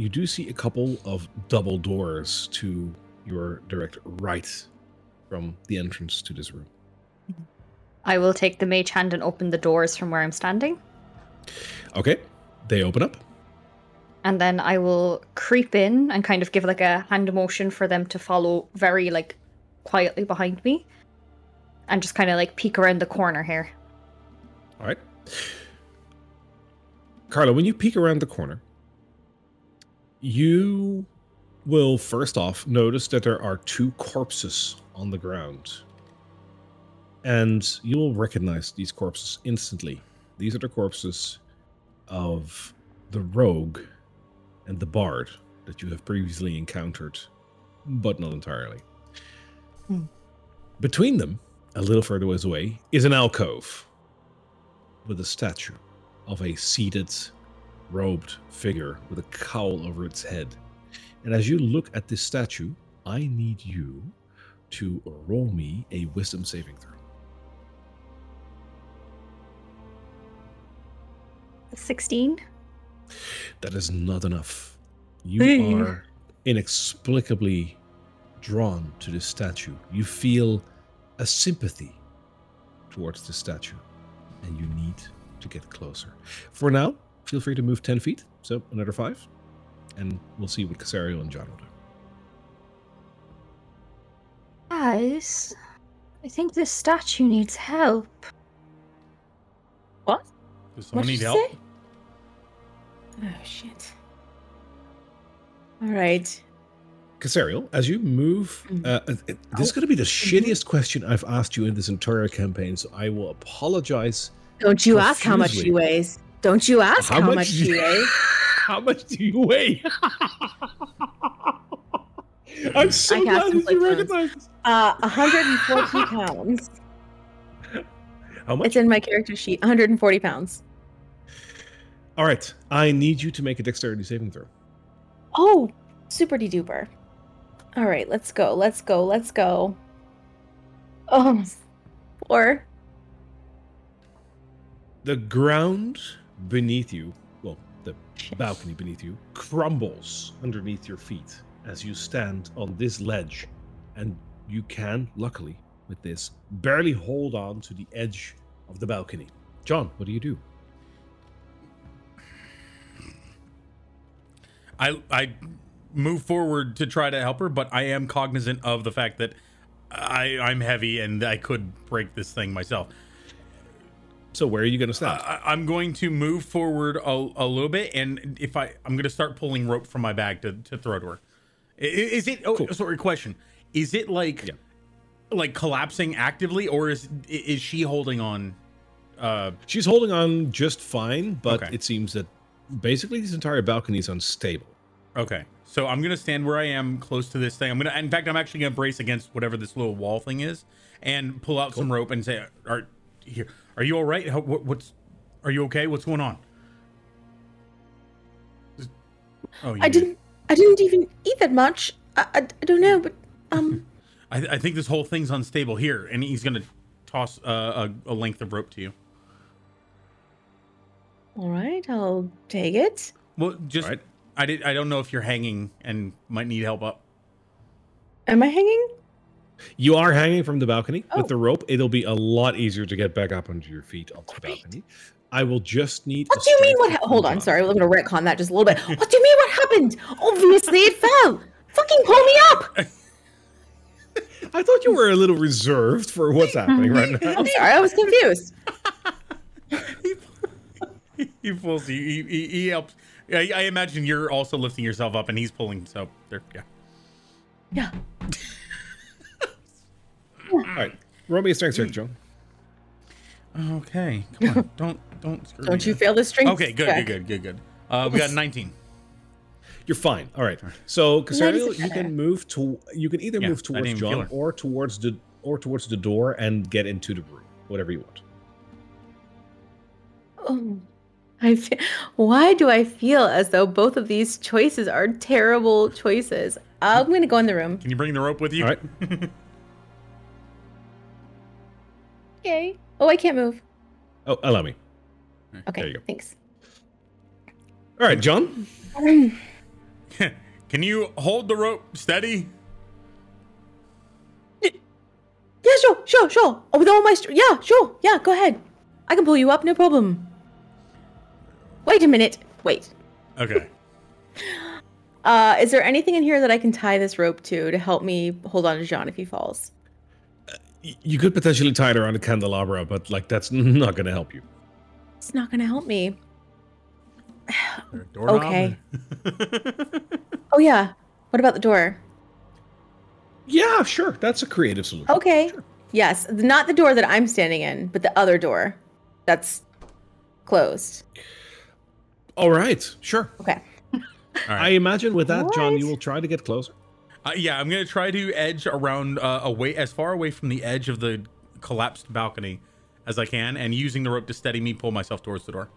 you do see a couple of double doors to your direct right from the entrance to this room. I will take the mage hand and open the doors from where I'm standing. Okay, they open up. And then I will creep in and kind of give like a hand motion for them to follow very like quietly behind me. And just kind of like peek around the corner here. All right. Carla, when you peek around the corner, you will first off notice that there are two corpses on the ground. And you will recognize these corpses instantly. These are the corpses of the rogue and the bard that you have previously encountered, but not entirely. Hmm. Between them, a little further away, is an alcove with a statue of a seated, robed figure with a cowl over its head. And as you look at this statue, I need you to roll me a wisdom saving throw. 16? That is not enough. You Hey. are inexplicably drawn to this statue. You feel a sympathy towards the statue, and you need to get closer. For now, feel free to move 10 feet, so another five, and we'll see what Casario and John will do. Guys, I think this statue needs help. What? Does someone What'd need help? say? Oh shit. All right. Casario, as you move, Mm. uh, this is going to be the shittiest question I've asked you in this entire campaign, so I will apologize. Don't you ask how much Profusely. she weighs. Don't you ask how, much, do she you- weighs. (laughs) How much do you weigh? (laughs) I'm so I glad that you recognize this. Uh, 140 (laughs) pounds. How much? It's in my character sheet. 140 pounds. All right, I need you to make a dexterity saving throw. Oh, super de duper. All right, let's go. Let's go. Let's go. Oh, four. The ground beneath you, well, the balcony beneath you, crumbles underneath your feet as you stand on this ledge, and you can, luckily, with this, barely hold on to the edge of the balcony. John, what do you do? I I move forward to try to help her, but I am cognizant of the fact that I I'm heavy and I could break this thing myself. So, where are you going to stop? I'm going to move forward a, a little bit, and if I I'm going to start pulling rope from my bag to, to throw to her. Is it? Oh, Cool. sorry. Question: Is it like Yeah. like collapsing actively, or is is she holding on? Uh, She's holding on just fine, but Okay. it seems that basically this entire balcony is unstable. Okay, so I'm gonna stand where I am, close to this thing. I'm gonna, in fact, I'm actually gonna brace against whatever this little wall thing is, and pull out some rope and say, "Are here? Are you all right? How, what, what's? Are you okay? What's going on?" Oh, you I did. didn't. I didn't even eat that much. I, I, I don't know, but um, (laughs) I, I think this whole thing's unstable here, and he's gonna toss uh, a, a length of rope to you. all right, I'll take it. Well, just Right. I did. I don't know if you're hanging and might need help up. Am I hanging? You are hanging from the balcony Oh. with the oh. rope. It'll be a lot easier to get back up onto your feet onto the balcony. I will just need. What a do you mean? What? Ha- hold on, John. sorry, we're gonna retcon that just a little bit. What do you mean? What happened? Obviously, it fell. Fucking pull me up. (laughs) I thought you were a little reserved for what's happening right now. I'm sorry, I was confused. (laughs) (laughs) he pulls you. He, he, he helps. I, I imagine you're also lifting yourself up, and he's pulling. So there. Yeah. Yeah. All right, roll me a strength check, John. Okay. Come on. (laughs) don't don't. screw Don't me you up. fail this strength? Okay. Good. check. Good. Good. Good. Good. Uh, we got 19. You're fine. All right. So, Casario, you can move to. You can either Yeah, move I towards didn't even feel John her. or or towards the or towards the door and get into the room. Whatever you want. Oh, I fe- why do I feel as though both of these choices are terrible choices? I'm gonna go in the room. Can you bring the rope with you? All right. (laughs) Okay. Oh, I can't move. Oh, allow me. Okay, There you go. thanks. All right, John. (laughs) Can you hold the rope steady? yeah, sure, sure, sure. Oh, with all my str- yeah, sure, yeah. Go ahead. I can pull you up, no problem. Wait a minute. Wait. Okay. Uh, is there anything in here that I can tie this rope to to help me hold on to John if he falls? Y- You could potentially tie it around a candelabra, but like that's (laughs) not going to help you. It's not gonna help me. There. Okay. (laughs) Oh yeah. What about the door? Yeah, sure. That's a creative solution. Okay. Yes, not the door that I'm standing in, but the other door that's closed. All right, sure. Okay. (laughs) All I imagine with that, John, you will try to get closer. Uh, yeah, I'm gonna try to edge around uh, away as far away from the edge of the collapsed balcony as I can, and using the rope to steady me, pull myself towards the door.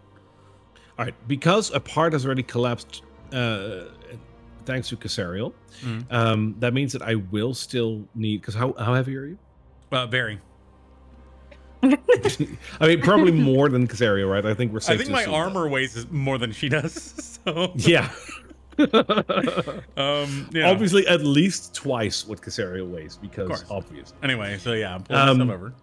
All right, because a part has already collapsed, uh, thanks to Casariel, Mhm. um, that means that I will still need. Because how how heavy are you? Uh, very. (laughs) I mean, probably more than Casariel, right? I think we're safe I think to my armor weighs more than she does. (laughs) So, Yeah. (laughs) um, yeah. Obviously, at least twice what Casariel weighs, because course. obvious. Anyway, so yeah, I'm pulling Um, over.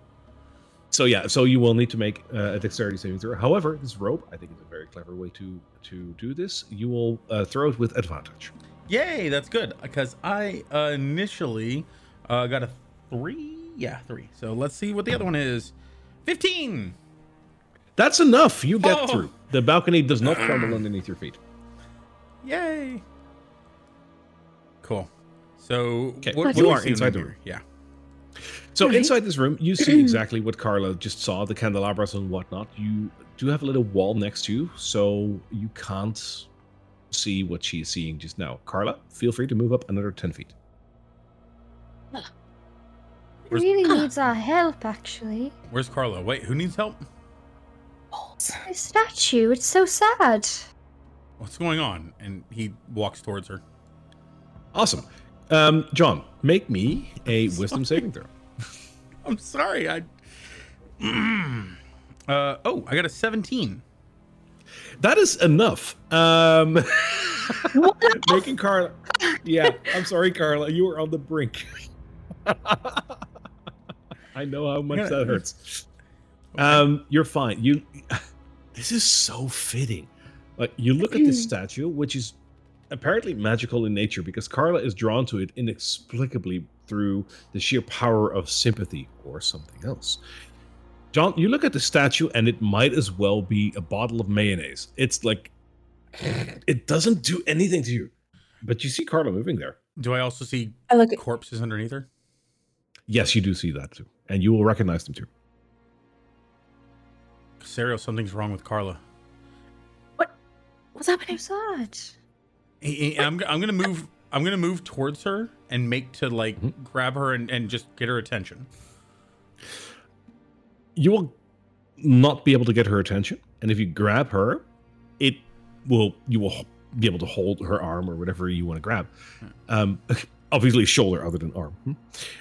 So yeah, so you will need to make uh, a dexterity saving throw. However, this rope, I think, is a very clever way to to do this. You will uh, throw it with advantage. Yay, that's good because I uh, initially uh, got a three. Yeah, three. So let's see what the other one is. Fifteen. That's enough. You get Oh. through. The balcony does not crumble underneath your feet. Yay. Cool. So Okay, what, what you are inside the here? room. Yeah. So Right. inside this room, you see (clears throat) exactly what Carla just saw, the candelabras and whatnot. You do have a little wall next to you, so you can't see what she's seeing just now. Carla, feel free to move up another 10 feet. He Where's- really needs our help, actually. Where's Carla? Wait, who needs help? His statue, it's so sad. What's going on? And he walks towards her. Awesome. Um, John, make me a wisdom saving throw. (laughs) I'm sorry. I. (clears throat) uh oh, I got a 17. That is enough. Um, (laughs) making Carla. Yeah, I'm sorry, Carla. You were on the brink. (laughs) I know how much gonna- that hurts. Um, you're fine. You. (sighs) This is so fitting. Like you look at this mm. statue, which is apparently magical in nature, because Carla is drawn to it inexplicably through the sheer power of sympathy or something else. John, you look at the statue, and it might as well be a bottle of mayonnaise. It's like it doesn't do anything to you, but you see Carla moving there. Do I also see I look at corpses underneath her? Yes, you do see that too, and you will recognize them too. Casario, something's wrong with Carla. What's happening. Who's that? Hey, hey, I'm, I'm gonna move. I'm gonna move towards her and make to like Mhm. grab her and, and just get her attention. You will not be able to get her attention, and if you grab her, it will you will be able to hold her arm or whatever you want to grab. Um, (laughs) obviously, shoulder other than arm, hmm?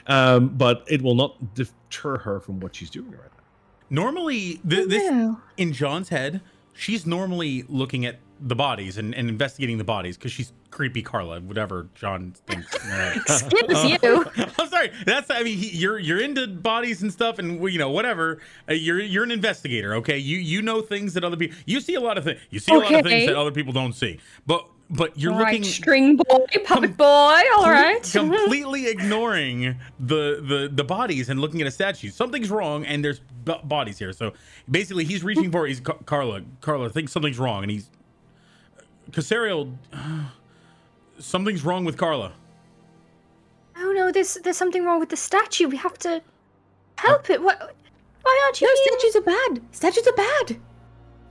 um, but it will not deter her from what she's doing right now. Normally, th- this in John's head, she's normally looking at the bodies and, and investigating the bodies because she's creepy Carla, whatever John thinks. (laughs) Uh, Excuse you. (laughs) I'm sorry. That's I mean he, you're you're into bodies and stuff and you know whatever. Uh, you're you're an investigator, okay? You you know things that other people you see a lot of things. You see a lot of things that other people don't see. But but you're All right, looking string boy, puppet boy. All cle- right. (laughs) completely ignoring the, the the bodies and looking at a statue. Something's wrong, and there's b- bodies here. So basically, he's reaching for he's Ca- Carla. Carla thinks something's wrong, and he's uh, Casario. Uh, something's wrong with Carla. Oh no, there's there's something wrong with the statue. We have to help it. What? Why aren't you? No, being- statues are bad. Statues are bad.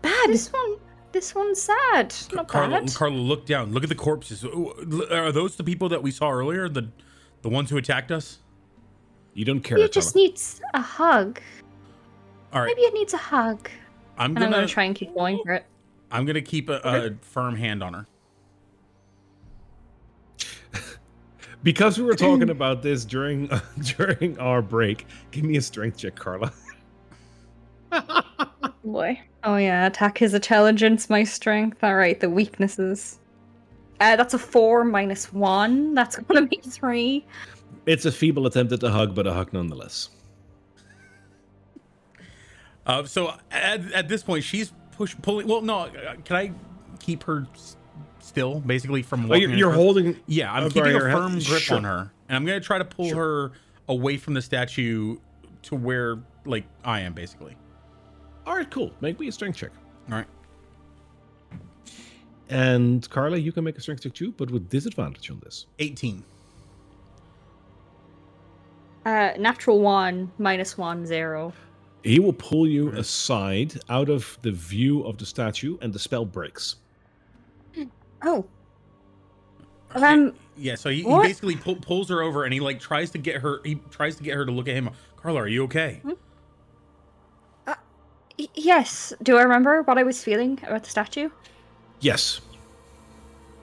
Bad. This one, this one's sad. Not Carla, bad. Carla, look down. Look at the corpses. Are those the people that we saw earlier? The the ones who attacked us? You don't care. It just Carla. needs a hug. All right, Maybe it needs a hug. I'm And I'm gonna gonna try and keep going for it. I'm gonna keep a, a firm hand on her. (laughs) because we were talking (laughs) about this during (laughs) during our break. Give me a strength check, Carla. Boy. Oh yeah, attack his intelligence, my strength. All right, the weaknesses. Uh, that's a four minus one. That's (laughs) gonna be three. It's a feeble attempt at a hug, but a hug nonetheless. Uh, so at, at this point, she's push pulling. Well, no, uh, can I keep her s- still, basically from? Oh, walking you're, you're holding. Yeah, I'm Oh, keeping a your hand- firm grip sure. on her, and I'm gonna try to pull her away from the statue to where, like, I am basically. All right, cool. Make me a strength check. All right. And Carla, you can make a strength check too, but with disadvantage on this. 18. Uh, natural one, minus one, zero. He will pull you aside out of the view of the statue, and the spell breaks. Oh. Um, Yeah, so he, he basically pull, pulls her over and he like tries to get her. He tries to get her to look at him. Carla, are you okay? y- yes. Do I remember what I was feeling about the statue? Yes.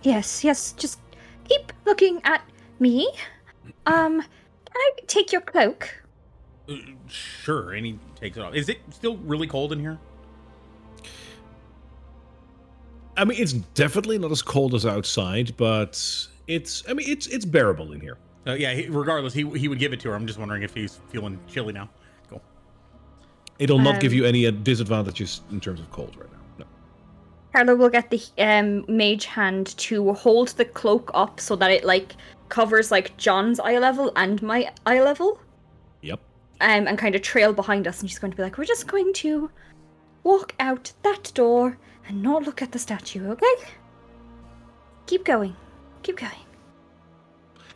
Yes, yes. Just keep looking at me. Um, can I take your cloak? Uh, sure. And he takes it off. Is it still really cold in here? I mean, it's definitely not as cold as outside, but it's. I mean, it's it's bearable in here. Uh, yeah. Regardless, he he would give it to her. I'm just wondering if he's feeling chilly now. It'll not give Um, you any disadvantages in terms of cold right now. No. Carla will get the um mage hand to hold the cloak up so that it like covers like John's eye level and my eye level. Yep. um, and kind of trail behind us. And she's going to be like, "We're just going to walk out that door and not look at the statue, okay? Keep going, keep going."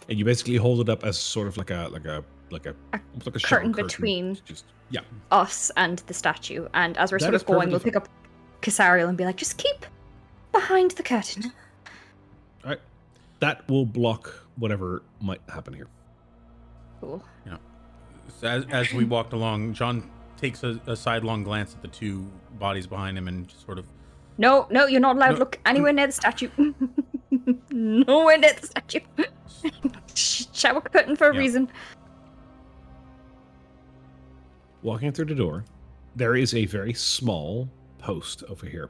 And you basically hold it up as sort of like a like a like a, A like a shower curtain between Just yeah. Us and the statue, and as we're That sort of going, we'll pick up Casariel and be like, "Just keep behind the curtain." All right. That will block whatever might happen here. Cool. So as, as we walked along, John takes a, a sidelong glance at the two bodies behind him and just sort of No, no, you're not allowed No. to look anywhere near the statue. (laughs) Nowhere near the statue. (laughs) Shower curtain for a Yeah. reason. Walking through the door, there is a very small post over here.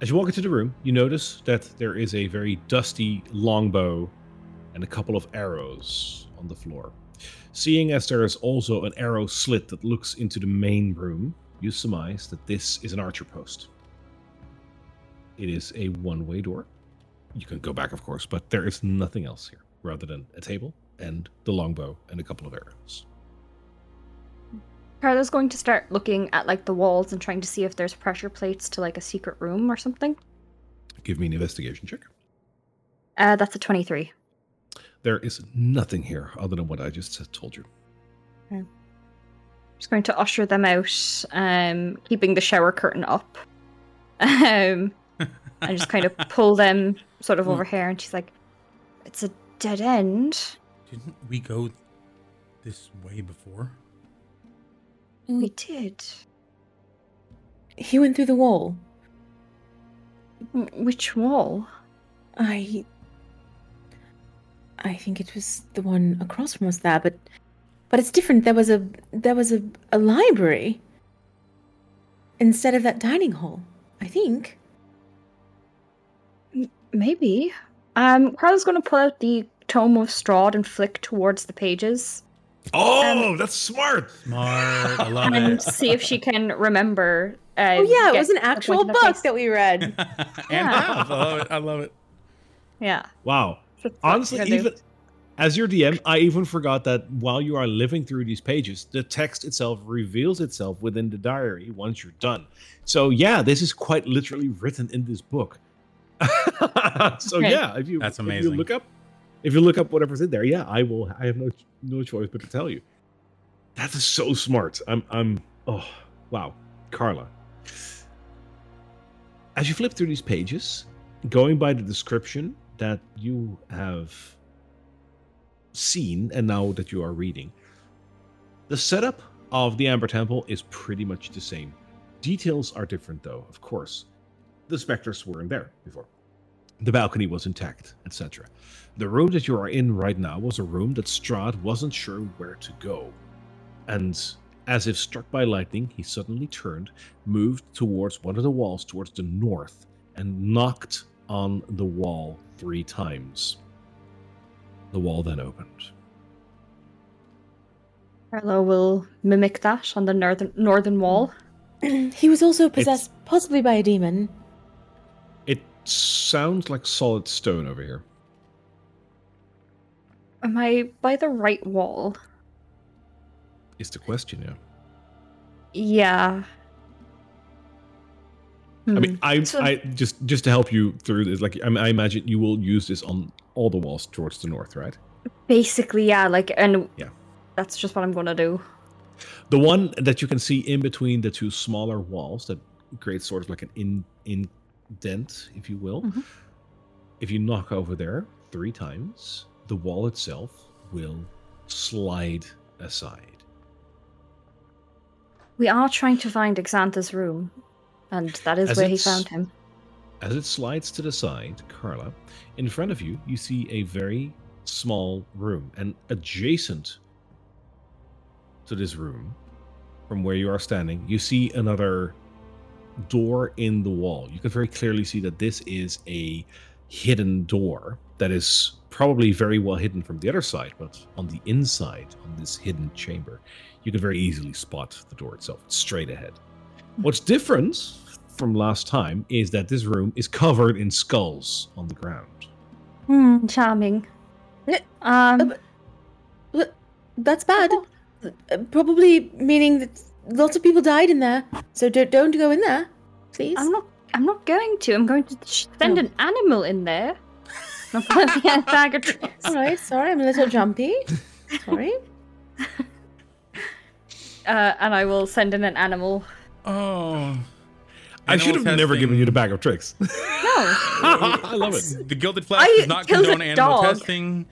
As you walk into the room, you notice that there is a very dusty longbow and a couple of arrows on the floor. Seeing as there is also an arrow slit that looks into the main room, you surmise that this is an archer post. It is a one way door. You can go back, of course, but there is nothing else here rather than a table and the longbow and a couple of arrows. Carla's going to start looking at like the walls and trying to see if there's pressure plates to like a secret room or something. Give me an investigation check. Uh, that's a 23. There is nothing here other than what I just told you. I'm Just going to usher them out, um, keeping the shower curtain up. Um, and just kind of (laughs) pull them sort of over here. And she's like, it's a dead end. Didn't we go this way before? We did. He went through the wall. Which wall? I. I think it was the one across from us there, but but it's different. There was a there was a, a library instead of that dining hall. I think. Maybe. Um, Carla's going to pull out the tome of Strahd and flick towards the pages Oh, that's smart. Smart. I love and it. see if she can remember. Uh, Oh yeah, it was an actual book that we read. (laughs) and Yeah. I love it. I love it. Yeah. Wow. Honestly, we're gonna do. even as your DM, I even forgot that while you are living through these pages, the text itself reveals itself within the diary once you're done. So yeah, this is quite literally written in this book. (laughs) so Okay. yeah, if you That's if you amazing. look up if you look up whatever's in there, yeah, I will I have no no choice but to tell you. That is so smart. I'm I'm oh wow. Carla. As you flip through these pages, going by the description that you have seen and now that you are reading, the setup of the Amber Temple is pretty much the same. Details are different, though, of course. The specters weren't there before. The balcony was intact, etc. The room that you are in right now was a room that Strahd wasn't sure where to go. And as if struck by lightning, he suddenly turned, moved towards one of the walls towards the north, and knocked on the wall three times. The wall then opened. Carla will mimic that on the northern northern wall. (clears throat) he was also possessed, possibly by a demon. Sounds like solid stone over here. Am I by the right wall? Is the question, yeah. Yeah. I Hmm. mean, I, So- I just just to help you through this, like I, I imagine you will use this on all the walls towards the north, right? basically, yeah. Like, and Yeah. that's just what I'm gonna do. The one that you can see in between the two smaller walls that creates sort of like an in in indent, if you will. Mhm. If you knock over there three times, the wall itself will slide aside. We are trying to find Xantha's room, and that is As where he found him. As it slides to the side, Carla, in front of you, you see a very small room, and adjacent to this room, from where you are standing, you see another door in the wall. You can very clearly see that this is a hidden door that is probably very well hidden from the other side, but on the inside, on this hidden chamber, you can very easily spot the door itself. It's straight ahead. What's different from last time is that this room is covered in skulls on the ground. Hmm, charming. Um, Look, That's bad. Uh, Probably meaning that lots of people died in there. So don't, don't go in there, please. I'm not. I'm not going to. I'm going to send Oh. an animal in there. (laughs) Not put me bag of (laughs) tricks. All right, sorry, I'm a little jumpy. Sorry. (laughs) Uh, and I will send in an animal. Oh. I should have Animal never given you the bag of tricks. No. I love it. The Gilded Flask I does not killed a condone animal dog. testing.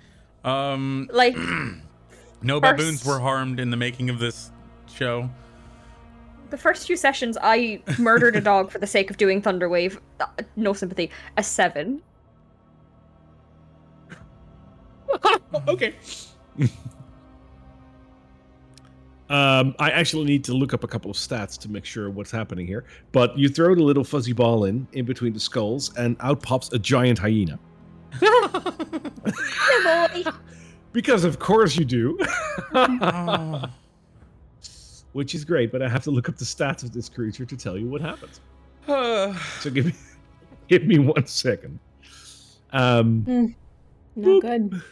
Um, Like, (clears throat) no First- baboons were harmed in the making of this show. The first few sessions, I murdered a dog for the sake of doing Thunderwave. Uh, No sympathy. A seven. (laughs) okay. um, I actually need to look up a couple of stats to make sure what's happening here. But you throw the little fuzzy ball in, in between the skulls, and out pops a giant hyena. (laughs) boy. (laughs) Because of course you do. Oh. Which is great, but I have to look up the stats of this creature to tell you what happens. (sighs) So give me (laughs) give me one second. Um Not good.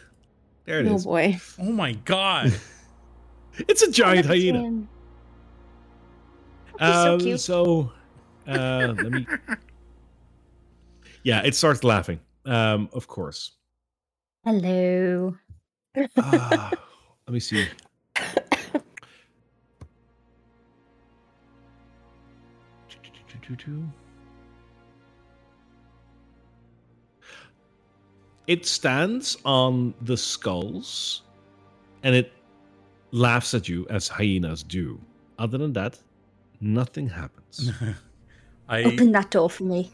there it Oh is. boy. oh my god. (laughs) It's a giant hyena. He's so Um, cute. so, uh, let me. (laughs) Yeah, it starts laughing. Um, of course. Hello. Ah, let me see. It stands on the skulls and it laughs at you as hyenas do. Other than that, nothing happens. (laughs) I Open that door for me.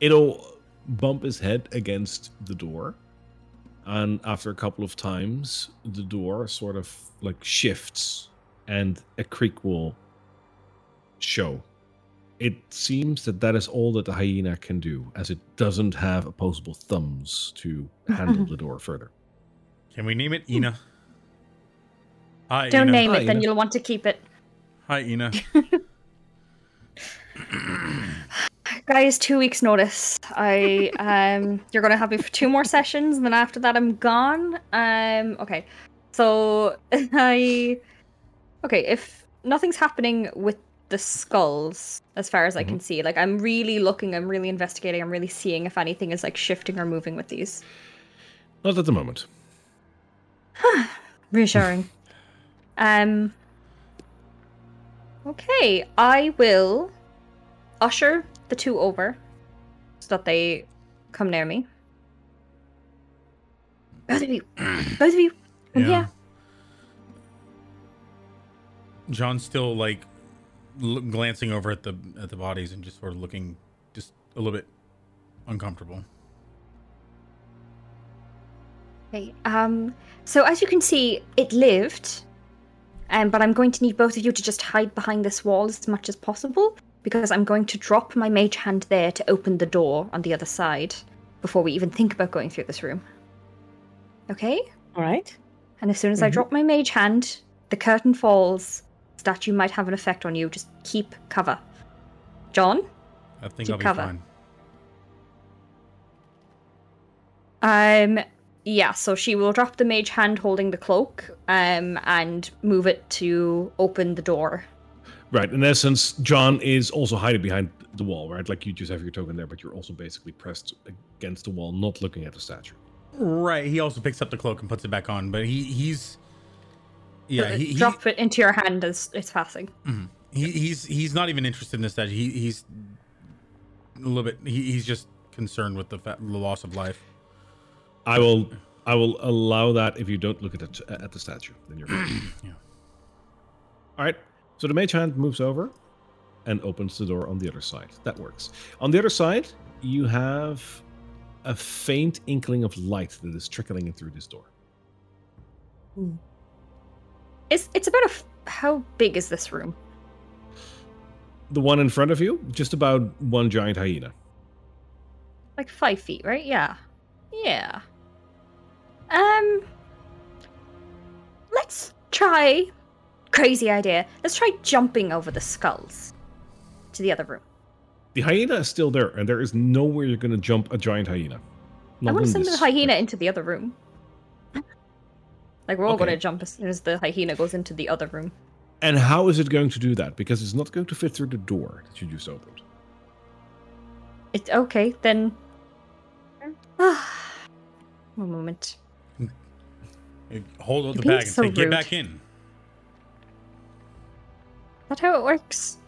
It'll bump his head against the door. And after a couple of times, the door sort of like shifts and a creak will show. It seems that that is all that the hyena can do, as it doesn't have opposable thumbs to handle the door further. can we name it Ina? Hi, Don't Ina. name Hi, it, then you'll want to keep it. Hi, Ina. (laughs) Guys, two weeks notice. I um you're gonna have me for two more sessions, and then after that I'm gone. Um okay. So (laughs) I Okay, if nothing's happening with the skulls as far as I can see, like I'm really looking, I'm really investigating, I'm really seeing if anything is like shifting or moving with these. Not at the moment. (sighs) Reassuring. (laughs) um Okay, I will usher the two over so that they come near me. Both of you. (clears throat) Both of you. Come Yeah. here. John's still like l- glancing over at the at the bodies and just sort of looking just a little bit uncomfortable. Okay. Um so as you can see, it lived. Um, but I'm going to need both of you to just hide behind this wall as much as possible because I'm going to drop my mage hand there to open the door on the other side before we even think about going through this room. Okay? All right. And as soon as I Mhm. drop my mage hand, the curtain falls. Statue might have an effect on you. Just keep cover. John, I think Keep I'll be cover. fine. um, yeah, so she will drop the mage hand holding the cloak um, and move it to open the door. Right. In essence, John is also hiding behind the wall, right? Like you just have your token there, but you're also basically pressed against the wall, not looking at the statue. Right. He also picks up the cloak and puts it back on, but he he's yeah he, he, drop it into your hand as it's passing. Mm-hmm. he he's he's not even interested in this statue. He he's a little bit. He, he's just concerned with the, fa- the loss of life. I will I will allow that if you don't look at it at the statue. Then you're. (clears throat) Yeah. All right. So the mage hand moves over and opens the door on the other side. That works. On the other side, you have a faint inkling of light that is trickling in through this door. Hmm. It's it's about a f- how big is this room? The one in front of you, just about one giant hyena. Like five feet, right? Yeah, yeah. Um, let's try. Crazy idea. Let's try jumping over the skulls to the other room. The hyena is still there, and there is nowhere you're going to jump a giant hyena. I want to send the hyena into the other room. Like we're all going to jump as soon as the hyena goes into the other room. And how is it going to do that? Because it's not going to fit through the door that you just opened. It's okay then. (sighs) One moment. Hold up the You're being bag and so say, "Get rude. back in." That's how it works?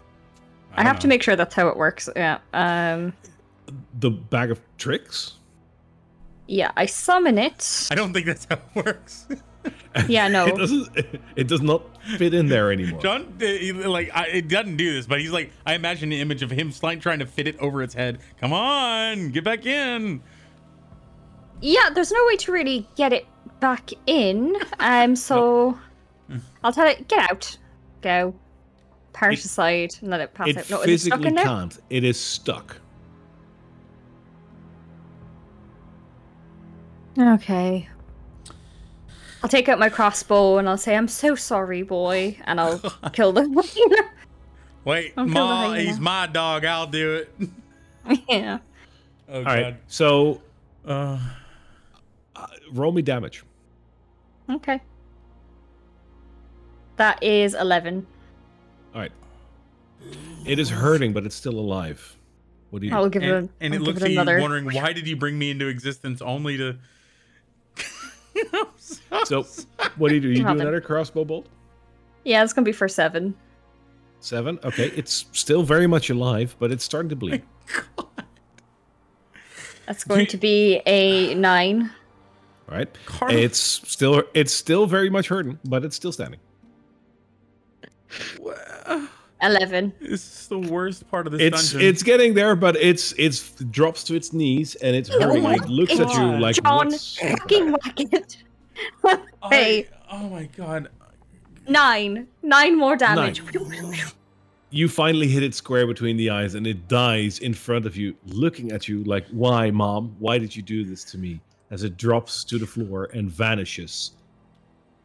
I, don't have to make sure that's how it works. Yeah. Um. The bag of tricks? Yeah. I summon it. I don't think that's how it works. (laughs) (laughs) Yeah. No. It doesn't. It does not fit in there anymore. John, he- like, I, it doesn't do this, but he's like, I imagine the image of him slight trying to fit it over its head. Come on, get back in. Yeah. There's no way to really get it back in. Um. (laughs) So I'll tell it. Get out. Go. Parse It- aside and let it pass it out. No, is it physically can't. It is stuck. Okay. I'll take out my crossbow and I'll say, "I'm so sorry, boy," and I'll (laughs) kill the hyena. Wait, I'll kill the Ma, hyena. he's my dog. I'll do it. (laughs) yeah. Oh, All right. God. So Uh, uh, roll me damage. Okay. That is eleven. All right. It is hurting, but it's still alive. What do you? I'll do? give and it. and I'll it looks it at you another. wondering, why did you bring me into existence only to. I'm So what do you do? You do Nothing. another crossbow bolt. Yeah, it's gonna be for seven. Seven. Okay, it's still very much alive, but it's starting to bleed. (laughs) That's going to be a nine. All right. Carl- It's still it's still very much hurting, but it's still standing. Eleven. This is the worst part of this It's dungeon. it's getting there, but it's it's drops to its knees and it's oh hurting. my it looks at you like John, what's fucking whack it. (laughs) hey, I- oh my god. nine. Nine more damage. you finally hit it square between the eyes and it dies in front of you, looking at you like, Why, mom? Why did you do this to me? As it drops to the floor and vanishes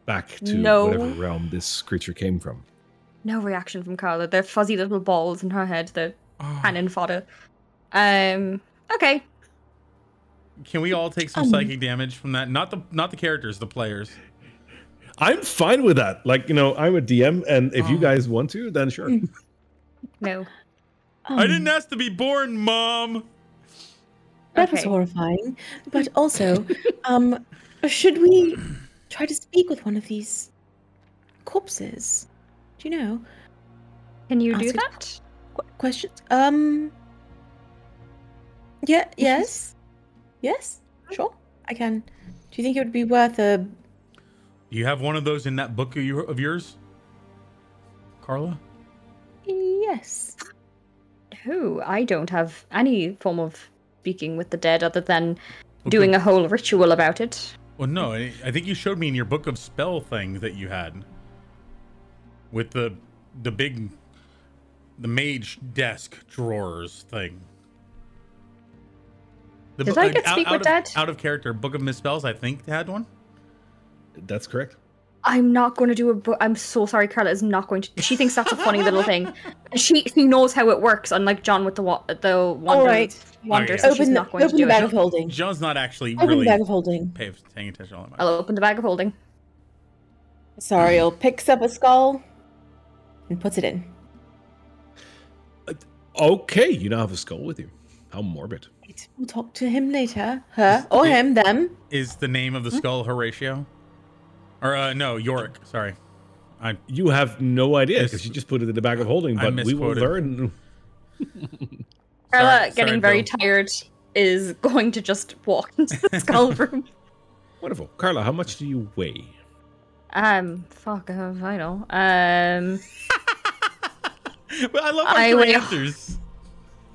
back to No. whatever realm this creature came from. No reaction from Carla. They're fuzzy little balls in her head. They're Oh. cannon fodder. Um. Okay. Can we all take some Um, psychic damage from that? Not the not the characters, the players. I'm fine with that. Like, you know, I'm a DM, and if you Oh. guys want to, then sure. (laughs) No. I didn't Um, ask to be born, mom. That was horrifying. But also, (laughs) um, should we try to speak with one of these corpses? Do you know? Can you Ask do that? Qu- questions? Um. Yeah. Yes. Yes. Sure. I can. Do you think it would be worth a? Do you have one of those in that book of, your, of yours, Carla? Yes. No, I don't have any form of speaking with the dead other than Book doing a whole ritual about it. Well, no, I, I think you showed me in your book of spell things that you had with the the big the mage desk drawers thing. The Did bo- I get out, speak out with of, that? Out of character, book of misspells. I think had one. That's correct. I'm not going to do it, but I'm so sorry. Carla is not going to. She thinks that's a funny little thing. (laughs) She she knows how it works, unlike John with the wa- the wonder. right. Wonder, Okay. so she's Open, not going open to the bag it. of holding. John's not actually Open really the bag of holding. pay, paying attention all that much. I'll open the bag of holding. Sorry, I'll picks up a skull and puts it in. Okay, you now have a skull with you. How morbid. Right, We'll talk to him later. Her or him, them. Is the name of the skull Horatio? Or uh, no, Yorick. Sorry, I You have no idea Mis- because you just put it in the bag of holding, but we will learn. (laughs) Carla, Sorry- getting sorry, very Bill. tired, is going to just walk into the (laughs) skull room. Wonderful. Carla, how much do you weigh? Um, fuck, uh, I know. Um, (laughs) (laughs) But I love our I three answers.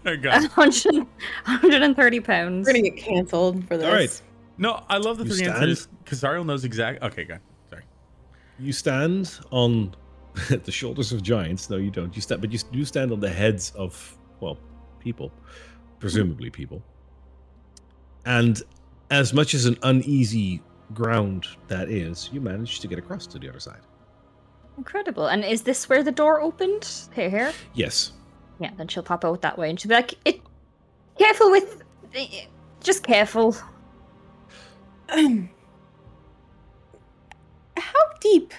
Oh god. 100, (laughs) 130 pounds. We're gonna get canceled for this. All right. No, I love the You three stand? answers because Ariel knows exactly. Okay, good. Sorry. You stand on (laughs) the shoulders of giants. No, you don't. You stand, but you do stand on the heads of well, people, presumably people. And as much as an uneasy ground that is, you manage to get across to the other side. Incredible. And is this where the door opened? Here, here. Yes. Yeah, then she'll pop out that way and she'll be like, it, careful with. Just careful. (clears throat) How deep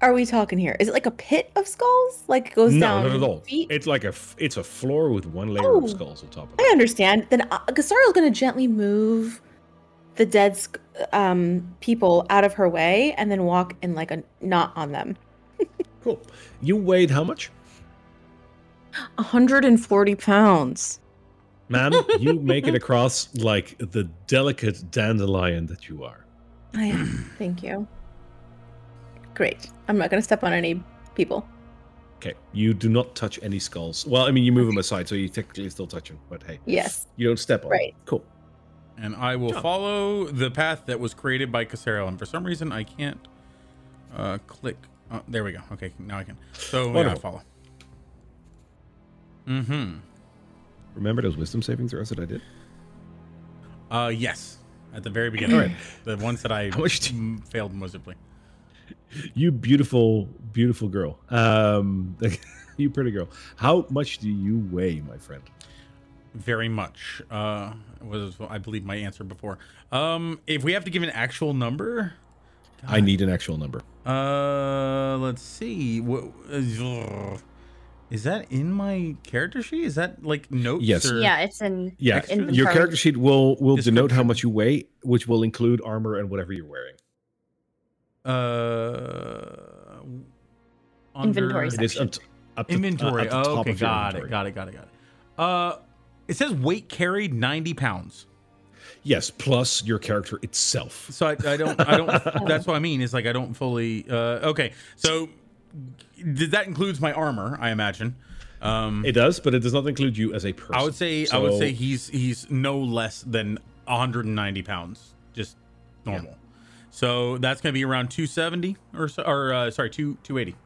are we talking here? Is it like a pit of skulls? Like it goes no, down not at all. feet? It's like a it's a floor with one layer Oh. of skulls on top of it. I understand. Then uh, Casariel's gonna gently move the dead um, people out of her way and then walk in like a not on them. (laughs) Cool. You weighed how much, 140 pounds. ma'am? (laughs) you make it across like the delicate dandelion that you are. I am. Thank you. Great. I'm not gonna step on any people. Okay. You do not touch any skulls. Well, I mean, you move them aside, so you technically still touch them. But hey, Yes. you don't step on. Right. Them. Cool. And I will Job. follow the path that was created by Casero. And for some reason, I can't uh, click. Oh, there we go. Okay, now I can. So yeah, I Wonderful. follow. Mm-hmm. Remember those wisdom saving throws that I did? Uh, yes. At the very beginning. Right. (clears throat) The ones that I How much do- m- failed miserably. You beautiful, beautiful girl. Um, (laughs) you pretty girl. How much do you weigh, my friend? Very much. Uh, was I believe my answer before. Um, if we have to give an actual number, I need an actual number. uh, let's see. What is that in my character sheet? Is that like notes? Yes. Or... Yeah, it's in. Yeah, Extra? your character sheet will will denote how much you weigh, which will include armor and whatever you're wearing. Uh, Inventory It is Section. up to, up to, uh, Inventory. at the oh, top okay, of your got it, got it, got it, got it. Uh, it says weight carried ninety pounds. Yes, plus your character itself. So I, I don't, I don't. (laughs) that's what I mean. Is like I don't fully. Uh, okay, so did that includes my armor? I imagine. Um, It does, but it does not include you as a person. I would say I would say he's he's no less than 190 pounds, just normal. So that's gonna be around 270 or so, or uh, sorry, two 280.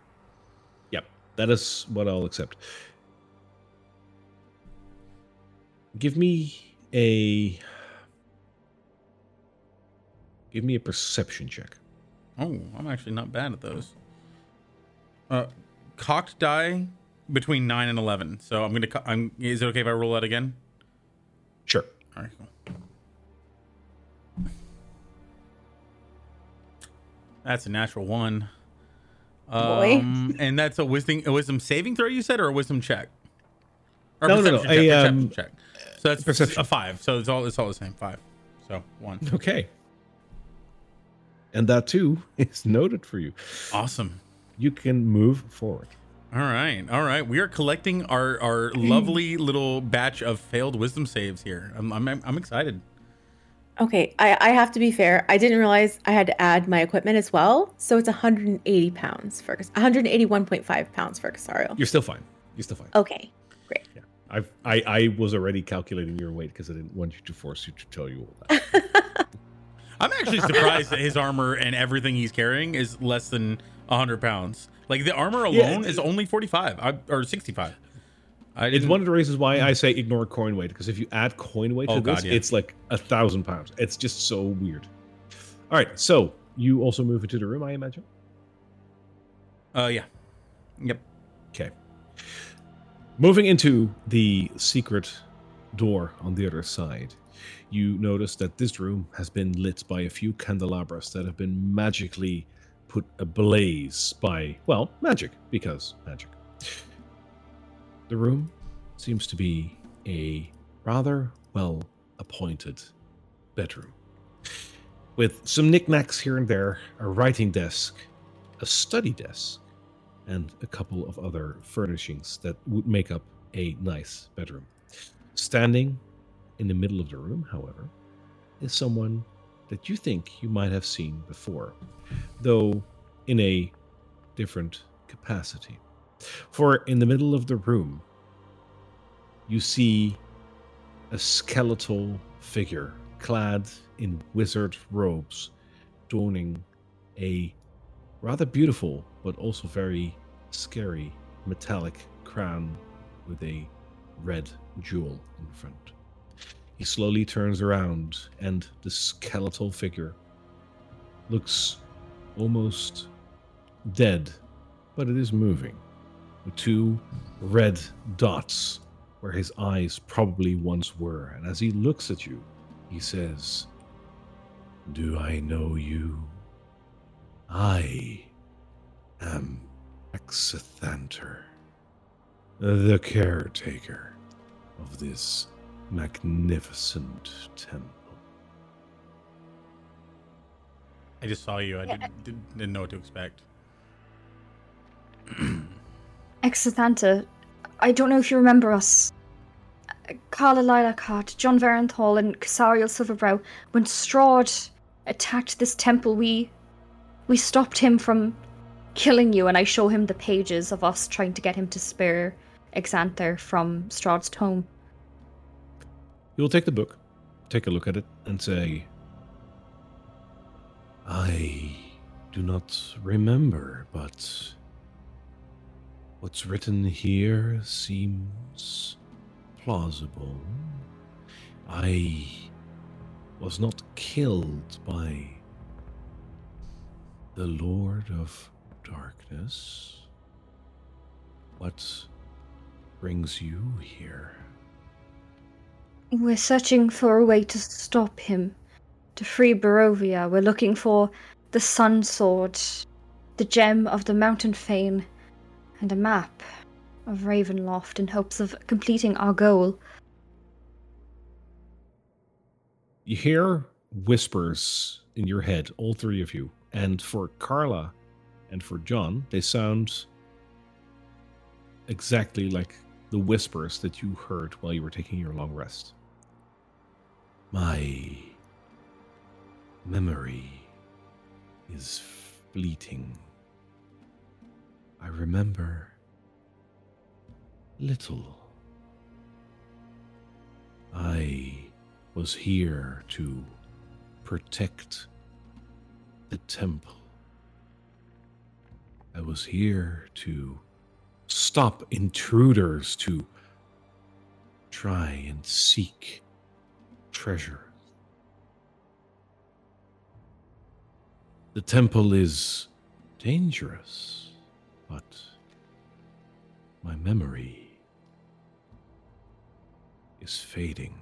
Yep, that is what I'll accept. Give me a give me a perception check. Oh, I'm actually not bad at those. Uh, cocked die between nine and 11. So I'm gonna. I'm. Is it okay if I roll that again? Sure. All right. Cool. That's a natural one. Boy. Um, and that's a wisdom a wisdom saving throw you said, or a wisdom check? Or No, no, no, perception check, a, perception um, check. So that's perception. a five. So it's all it's all the same. Five. So one. Okay. And that too (laughs) is noted for you. Awesome. You can move forward. All right, all right. We are collecting our our lovely mm. little batch of failed wisdom saves here. I'm I'm, I'm excited. Okay, I, I have to be fair. I didn't realize I had to add my equipment as well. So it's 180 pounds for 181.5 pounds for Casario. You're still fine. You're still fine. Okay, great. I've, I I was already calculating your weight because I didn't want you to force you to tell you all that. (laughs) I'm actually surprised that his armor and everything he's carrying is less than 100 pounds. Like the armor Yeah, alone is only 45 I, or 65. I it's one of the reasons why I say ignore coin weight because if you add coin weight to Oh, this, yeah. it's like a thousand pounds. It's just so weird. All right, so you also move into the room, I imagine. Uh, yeah. Yep. Okay. Moving into the secret door on the other side, you notice that this room has been lit by a few candelabras that have been magically put ablaze by, well, magic, because magic. The room seems to be a rather well appointed bedroom with some knickknacks here and there, a writing desk, a study desk, and a couple of other furnishings that would make up a nice bedroom. Standing in the middle of the room, however, is someone that you think you might have seen before, though in a different capacity. For in the middle of the room, you see a skeletal figure clad in wizard robes, donning a rather beautiful but also very scary metallic crown with a red jewel in front. He slowly turns around, and the skeletal figure looks almost dead, but it is moving, with two red dots where his eyes probably once were. And as he looks at you, he says, Do I know you? I Um, am Exethanter, the caretaker of this magnificent temple. I just saw you. I didn't, didn't, didn't know what to expect. (clears throat) Exithanta, I don't know if you remember us. Carla Lilacart, John Varenthal, and Casariel Silverbrow. When Strahd attacked this temple, we we stopped him from killing you, and I show him the pages of us trying to get him to spare Exanther from Strahd's tome. You'll take the book, take a look at it, and say, I do not remember, but what's written here seems plausible. I was not killed by the Lord of Darkness. What brings you here? We're searching for a way to stop him, to free Barovia. We're looking for the Sun Sword, the gem of the Mountain Fane, and a map of Ravenloft in hopes of completing our goal. You hear whispers in your head, all three of you. And for Carla and for John, they sound exactly like the whispers that you heard while you were taking your long rest. My memory is fleeting. I remember little. I was here to protect the temple. I was here to stop intruders, to try and seek treasure. The temple is dangerous, but my memory is fading.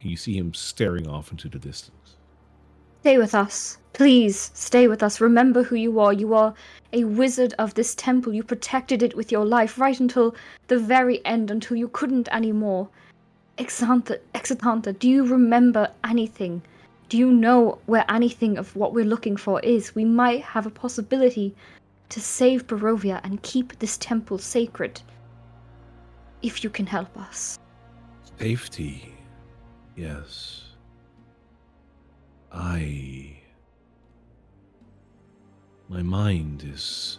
You see him staring off into the distance. Stay with us. Please, stay with us. Remember who you are. You are a wizard of this temple. You protected it with your life right until the very end, until you couldn't anymore. Exantha, Exantha, do you remember anything? Do you know where anything of what we're looking for is? We might have a possibility to save Barovia and keep this temple sacred. If you can help us. Safety, yes. I. My mind is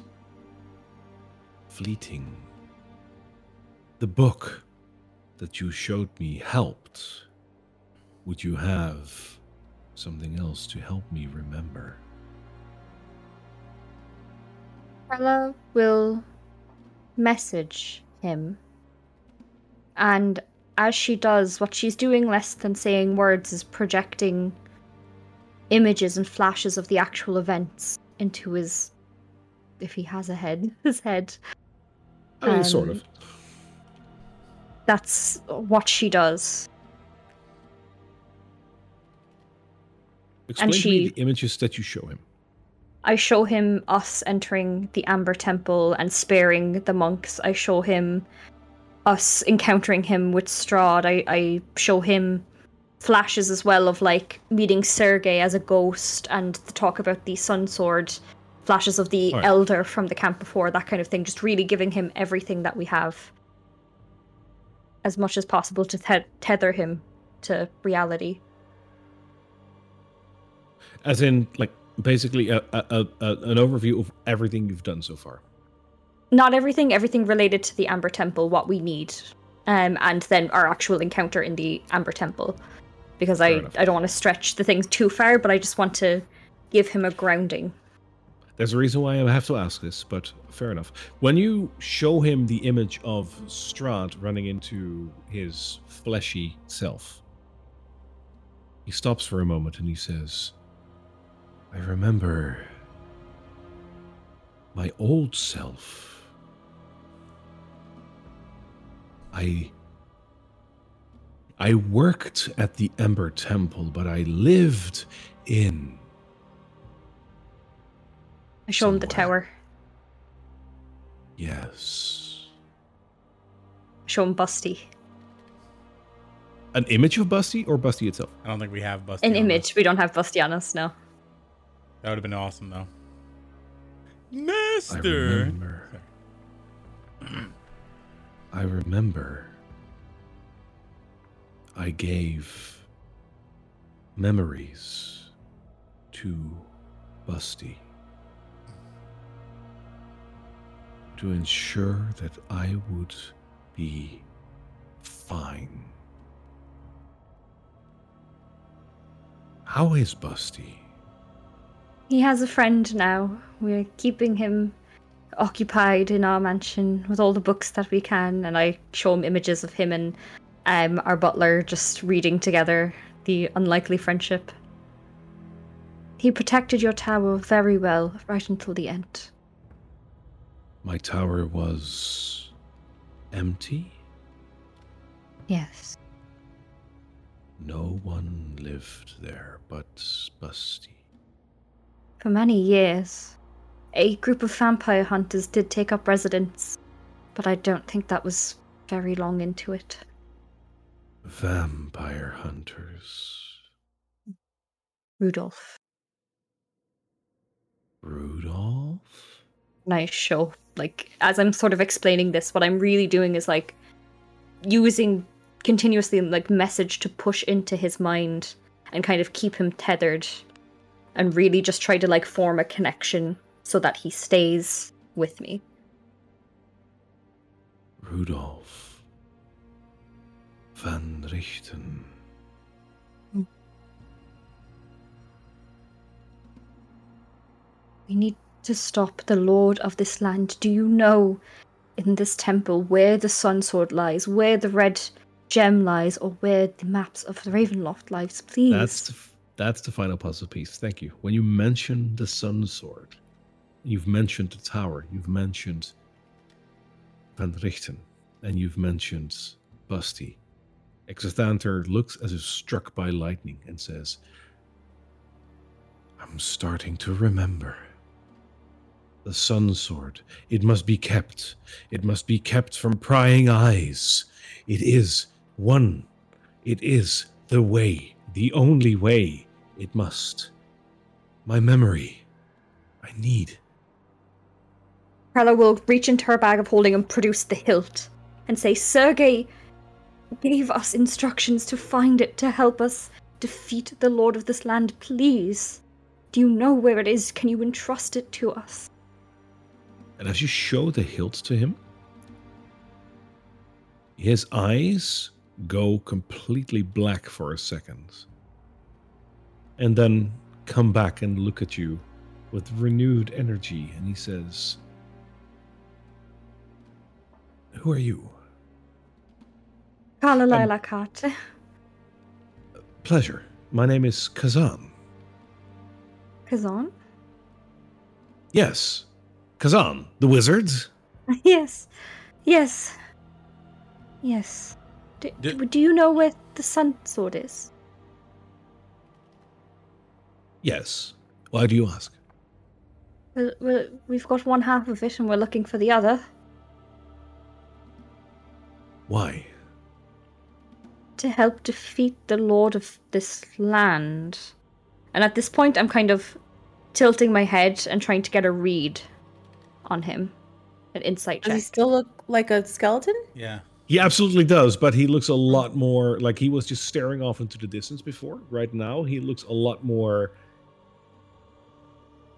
fleeting. The book that you showed me helped. Would you have something else to help me remember? Carla will message him. And as she does, what she's doing less than saying words is projecting images and flashes of the actual events into his if he has a head (laughs) his head I mean, sort Um, of. that's what she does Explain to me she- the images that you show him. I show him us entering the Amber Temple and sparing the monks. I show him us encountering him with Strahd. I, I show him flashes as well of like meeting Sergei as a ghost and the talk about the Sun Sword, flashes of the Alright. Elder from the camp before, that kind of thing. Just really giving him everything that we have as much as possible to te- tether him to reality. As in, like, basically a, a, a- an overview of everything you've done so far. not everything everything related to the amber temple what we need um and then our actual encounter in the amber temple because Fair i enough. i don't want to stretch the things too far but i just want to give him a grounding There's a reason why I have to ask this, but fair enough. When you show him the image of Strahd running into his fleshy self, he stops for a moment and he says, I remember my old self. I. I worked at the Amber Temple, but I lived in i show him the tower Yes. I show him busty An image of Busty or Busty itself? I don't think we have Busty. an on image us. we don't have busty on us no That would have been awesome though. I Master. remember. I remember. I gave memories to Busty to ensure that I would be fine. How is Busty? he has a friend now we're keeping him occupied in our mansion with all the books that we can and i show him images of him and um, our butler just reading together the unlikely friendship he protected your tower very well right until the end My tower was empty. yes No one lived there but Busty. for many years a group of vampire hunters did take up residence but i don't think that was very long into it Vampire hunters. rudolph Rudolph? nice show. Like as I'm sort of explaining this, what I'm really doing is like using continuously like message to push into his mind and kind of keep him tethered and really just try to like form a connection so that he stays with me. Rudolph. Van Richten. We need to stop the lord of this land. Do you know in this temple where the sun sword lies, where the red gem lies, or where the maps of the Ravenloft lies? Please. That's the, that's the final puzzle piece. Thank you. When you mention the Sun Sword, you've mentioned the tower, you've mentioned Van Richten, and you've mentioned Busty. Exethanter looks as if struck by lightning and says, I'm starting to remember. The Sun Sword. It must be kept. It must be kept from prying eyes. It is one. It is the way, the only way. It must. My memory. I need. Carla will reach into her bag of holding and produce the hilt and say, Sergei gave us instructions to find it to help us defeat the lord of this land. Please. Do you know where it is? Can you entrust it to us? And as you show the hilt to him, his eyes go completely black for a second. And then come back and look at you with renewed energy. And he says, Who are you? Carla Um. Pleasure. My name is Kazan. Kazan? Yes. Kazan, the wizards? (laughs) yes. Yes. Yes. Do, Do- do you know where the sun sword is? Yes. Why do you ask? Well, well, we've got one half of it and we're looking for the other. Why? To help defeat the lord of this land. And at this point, I'm kind of tilting my head and trying to get a read on him. An insight Does he still look like a skeleton? Yeah. He absolutely does, but he looks a lot more like he was just staring off into the distance before. Right now, he looks a lot more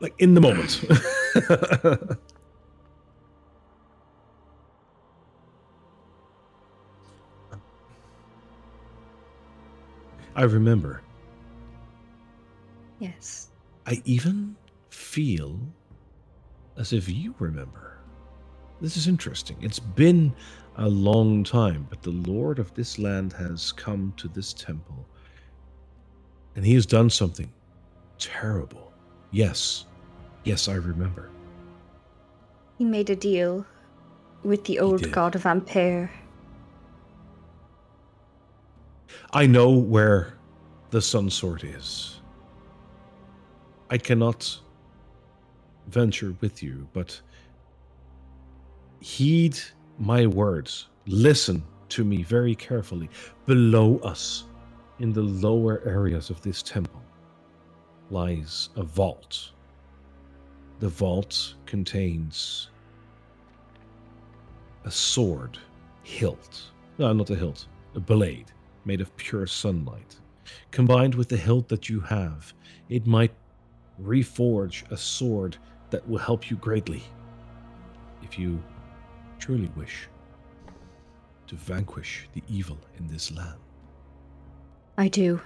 like in the moment. (laughs) I remember. Yes. I even feel as if you remember. This is interesting. It's been a long time, but the Lord of this land has come to this temple. And he has done something terrible. Yes. Yes, I remember. He made a deal with the old god of Amber. I know where the sun sword is. I cannot venture with you, but heed my words. Listen to me very carefully. Below us, in the lower areas of this temple, lies a vault. The vault contains a sword hilt. No, not a hilt, a blade made of pure sunlight. Combined with the hilt that you have, it might reforge a sword that will help you greatly if you truly wish to vanquish the evil in this land. I do.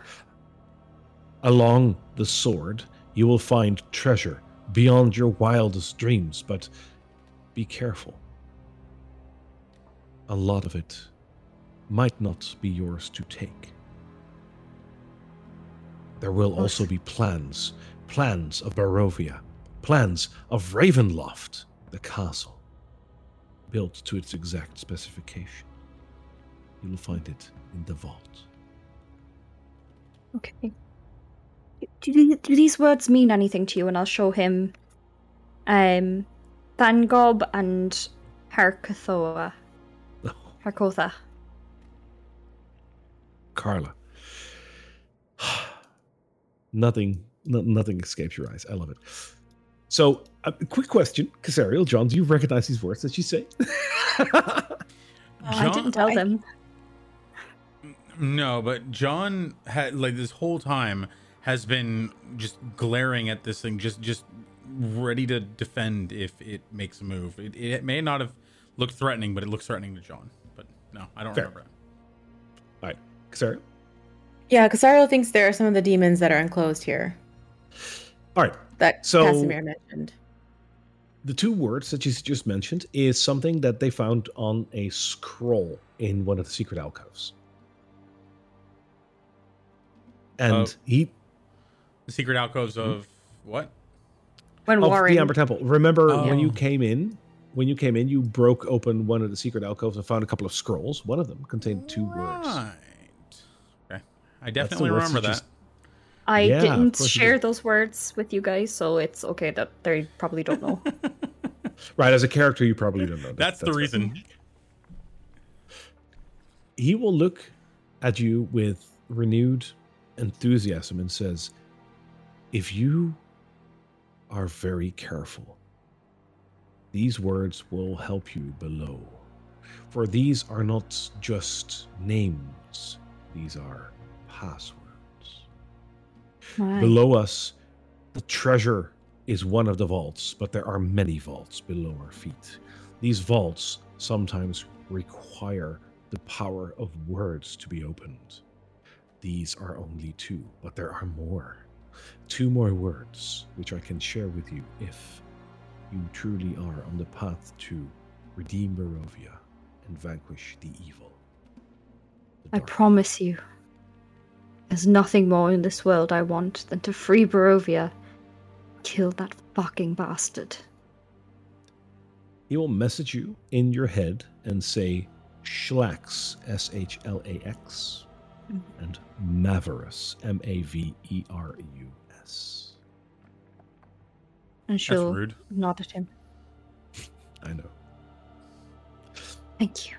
Along the sword, you will find treasure beyond your wildest dreams, but be careful. A lot of it might not be yours to take. There will also be plans plans of Barovia, plans of Ravenloft, the castle, built to its exact specification. You will find it in the vault. Okay. Do, do these words mean anything to you? And I'll show him um, Thangob and Harkothoa. Harkotha. (laughs) Carla. (sighs) nothing, no, nothing escapes your eyes. I love it. So, a quick question, Casariel, John, do you recognize these words that she say? (laughs) I didn't tell I- them. No, but John had like this whole time has been just glaring at this thing, just just ready to defend if it makes a move. It, it may not have looked threatening, but it looks threatening to John. But no, I don't Fair. remember it. All right, Casariel. Yeah, Casario thinks there are some of the demons that are enclosed here All right, that So- Casimir mentioned. the two words that you just mentioned is something that they found on a scroll in one of the secret alcoves. And Oh. he The secret alcoves hmm? of what? When of Warren. the Amber Temple. Remember oh. when you Oh. came in? When you came in, you broke open one of the secret alcoves and found a couple of scrolls. One of them contained two words. Right. Okay. I definitely remember that that. just- I Yeah, didn't share did. those words with you guys, so it's okay that they probably don't know. (laughs) Right, as a character, you probably don't know. that. That's the fair. reason. He will look at you with renewed enthusiasm and says, If you are very careful, these words will help you below. For these are not just names, these are passwords. Right. Below us, the treasure is one of the vaults, but there are many vaults below our feet. These vaults sometimes require the power of words to be opened. These are only two, but there are more. Two more words, which I can share with you if you truly are on the path to redeem Barovia and vanquish the evil. The I promise you. There's nothing more in this world I want than to free Barovia kill that fucking bastard. He will message you in your head and say Shlax, S H L A X, mm-hmm. and Maverus, M A V E R U S. And That's she'll rude. nod at him. I know. Thank you.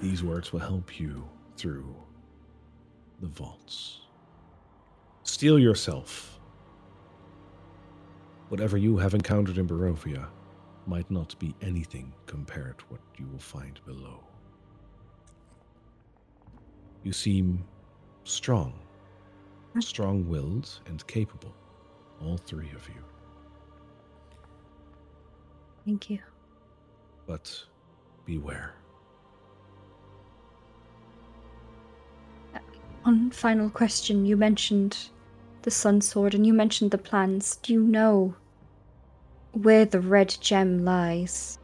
These words will help you through the vaults. Steel yourself. Whatever you have encountered in Barovia might not be anything compared to what you will find below. You seem strong, strong willed, and capable, all three of you. Thank you. But beware. One final question. You mentioned the Sun Sword and you mentioned the plans. Do you know where the red gem lies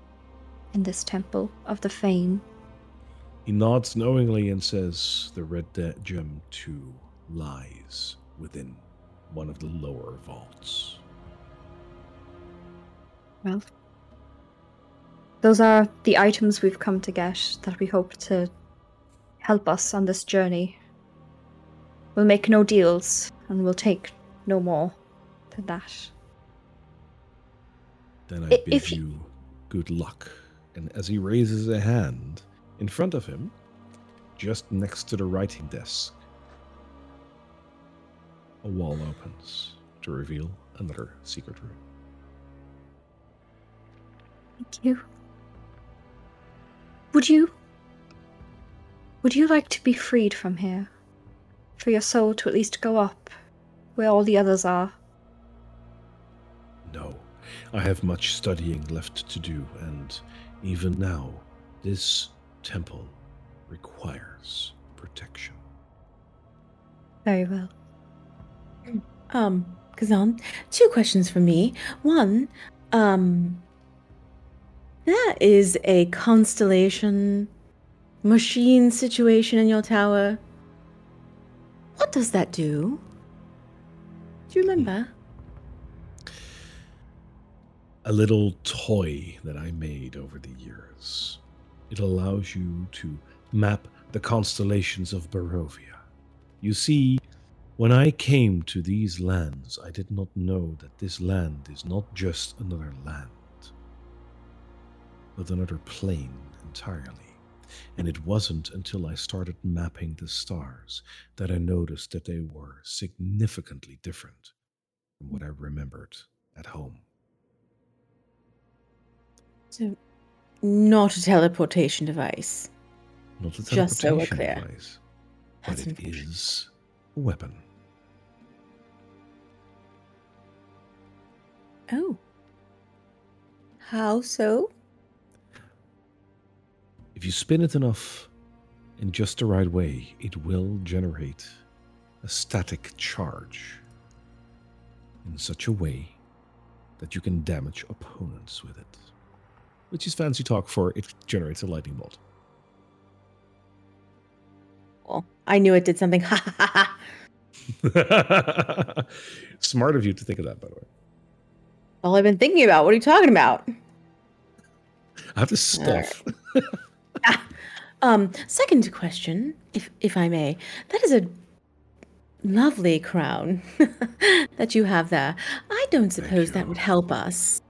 in this temple of the Fane? He nods knowingly and says, The red de- gem too lies within one of the lower vaults. Well, those are the items we've come to get that we hope to help us on this journey. We'll make no deals and we'll take no more than that. Then I bid if y- you good luck. And as he raises a hand, in front of him, just next to the writing desk, a wall opens to reveal another secret room. Thank you. Would you. Would you like to be freed from here? For your soul to at least go up where all the others are? No, I have much studying left to do, and even now, this temple requires protection. Very well. (clears throat) Um, Kazan, two questions for me. One, um, that is a constellation machine situation in your tower. What does that do? Do you remember? a little toy that I made over the years. It allows you to map the constellations of Barovia. You see, when I came to these lands, I did not know that this land is not just another land, but another plane entirely. And it wasn't until I started mapping the stars that I noticed that they were significantly different from what I remembered at home. So, not a teleportation device. Not a Just so we're teleportation clear. device, but That's it unfortunate. is a weapon. Oh. How so? If you spin it enough in just the right way, it will generate a static charge in such a way that you can damage opponents with it. Which is fancy talk for it generates a lightning bolt. Well, I knew it did something. (laughs) Ha ha ha. (laughs) Smart of you to think of that, by the way. All I've been thinking about. What are you talking about? I have to stuff. (laughs) Um, second question, if if I may. That is a lovely crown (laughs) that you have there. I don't suppose that would help us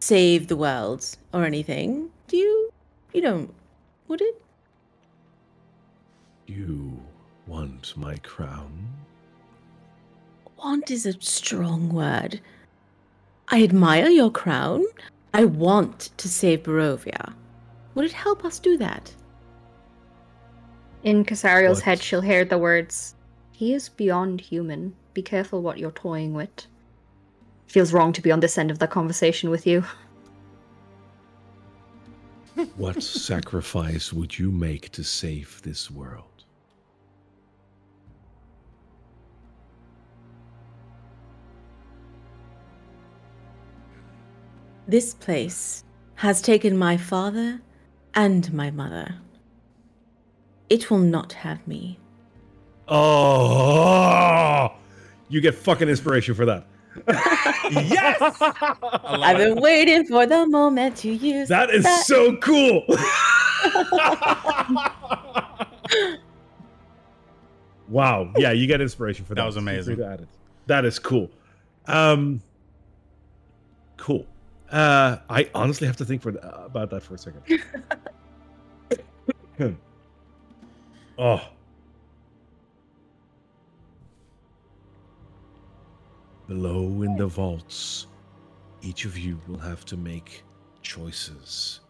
save the world or anything. Do you? You don't? Would it? You want my crown? Want is a strong word. I admire your crown. I want to save Barovia. Would it help us do that? In Casario's head, she'll hear the words, He is beyond human. Be careful what you're toying with. Feels wrong to be on this end of the conversation with you. (laughs) What sacrifice would you make to save this world? This place has taken my father and my mother. It will not have me. Oh, You get fucking inspiration for that. (laughs) yes. I (laughs) love I've it. been waiting for the moment to use That is that. so cool. (laughs) wow. Yeah, you get inspiration for that. That was amazing. to add it. That is cool. Um, cool. Uh, I honestly have to think for th- about that for a second. (laughs) oh. Below in the vaults, each of you will have to make choices.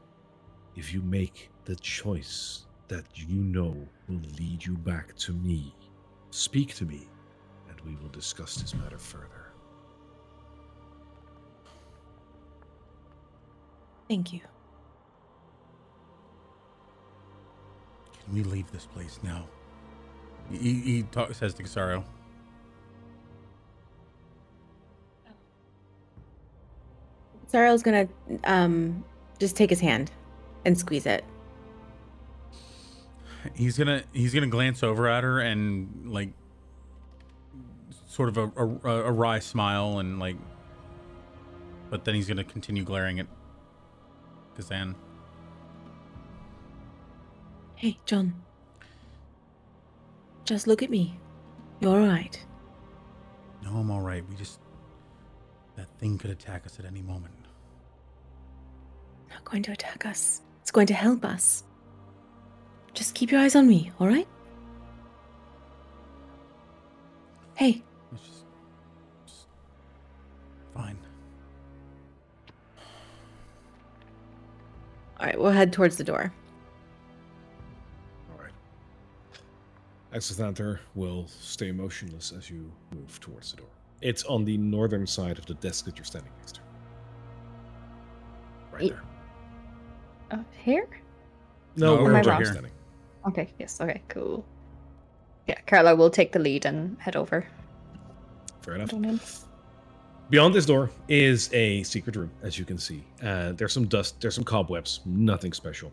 If you make the choice that you know will lead you back to me, speak to me, and we will discuss this matter further. Thank you. Can we leave this place now? He, he talk, says to Casaro. Sarah's gonna um just take his hand and squeeze it. He's gonna he's gonna glance over at her and like sort of a, a, a wry smile and like, but then he's gonna continue glaring at Kazan. Hey, John. Just look at me. You're alright. No, I'm all right. We just that thing could attack us at any moment. Not going to attack us. It's going to help us. Just keep your eyes on me, alright? Hey, It's just, just fine. Alright, we'll head towards the door. All right. Exethanter will stay motionless as you move towards the door. It's on the northern side of the desk that you're standing next to. Right Ye- there. Up here? No, No, where we're John over here. standing. Okay, yes, okay, cool. Yeah, Carla will take the lead and head over. Fair enough. Beyond this door is a secret room, as you can see. Uh, there's some dust, there's some cobwebs, nothing special.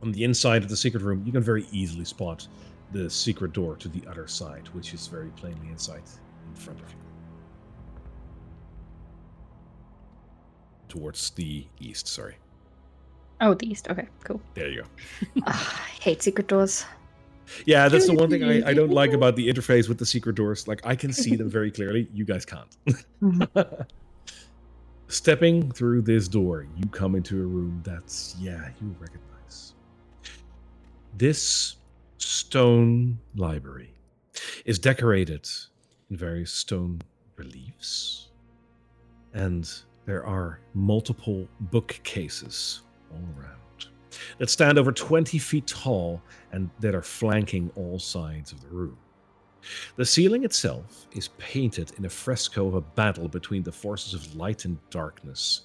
On the inside of the secret room, you can very easily spot the secret door to the other side, which is very plainly in sight in front of you. Towards the east, sorry. Oh, the east. Okay, cool. There you go. (laughs) Ah, I hate secret doors. Yeah, that's the one thing I, I don't like about the (laughs) interface with the secret doors. Like, I can see them very clearly. You guys can't. Mm-hmm. (laughs) Stepping through this door, you come into a room that's, yeah, you recognize. This stone library is decorated in various stone reliefs, and there are multiple bookcases all around that stand over 20 feet tall and that are flanking all sides of the room. The ceiling itself is painted in a fresco of a battle between the forces of light and darkness,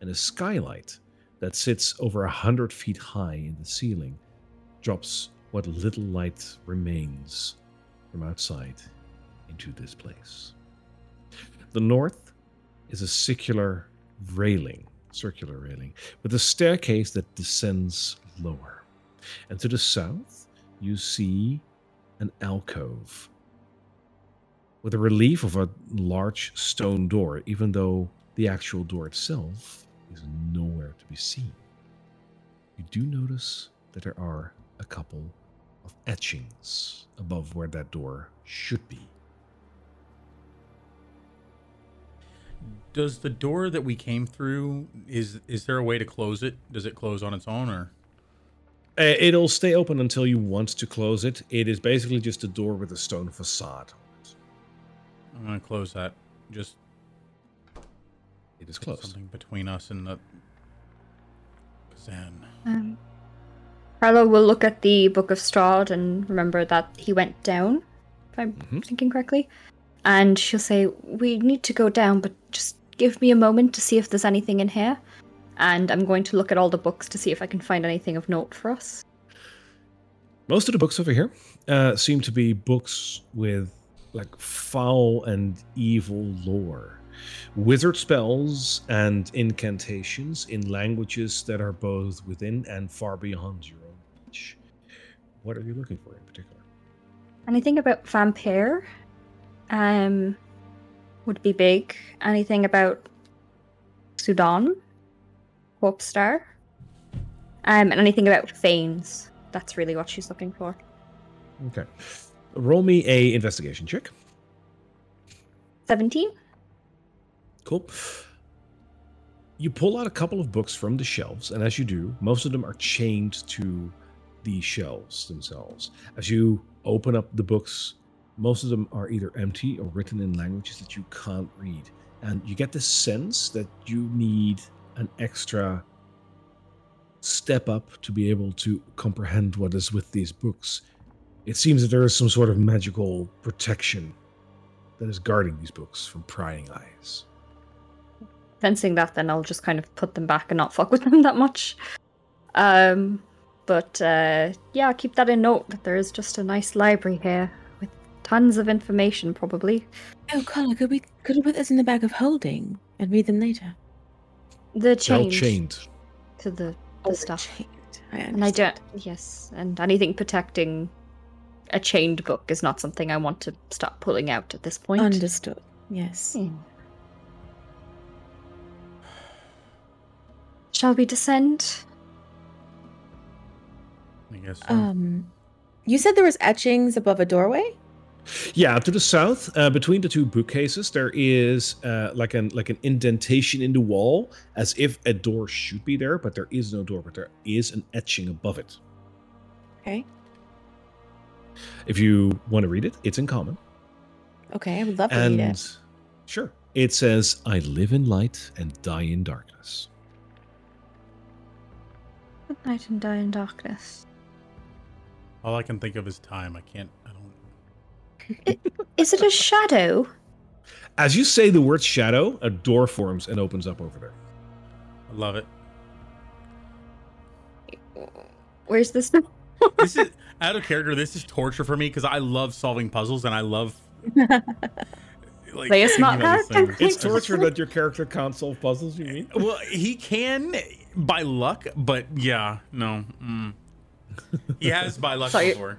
and a skylight that sits over a hundred feet high in the ceiling drops what little light remains from outside into this place. The north is a circular railing, circular railing, with a staircase that descends lower. And to the south, you see an alcove with a relief of a large stone door, even though the actual door itself is nowhere to be seen. You do notice that there are a couple of etchings above where that door should be. Does the door that we came through is is there a way to close it? Does it close on its own or Uh, it'll stay open until you want to close it. It is basically just a door with a stone facade on it. I'm gonna close that. Just It is closed. something between us and the Kazan. Um, Carla will look at the Book of Strahd and remember that he went down, if I'm Mhm. thinking correctly. And she'll say, We need to go down, but just give me a moment to see if there's anything in here. And I'm going to look at all the books to see if I can find anything of note for us. Most of the books over here uh, seem to be books with like foul and evil lore, wizard spells and incantations in languages that are both within and far beyond your own reach. What are you looking for in particular? Anything about vampire? um, would be big. Anything about Sudan, Hope Star, um, and anything about Fanes. That's really what she's looking for. Okay. Roll me a investigation check. Seventeen. Cool. You pull out a couple of books from the shelves, and as you do, most of them are chained to the shelves themselves. As you open up the books, most of them are either empty or written in languages that you can't read. And you get the sense that you need an extra step up to be able to comprehend what is with these books. It seems that there is some sort of magical protection that is guarding these books from prying eyes. Sensing that, then I'll just kind of put them back and not fuck with (laughs) them that much. Um, but uh, yeah, keep that in note that there is just a nice library here tons of information, probably. Oh, Carla, could we could we put this in the bag of holding and read them later? The They're all change chained. to the, the Oh, stuff. chained. I And I don't. Yes, and anything protecting a chained book is not something I want to stop pulling out at this point. Understood. Yes. Hmm. Shall we descend? I guess. so. Um, you said there was etchings above a doorway. Yeah, to the south, uh, between the two bookcases, there is uh, like an like an indentation in the wall, as if a door should be there, but there is no door, but there is an etching above it. Okay. If you want to read it, it's in common. Okay, I would love to read And it. sure, it says, "I live in light and die in darkness." Good night and die in darkness. All I can think of is time. I can't. I. (laughs) Is it a shadow? As you say the word "shadow," a door forms and opens up over there. I love it. Where's this? (laughs) This is out of character. This is torture for me because I love solving puzzles and I love. (laughs) like, Play a smart thinking about these character. things. It's torture that your character can't solve puzzles. You mean? Well, he can by luck, but yeah, no. Mm. He has by luck So you- before.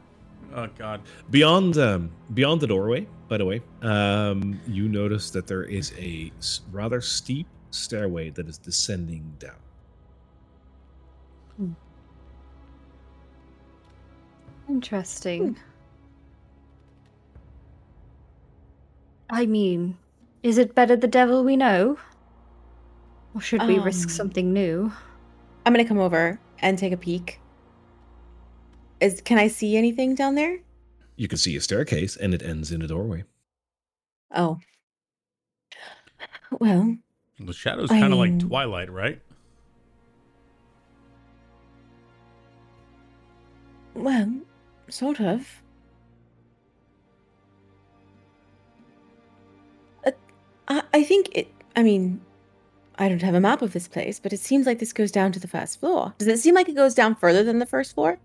Oh God. Beyond um, beyond the doorway, by the way, um, you notice that there is a rather steep stairway that is descending down. Interesting. I mean, is it better the devil we know? Or should we risk Um, something new? I'm gonna come over and take a peek. Is can I see anything down there? You can see a staircase, and it ends in a doorway. Oh. Well, The shadow's I kind of like Twilight, right? well, sort of. Uh, I, I think it. I mean, I don't have a map of this place, but it seems like this goes down to the first floor. Does it seem like it goes down further than the first floor?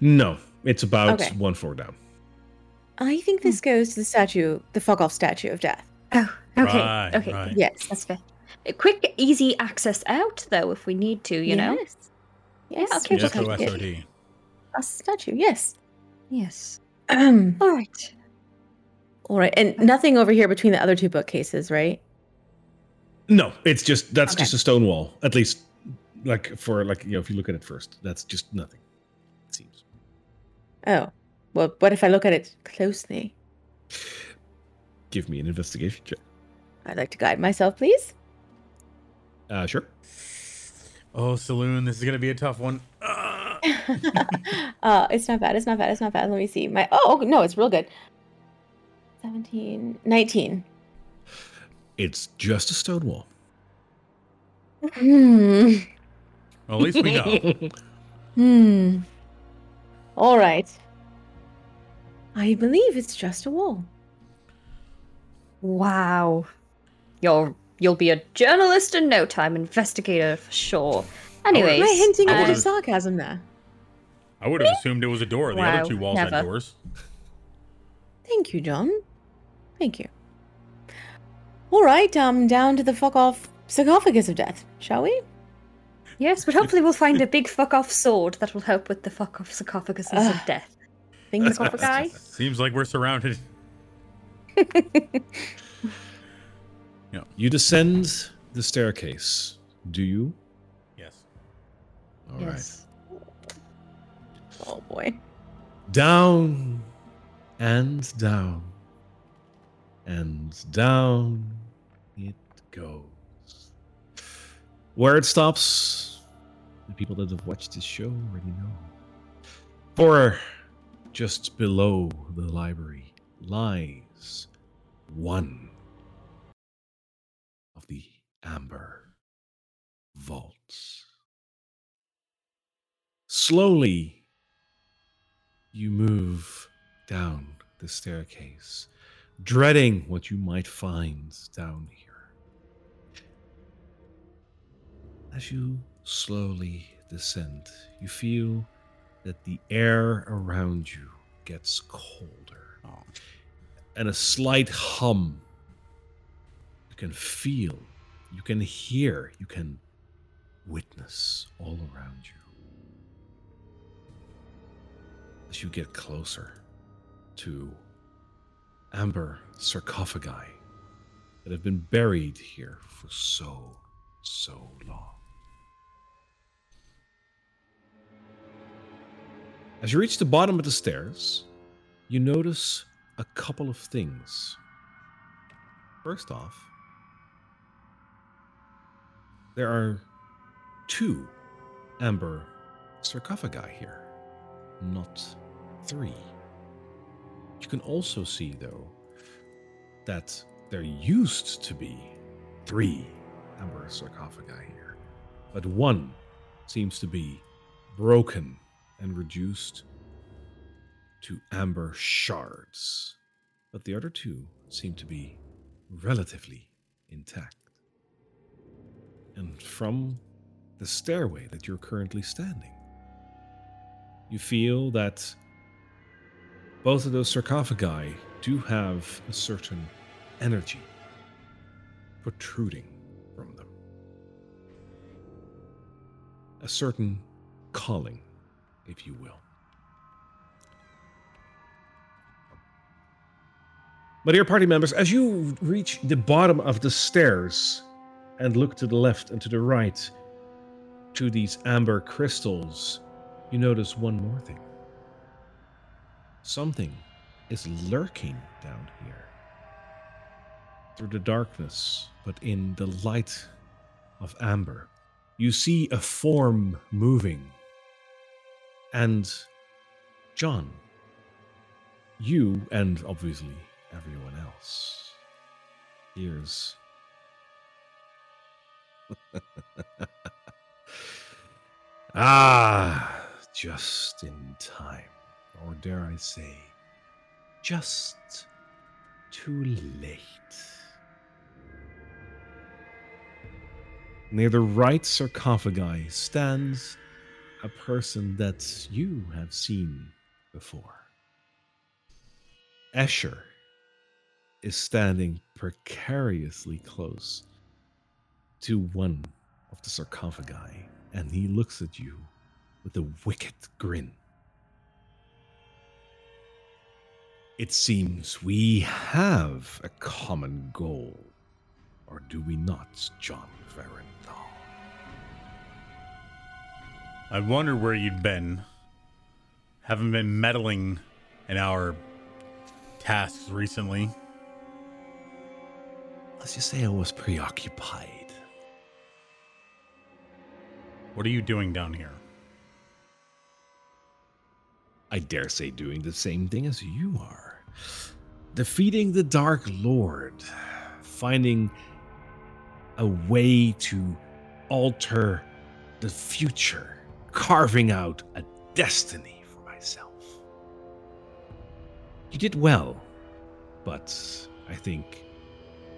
No, it's about Okay. one floor down. I think this hmm. goes to the statue, the fuck off statue of death. Oh, okay. Right, okay. right. Yes. That's fair. A quick, easy access out, though, if we need to, you know? Yes. Yes. okay, we just have to get SOSOD. A statue. Yes. Yes. All (clears throat) All right. right, and nothing over here between the other two bookcases, right? No, it's just that's Okay. just a stone wall. At least, like for like you know, if you look at it first, that's just nothing. It seems. Oh, well, what if I look at it closely? Give me an investigation check. I'd like to guide myself, please. Uh, sure. Oh, Selûne. This is gonna be a tough one. (laughs) Uh, it's not bad. It's not bad. It's not bad. Let me see. My oh no, it's real good. 17, 19. It's just a stone wall. Hmm. well, at least we know. (laughs) Hmm. All right. I believe it's just a wall. Wow. You'll you'll be a journalist in no time, investigator for sure. Anyways, Am I hinting at would've- a sarcasm there? I would have assumed it was a door. The Wow, other two walls had never. doors. Thank you, John. Thank you. All right, um, down to the fuck off sarcophagus of death, shall we? Yes, but hopefully we'll find a big fuck off sword that will help with the fuck off sarcophaguses of ah. death. death. Fingers Sarcophagi? guy. (laughs) Seems like we're surrounded. (laughs) yeah. You descend the staircase. Do you? Yes. All right. yes. Oh boy. Down and down and down it goes. Where it stops, the people that have watched this show already know. For just below the library lies one of the amber vaults. Slowly, you move down the staircase, dreading what you might find down here. As you slowly descend, you feel that the air around you gets colder, Oh. and a slight hum. You can feel, you can hear, you can witness all around you as you get closer to amber sarcophagi that have been buried here for so, so long. As you reach the bottom of the stairs, you notice a couple of things. First off, there are two amber sarcophagi here, not three. You can also see, though, that there used to be three amber sarcophagi here, but one seems to be broken and reduced to amber shards, but the other two seem to be relatively intact. And from the stairway that you're currently standing, you feel that both of those sarcophagi do have a certain energy protruding from them. A certain calling, if you will. My dear party members, as you reach the bottom of the stairs and look to the left and to the right to these amber crystals, you notice one more thing. Something is lurking down here. Through the darkness, but in the light of amber, you see a form moving. And John, you, and obviously everyone else, hears. (laughs) ah, just in time. Or dare I say, just too late. Near the right sarcophagi stands a person that you have seen before. Escher is standing precariously close to one of the sarcophagi, and he looks at you with a wicked grin. It seems we have a common goal, or do we not, John Verenthal? I wonder where you'd been. Haven't been meddling in our tasks recently. Let's just say I was preoccupied. What are you doing down here? I dare say doing the same thing as you are. Defeating the Dark Lord, finding a way to alter the future, carving out a destiny for myself. You did well, but I think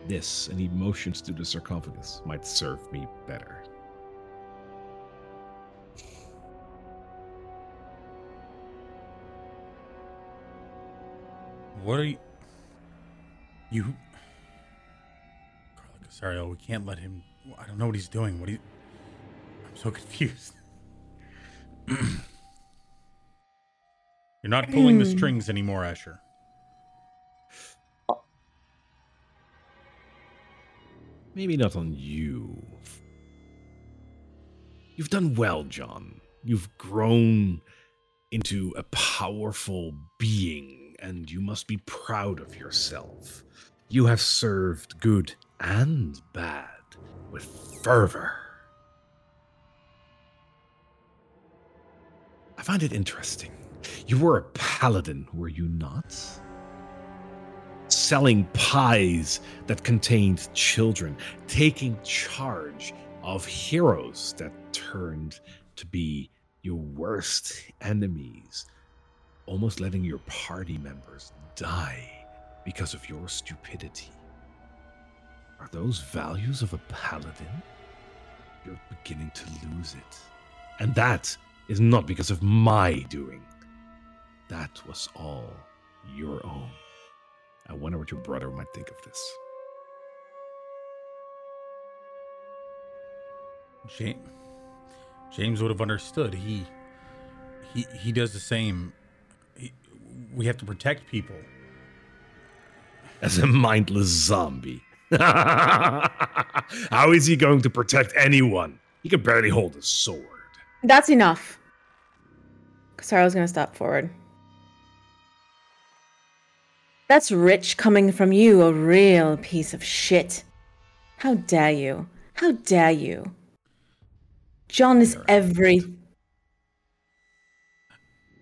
this and emotions to the sarcophagus might serve me better. What are you? You, Carla Casariel, we can't let him. I don't know what he's doing. What do you? I'm so (laughs) confused. (clears throat) You're not pulling the hmm. strings anymore, Asher. Maybe not on you. You've done well, John. You've grown into a powerful being, and you must be proud of yourself. You have served good and bad with fervor. I find it interesting. You were a paladin, were you not? Selling pies that contained children, taking charge of heroes that turned to be your worst enemies, almost letting your party members die because of your stupidity. Are those values of a paladin? You're beginning to lose it. And that is not because of my doing. That was all your own. I wonder what your brother might think of this. James, James would have understood. He he he does the same. He, we have to protect people. As a mindless zombie. (laughs) How is he going to protect anyone? He can barely hold a sword. That's enough. Casariel's gonna step forward. That's rich coming from you, a real piece of shit. How dare you? How dare you? John is every.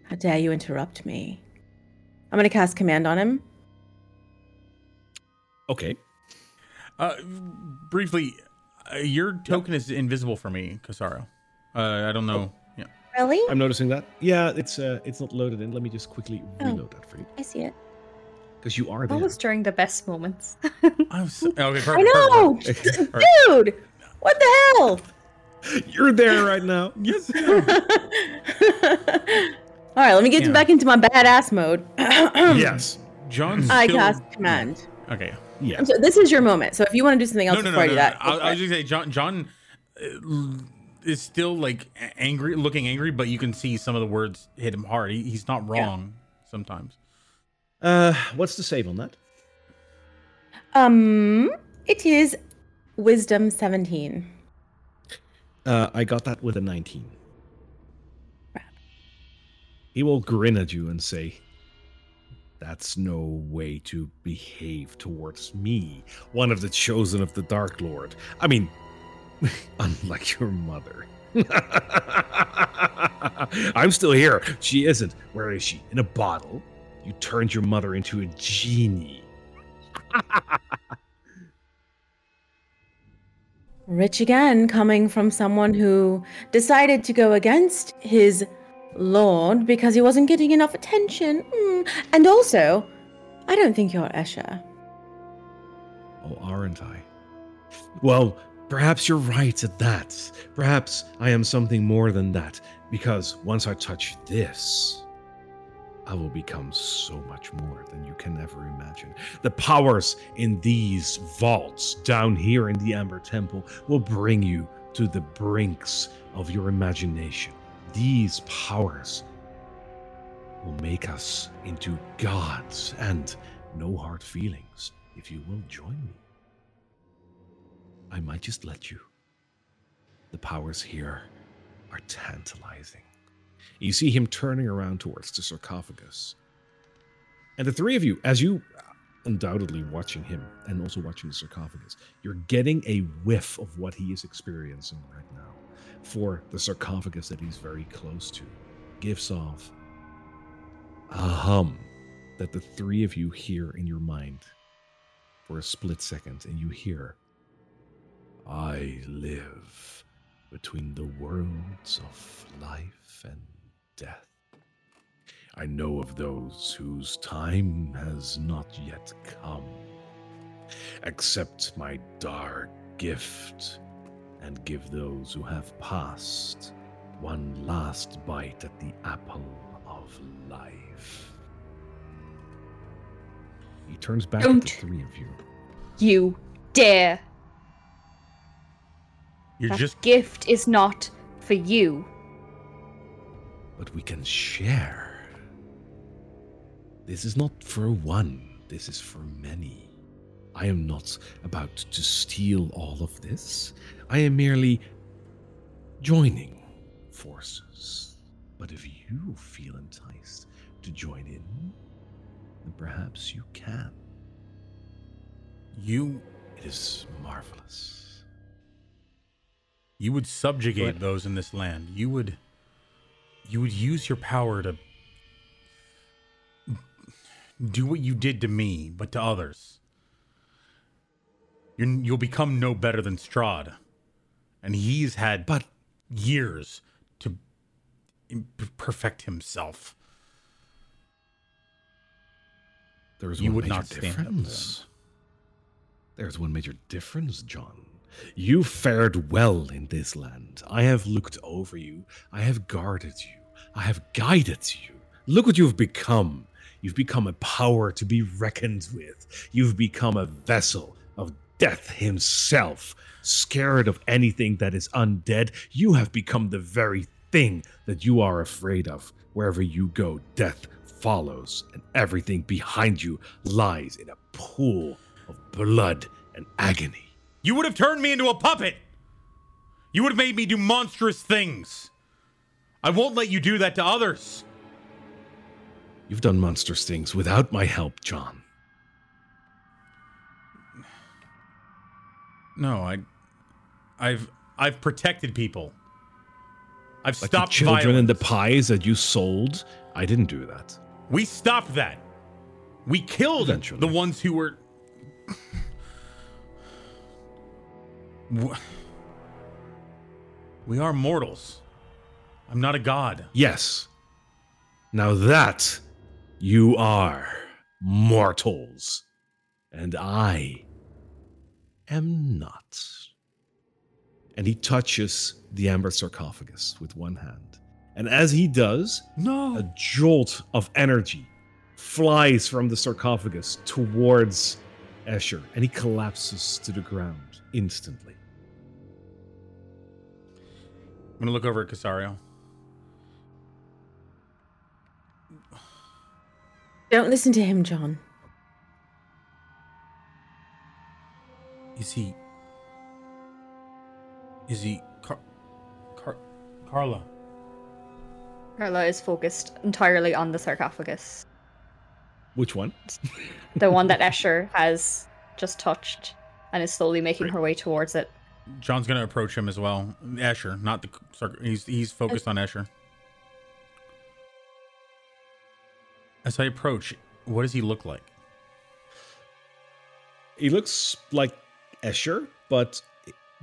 How dare you interrupt me? I'm gonna cast command on him. Okay. Uh, briefly, uh, your token is invisible for me, Casariel. Uh, I don't know. Yeah. Really? I'm noticing that. Yeah, it's uh, it's not loaded in. Let me just quickly Oh. reload that for you. I see it. Because you are there. Always during the best moments. (laughs) I'm so, okay. Perfect, I know, (laughs) perfect, perfect. dude. What the hell? (laughs) You're there right now. Yes. All right, let me get Yeah. back into my badass mode. (clears throat) yes. John's I still- cast command. Okay. Yeah. So- this is your moment. So if you want to do something else No, no, before no, I do no. that, I, go I for was it. just say John. John uh, is still like angry, looking angry, but you can see some of the words hit him hard. He, he's not Yeah. wrong sometimes. Uh, what's the save on that? um, it is wisdom 17. Uh, I got that with a 19. He will grin at you and say, That's no way to behave towards me, one of the chosen of the Dark Lord. I mean, (laughs) unlike your mother. (laughs) I'm still here. She isn't. Where is she? In a bottle? You turned your mother into a genie. (laughs) Rich again, coming from someone who decided to go against his lord because he wasn't getting enough attention. Mm. And also, I don't think you're Escher. Oh, aren't I? Well, perhaps you're right at that. Perhaps I am something more than that, because once I touch this, I will become so much more than you can ever imagine. The powers in these vaults down here in the Amber Temple will bring you to the brinks of your imagination. These powers will make us into gods and no hard feelings if you will join me. I might just let you. The powers here are tantalizing. You see him turning around towards the sarcophagus. And the three of you, as you undoubtedly watching him and also watching the sarcophagus, you're getting a whiff of what he is experiencing right now. For the sarcophagus that he's very close to gives off a hum that the three of you hear in your mind for a split second, and you hear, I live between the worlds of life and death. I know of those whose time has not yet come. Accept my dark gift and give those who have passed one last bite at the apple of life. He turns back to the Don't. three of you. You dare. You're That just gift is not for you. but we can share. This is not for one, this is for many. I am not about to steal all of this. I am merely joining forces. But if you feel enticed to join in, then perhaps you can. You It is marvelous. You would subjugate But- those in this land. You would you would use your power to do what you did to me, but to others. You're, you'll become no better than Strahd, and he's had But years to perfect himself. there is You one would major not difference. There's one major difference, John. You fared well in this land. I have looked over you. I have guarded you. I have guided you. Look what you've become. You've become a power to be reckoned with. You've become a vessel of death himself. Scared of anything that is undead, you have become the very thing that you are afraid of. Wherever you go, death follows, and everything behind you lies in a pool of blood and agony. You would have turned me into a puppet. You would have made me do monstrous things. I won't let you do that to others. You've done monstrous things without my help, John. No, I, I've I've protected people. I've Like the stopped children and the pies that you sold, I didn't do that. We stopped that. We killed Eventually. the ones who were. We are mortals. I'm not a god. Yes. Now that you are mortals, and I am not. And he touches the amber sarcophagus with one hand. And as he does, No. a jolt of energy flies from the sarcophagus towards Escher, and he collapses to the ground instantly. I'm gonna look over at Casariel. Don't listen to him, John. Is he? Is he? Car- Car- Carla. Carla is focused entirely on the sarcophagus, Which one? the one that (laughs) Escher has just touched, and is slowly making her way towards it. John's gonna approach him as well. Escher, not the. Sar- He's he's focused on Escher. As I approach, what does he look like? He looks like Escher, but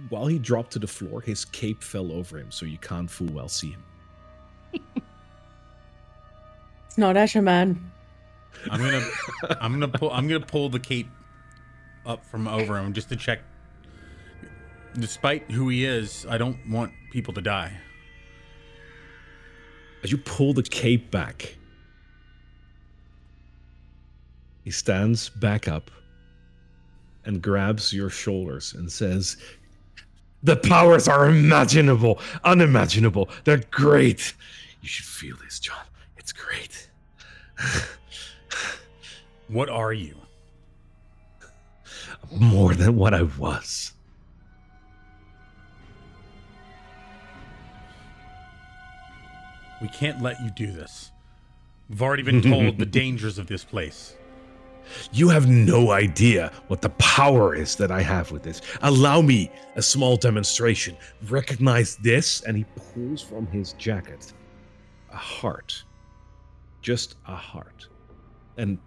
while he dropped to the floor, his cape fell over him, so you can't full well see him. It's not Asher Man. I'm gonna (laughs) I'm gonna pull I'm gonna pull the cape up from over him just to check. Despite who he is, I don't want people to die. As you pull the cape back, he stands back up and grabs your shoulders and says, The powers are imaginable, unimaginable. They're great. You should feel this, John. It's great. What are you? More than what I was. We can't let you do this. We've already been told the (laughs) dangers of this place. You have no idea what the power is that I have with this. Allow me a small demonstration. Recognize this, and he pulls from his jacket a heart. Just a heart. And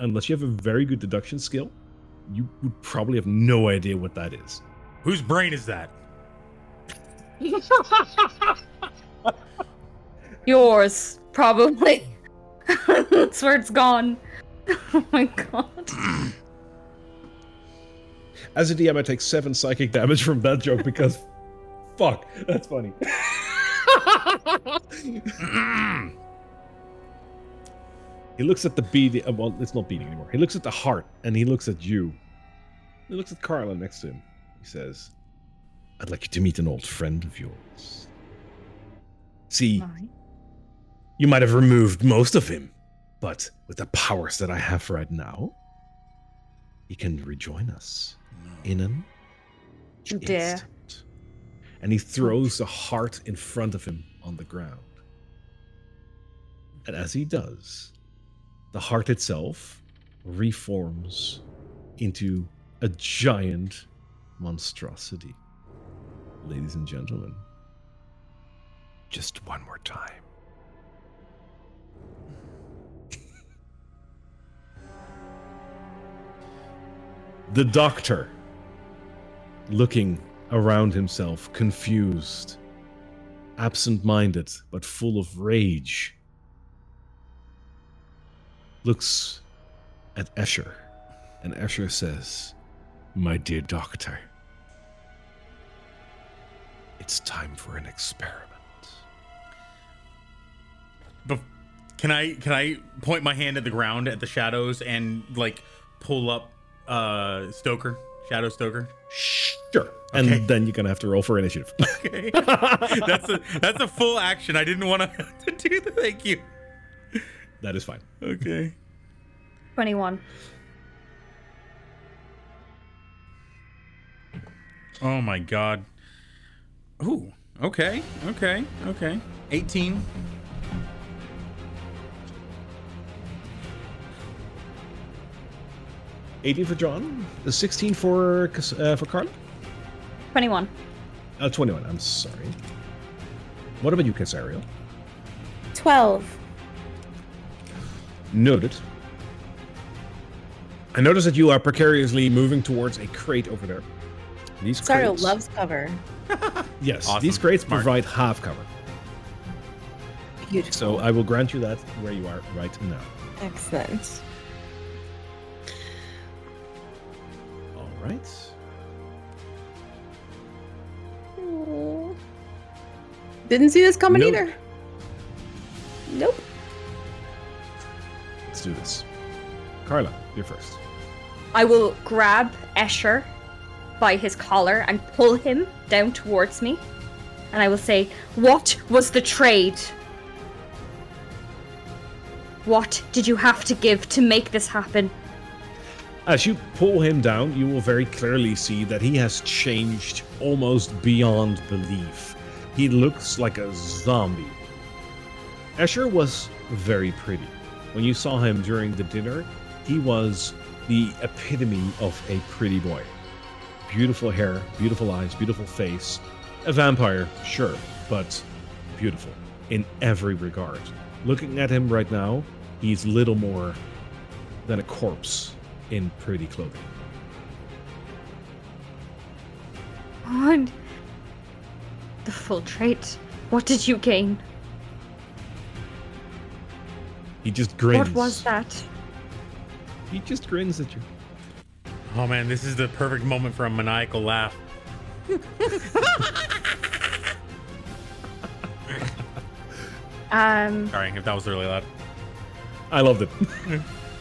unless you have a very good deduction skill, you would probably have no idea what that is. Whose brain is that? (laughs) Yours, probably. (laughs) That's where it's gone. (laughs) Oh my god. (clears throat) As a DM, I take seven psychic damage from that joke because, (laughs) fuck, that's funny. (clears throat) he looks at the beating. uh, Well, it's not beating anymore. He looks at the heart, and he looks at you. He looks at Carla next to him. He says, "I'd like you to meet an old friend of yours. See, you might have removed most of him, but with the powers that I have right now, he can rejoin us in an You dare. instant. And he throws the heart in front of him on the ground. And as he does, the heart itself reforms into a giant monstrosity. Ladies and gentlemen, just one more time. The doctor, looking around himself, confused, absent minded, but full of rage, looks at Escher, and Escher says, My dear doctor, it's time for an experiment. Bef- can I can I point my hand at the ground at the shadows and like pull up uh Stoker, Shadow Stoker? Sure. And Okay. then you're going to have to roll for initiative. (laughs) Okay. that's a that's a full action. I didn't want (laughs) to do the thank you. that is fine. Okay. 21. Oh my god. Ooh. Okay. Okay. Okay. 18. For John, 16 for Cas- uh, for Carla, 21. uh, 21. I'm sorry. What about you, Casariel? 12. Noted. I notice that you are precariously moving towards a crate over there. These Sario crates, loves cover. (laughs) yes, Awesome. these crates Smart. provide half cover. Beautiful. So I will grant you that where you are right now. Excellent. Right. Didn't see this coming Nope. either. Nope. Let's do this. Carla, you're first. I will grab Escher by his collar and pull him down towards me. And I will say, What was the trade? What did you have to give to make this happen? As you pull him down, you will very clearly see that he has changed almost beyond belief. He looks like a zombie. Escher was very pretty. When you saw him during the dinner, he was the epitome of a pretty boy. Beautiful hair, beautiful eyes, beautiful face. A vampire, sure, but beautiful in every regard. Looking at him right now, he's little more than a corpse in pretty clothing. What? The full trait. What did you gain? He just grins. What was that? He just grins at you. Oh man, this is the perfect moment for a maniacal laugh. (laughs) Um, Sorry if that was really loud. I loved it.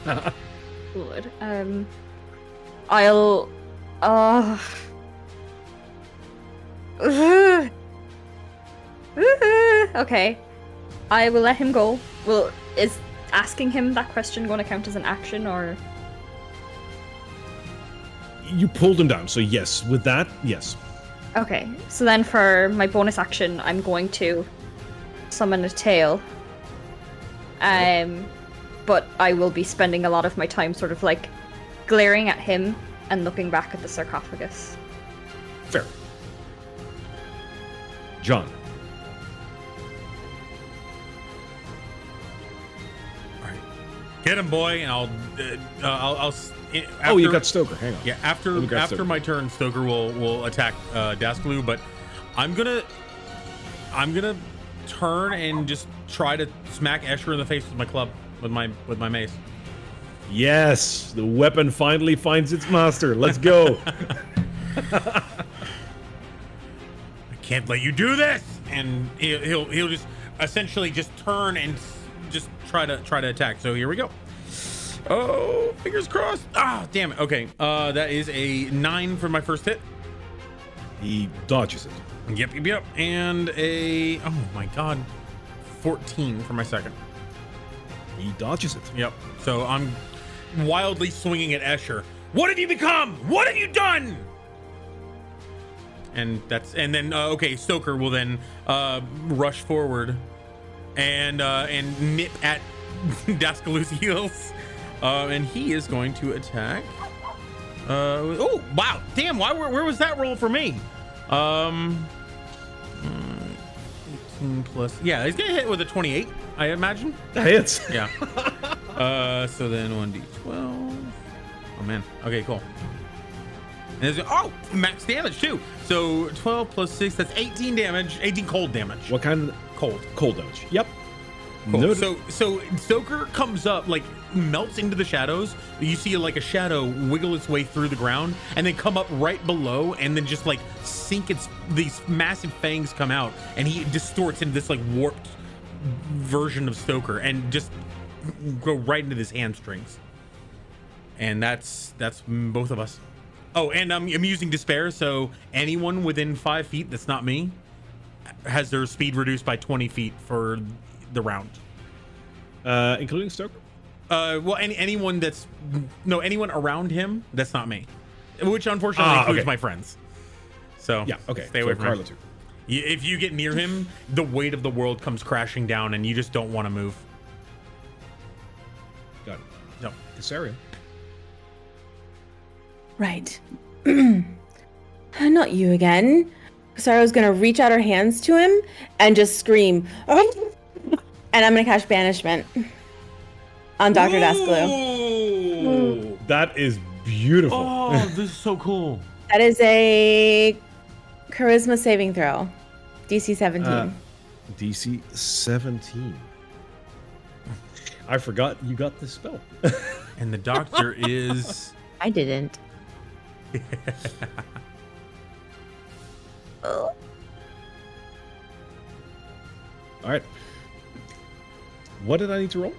(laughs) good. Um, I'll. Uh. (laughs) okay. I will let him go. Well, is asking him that question going to count as an action or? you pulled him down, so yes. With that, yes. Okay, so then for my bonus action, I'm going to summon a tale. Um, but I will be spending a lot of my time sort of like glaring at him and looking back at the sarcophagus. Fair. John. All right. Get him, boy, and I'll. Uh, uh, I'll. I'll s- i- oh, you got Stoker. Hang on. Yeah, after Let me grab after Stoker. my turn, Stoker will will attack uh, Dasklu, but I'm gonna I'm gonna turn and just try to smack Escher in the face with my club with my with my mace. Yes, the weapon finally finds its master. Let's go. (laughs) I can't let you do this, and he'll he'll, he'll just essentially just turn and just try to try to attack. So here we go. Oh, fingers crossed. Ah, damn it. Okay, uh, that is a nine for my first hit. he dodges it. Yep, yep, yep. And a oh my god, fourteen for my second. He dodges it. Yep. So I'm wildly swinging at Escher, What have you become? What have you done? And that's and then uh, okay, Stoker will then uh, rush forward and uh, and nip at (laughs) Daskalu's heels, uh, and he is going to attack. Uh, oh wow, damn! Why? Where, where was that roll for me? Um, uh, 18 plus. Yeah, he's gonna hit with a 28. I imagine. That hits. (laughs) Yeah. uh, so then 1d12. Oh man. Okay, cool. And there's, oh, max damage too. So 12 plus 6, that's 18 damage, 18 cold damage. What kind of Cold. cold damage? Yep. Cool. Noted. So so Stoker comes up like melts into the shadows. You see like a shadow wiggle its way through the ground and then come up right below and then just like sink its these massive fangs come out and he distorts into this like warped version of Stoker and just go right into his hamstrings. And that's that's both of us. Oh, and I'm, I'm using despair, so anyone within five feet that's not me has their speed reduced by 20 feet for the round. uh, including Stoker. Uh, well, any anyone that's no anyone around him that's not me, which unfortunately Ah, includes okay. my friends. So Yeah. Okay. stay so away from Carla him. too. If you get near him, the weight of the world comes crashing down, and you just don't want to move. Got it. No. Casariel. Right. (clears throat) Not you again. Casariel's gonna reach out her hands to him and just scream, "Oh!" (laughs) and I'm gonna cast banishment on Dr. Daskalo. Ooh. That is beautiful. Oh, (laughs) this is so cool. That is a charisma saving throw, DC 17. Uh, DC 17. I forgot you got this spell. (laughs) And the doctor is I didn't. (laughs) All right. What did I need to roll?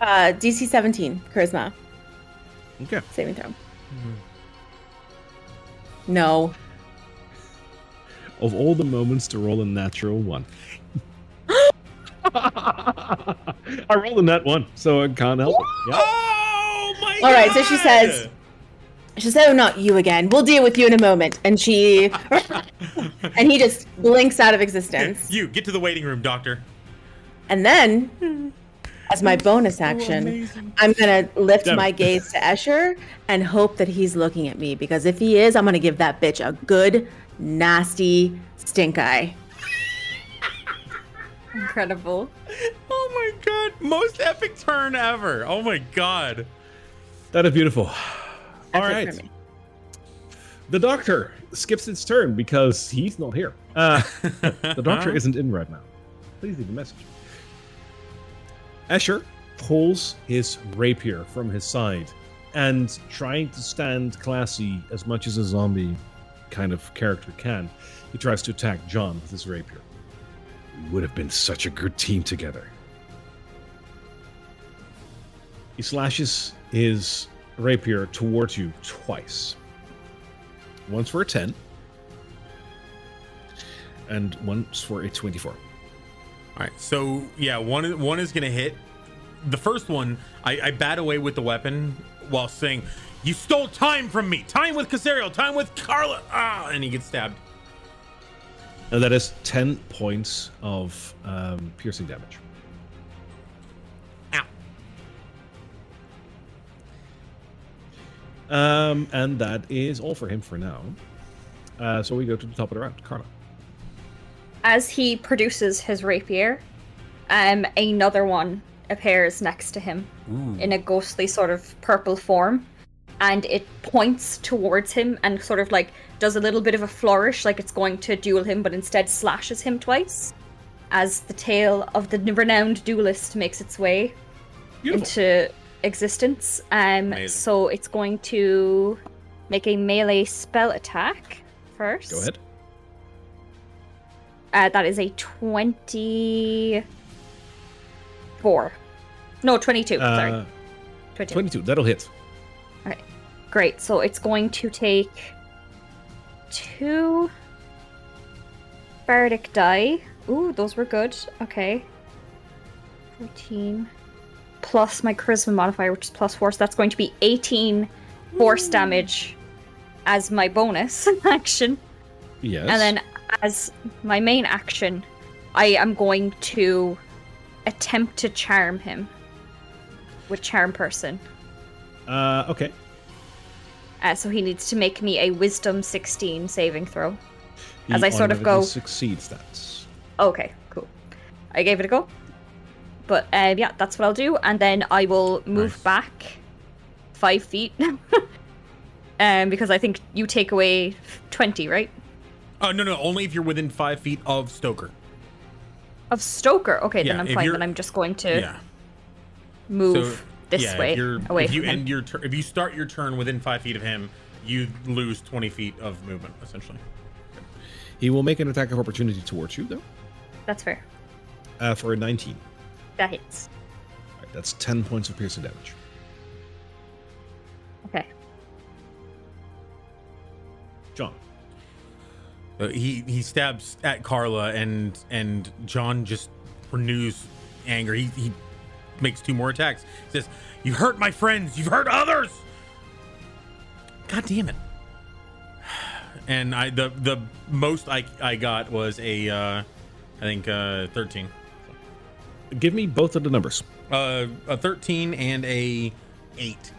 Uh, DC 17 charisma Okay. saving throw. No. Of all the moments to roll a natural one. (gasps) (laughs) I rolled a nat one, so I can't help it. Yeah. Oh my All right, so she says- She says, "Oh, not you again. We'll deal with you in a moment." And she, (laughs) and he just blinks out of existence. You get to the waiting room, doctor. And then, as my bonus action, I'm gonna lift Damn my gaze to Escher and hope that he's looking at me. Because if he is, I'm gonna give that bitch a good, nasty stink eye. (laughs) Incredible. Oh my god, most epic turn ever. Oh my god. That is beautiful. All That's it right. for me. The doctor skips its turn because he's not here. Uh, (laughs) the doctor isn't in right now. Please leave a message. Escher pulls his rapier from his side and trying to stand classy as much as a zombie kind of character can, he tries to attack John with his rapier. We would have been such a good team together. He slashes his rapier towards you twice. Once for a 10, and once for a 24. All right, so yeah, one one is gonna hit. The first one, I, I bat away with the weapon while saying, "You stole time from me. Time with Casariel. Time with Carla." Ah, and he gets stabbed. And that is 10 points of um, piercing damage. Ow. Um, and that is all for him for now. Uh, so we go to the top of the round. Carla. As he produces his rapier, um, another one appears next to him in a ghostly sort of purple form, and it points towards him and sort of like does a little bit of a flourish, like it's going to duel him, but instead slashes him twice. As the tale of the renowned duelist makes its way Beautiful. into existence, um, Amazing. so it's going to make a melee spell attack first. Go ahead. Uh, that is a 24. No, 22. sorry. Uh, 22. 22. That'll hit. All right. Great. So it's going to take two bardic die. Ooh, those were good. Okay. 14 plus my charisma modifier, which is plus four. So that's going to be 18 force damage as my bonus (laughs) action. Yes. And then as my main action, I am going to attempt to charm him with charm person. Uh, okay. Uh, so he needs to make me a wisdom 16 saving throw. He As I sort of go- succeeds that. Okay, cool. I gave it a go. But um, yeah, that's what I'll do, and then I will move Nice. back five feet. (laughs) um, because I think you take away twenty, right? Oh no, no, only if you're within five feet of Stoker. Of Stoker. Okay, Yeah, then I'm fine. Then I'm just going to Yeah. move So, this yeah, way If, you're, away if from you him. your tur- if you start your turn within five feet of him, you lose twenty feet of movement essentially. He will make an attack of opportunity towards you, though, That's fair. uh, for a 19. That hits. Right, that's 10 points of piercing damage. Okay. Uh, he he stabs at Carla and and John just renews anger. He he makes two more attacks. He says, "You hurt my friends. You've hurt others." God damn it! (sighs) And I the the most I I got was a uh, I think uh, thirteen. Give me both of the numbers. Uh, a thirteen and a eight.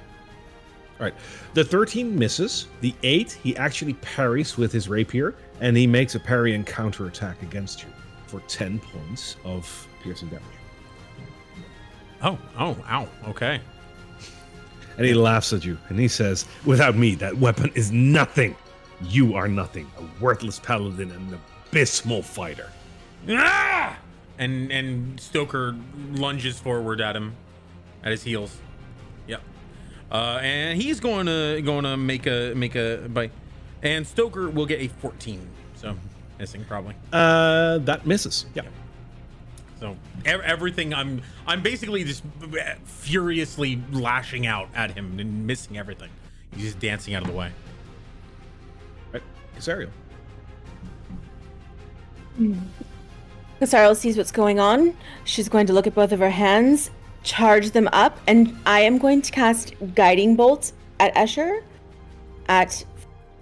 All right. The 13 misses. The 8, he actually parries with his rapier, and he makes a parry and counter attack against you for 10 points of piercing damage. Oh oh ow okay. And he laughs at you, and he says, Without me, that weapon is nothing. You are nothing. A worthless paladin and an abysmal fighter. Ah! And and Stoker lunges forward at him, at his heels. Yep. Uh, and he's going to going to make a make a bite. And Stoker will get a 14, so missing probably. Uh, that misses. Yeah. So ev- everything I'm I'm basically just furiously lashing out at him and missing everything. He's just dancing out of the way. Right. Casariel. Casariel sees what's going on. She's going to look at both of her hands, charge them up, and I am going to cast Guiding Bolt at Escher at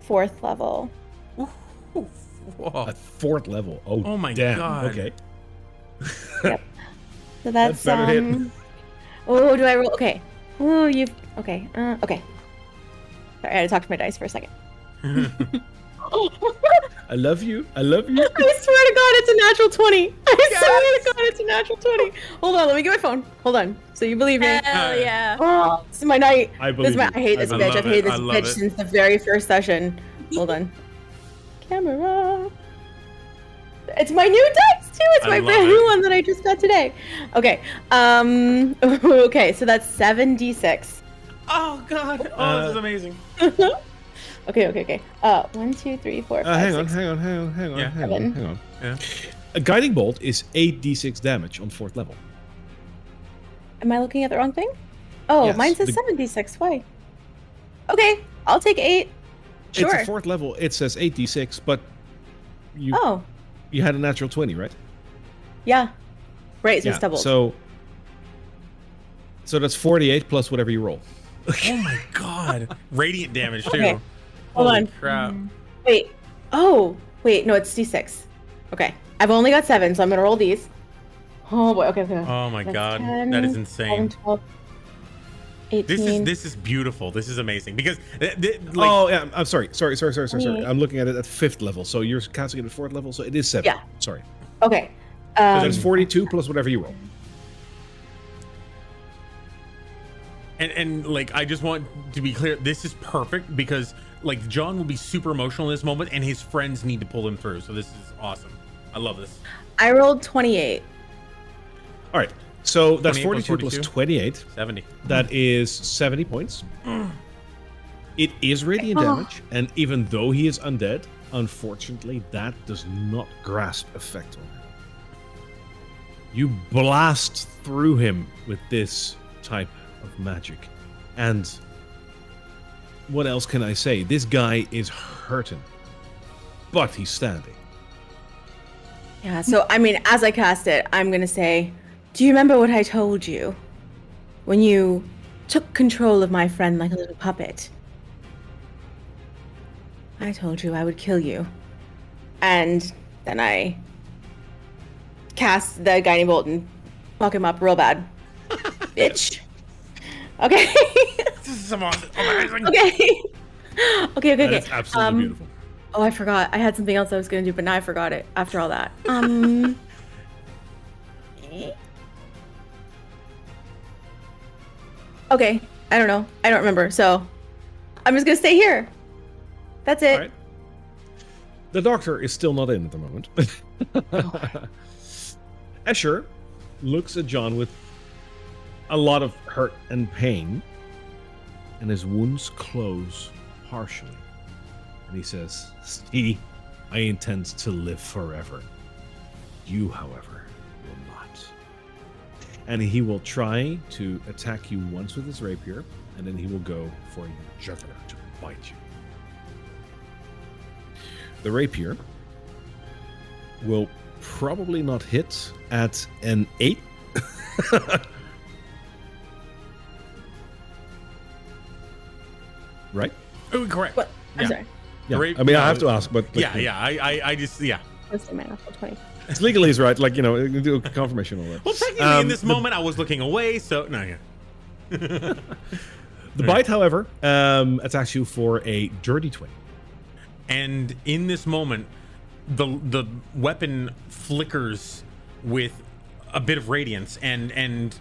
fourth level. Whoa. At fourth level. Oh, Oh my damn. God. Okay. yep. (laughs) So that's, better hit. um. Oh, do I roll? Okay. Oh, you've. Okay. Uh, okay. Sorry, I had to talk to my dice for a second. (laughs) I love you. I love you. I swear to God, it's a natural 20. I swear to God, it's a natural 20. Hold on, let me get my phone. Hold on. So you believe me? Hell yeah. Oh, this is my night. I believe This is my, you. I hate this believe bitch. I've hated this bitch it. since the very first session. Hold on. (laughs) Camera. It's my new dice too. It's I my brand it. new one that I just got today. Okay. Um. (laughs) Okay. So that's seven d six. oh god. Oh, Uh, this is amazing. (laughs) Okay. Okay. Okay. Uh. One, two, three, four, Uh, five, hang on, hang on, hang on, hang on, Yeah. hang on, Seven. hang on. Yeah. A guiding bolt is 8d6 damage on fourth level. Am I looking at the wrong thing? Oh, Yes, mine says seven d six. Why? Okay. I'll take eight. Sure. It's a fourth level. It says 8d6, but you Oh. you had a natural 20, right? Yeah. Right. So yeah. it's doubled. So so that's 48 plus whatever you roll. Oh my god. (laughs) Radiant damage too. Okay. Hold Holy on. crap. Wait. Oh, wait. No, it's d6. Okay. I've only got seven, so I'm gonna roll these. Oh boy. Okay. okay. Oh my That's god. 10, that is 11, insane. 12, 18. This is this is beautiful. This is amazing because th- th- like, oh, yeah. I'm sorry. Sorry, sorry, sorry, sorry, sorry. I'm looking at it at fifth level. So you're casting it at fourth level, so it is 7. Yeah. Sorry. Okay. So Um, that's 42 plus whatever you roll. and and like I just want to be clear. This is perfect because like John will be super emotional in this moment, and his friends need to pull him through. So this is awesome. I love this. I rolled 28. All right. So that's 28 plus 42 plus 42? 28. Seventy. That is 70 points. It is radiant Oh. damage, and even though he is undead, unfortunately, that does not grasp effect on him. You blast through him with this type of magic. And what else can I say? This guy is hurting, but he's standing. Yeah. So I mean, as I cast it, I'm gonna say, "Do you remember what I told you? when you took control of my friend like a little puppet, I told you I would kill you. And then I cast the guiding bolt and fuck him up real bad. (laughs) Bitch. Okay. (laughs) This is awesome- amazing. okay. Okay, okay, That okay. is absolutely Um, beautiful. Oh, I forgot. I had something else I was gonna do, but now I forgot it after all that. Um. (laughs) okay, I don't know. I don't remember. So I'm just gonna stay here. That's it. All right. The doctor is still not in at the moment. (laughs) Escher looks at John with a lot of hurt and pain, and his wounds close partially. And he says, See, I intend to live forever. You, however, will not. And he will try to attack you once with his rapier, and then he will go for your jugular to bite you. The rapier will probably not hit at an 8. (laughs) right? Oh, correct. What? I'm Yeah. sorry. Yeah. Rape- I mean, I have to ask, but like, Yeah, yeah. I, I, I just, yeah. What's the mana for 20? It's legally is right. Like you know, do a confirmation on that. Well, technically, Um, in this the- moment, I was looking away, so no, yeah. (laughs) The bite, however, um, attacks you for a dirty twenty. and in this moment the the weapon flickers with a bit of radiance and and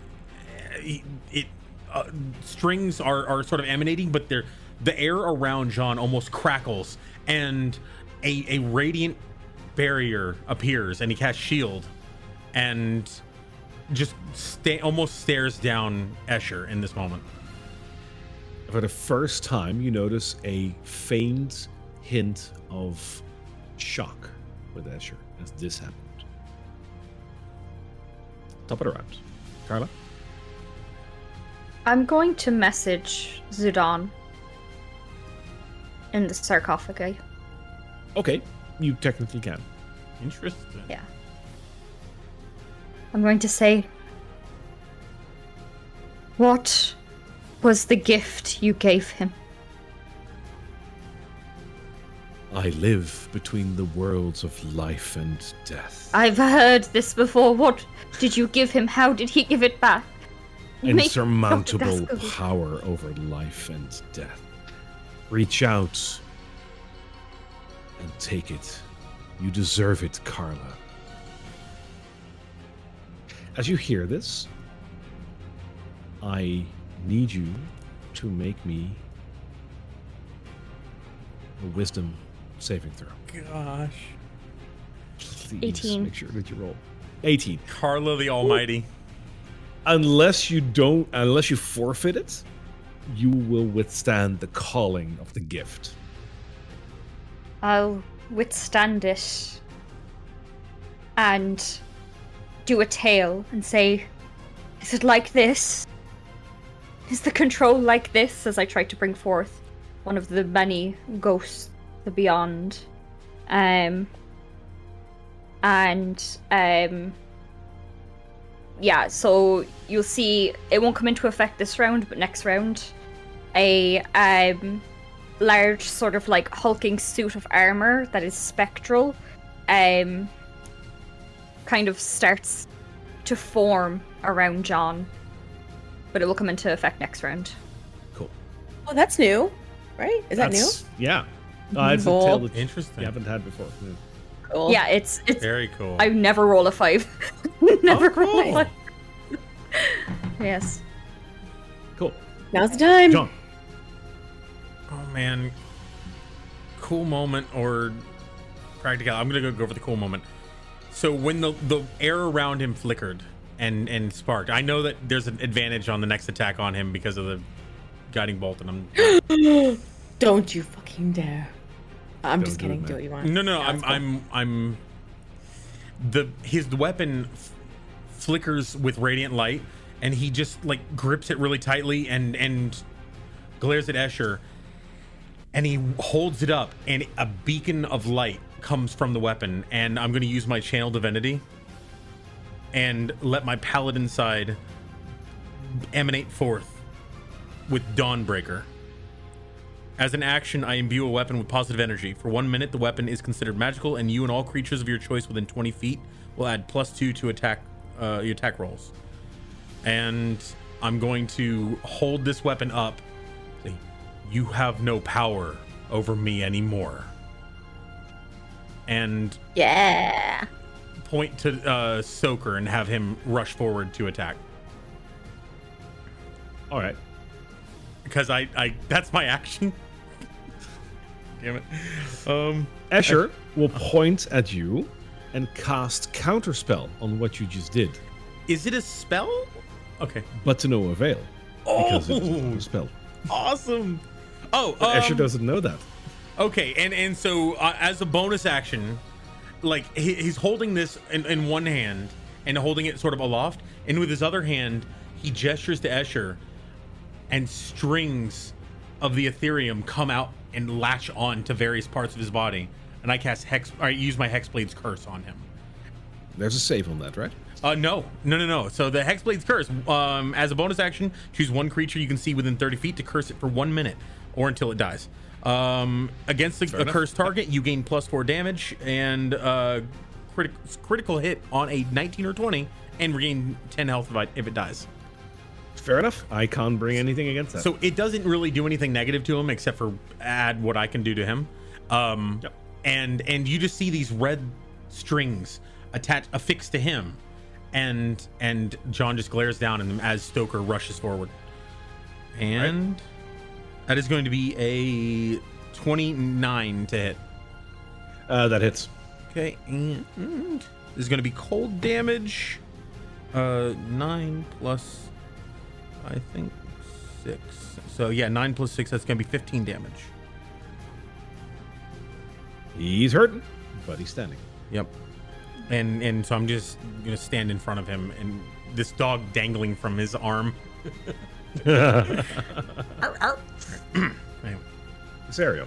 uh, it uh, strings are are sort of emanating but they're the air around John almost crackles and a a radiant barrier appears and he casts shield and just stay almost stares down Escher in this moment For the first time, you notice a faint hint of shock with Escher as this happened. Top of the round. Carla? I'm going to message Zudan in the sarcophagi. Okay, you technically can. interesting Yeah. I'm going to say, What was the gift you gave him? I live between the worlds of life and death. I've heard this before. What did you give him? How did he give it back? Insurmountable power over life and death. Reach out and take it. You deserve it, Carla. As you hear this, I need you to make me a wisdom saving throw. gosh Please 18. make sure that you roll 18. Carla the almighty unless you don't unless you forfeit it you will withstand the calling of the gift I'll withstand it and do a tale and say, Is it like this? Is the control like this? As I try to bring forth one of the many ghosts, the beyond. Um, and um, yeah, so you'll see it won't come into effect this round, but next round, a um, large sort of like hulking suit of armor that is spectral um kind of starts to form around John. But it will come into effect next round. cool Oh, that's new, right? Is that new? Yeah uh, it's Cool. a tale that Interesting. you haven't had before Yeah. Cool. Yeah, it's it's Very cool. I never roll a five. (laughs) never Oh, roll a five. (laughs) yes. cool Now's the time. john Oh man, cool moment or practical. I'm gonna go go for the cool moment. So when the the air around him flickered and and sparked, I know that there's an advantage on the next attack on him because of the guiding bolt, and I'm (gasps) Don't you fucking dare. I'm just Don't do it, kidding. Do what you want. no no Yeah, I'm cool. I'm I'm the his weapon flickers with radiant light, and he just like grips it really tightly and and glares at Escher, and he holds it up, and a beacon of light comes from the weapon, and I'm going to use my channel divinity and let my paladin side emanate forth with Dawnbreaker. As an action, I imbue a weapon with positive energy. For one minute, the weapon is considered magical, and you and all creatures of your choice within 20 feet will add plus two to attack uh, your attack rolls. And I'm going to hold this weapon up. Say, you have no power over me anymore. And Yeah. point to uh, Stoker and have him rush forward to attack. All right. Because I, I that's my action. (laughs) Damn it. Um, Escher will point at you and cast counterspell on what you just did, is it a spell? Okay. but to no avail Oh, because it's a counterspell. awesome. Oh, But Escher um, doesn't know that. Okay, and and so uh, as a bonus action, like he, he's holding this in, in one hand and holding it sort of aloft, and with his other hand, he gestures to Escher, and strings of the Ethereum come out and latch on to various parts of his body, and I cast hex. I use my Hexblade's curse on him. There's a save on that, right? Uh, no, no, no, no. So the Hexblade's curse, um, as a bonus action, choose one creature you can see within 30 feet to curse it for one minute or until it dies. Um, against the, a cursed target, you gain plus four damage and uh, critic, critical hit on a 19 or 20 and regain 10 health if, I, if it dies. Fair enough. I can't bring anything against that. So it doesn't really do anything negative to him except for add what I can do to him. Um, Yep. and and you just see these red strings attached affixed to him, and and John just glares down at them as Stoker rushes forward, and that is going to be a twenty-nine to hit. uh, that hits. Okay, and this is going to be cold damage. Uh, nine plus, I think six. So yeah, nine plus six. That's going to be fifteen damage. He's hurting, but he's standing. Yep. And and so I'm just gonna stand in front of him, and this dog dangling from his arm. Arr, (laughs) arr. (laughs) Anyway. Serio.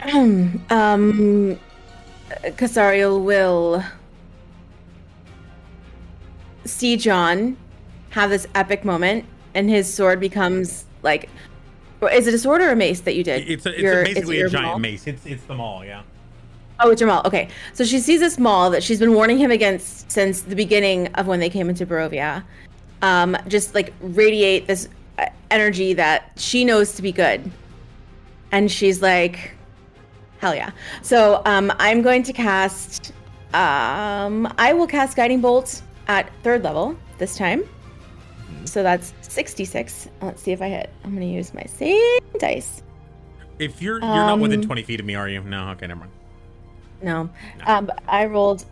(clears throat) um, Casariel will see John have this epic moment, and his sword becomes like. Is it a sword or a mace that you did? It's a, it's Your- a is it basically your a giant maul? mace. It's it's the maul, yeah. Oh, it's your maul. Okay. So she sees this maul that she's been warning him against since the beginning of when they came into Barovia. Um, just like radiate this uh, energy that she knows to be good. And she's like, hell yeah. So um, I'm going to cast, um, I will cast Guiding Bolt at third level this time. So that's 66. Let's see if I hit. I'm going to use my same dice. If you're you're not within Um, 20 feet of me, are you? No. Okay, never mind. No. Um, I rolled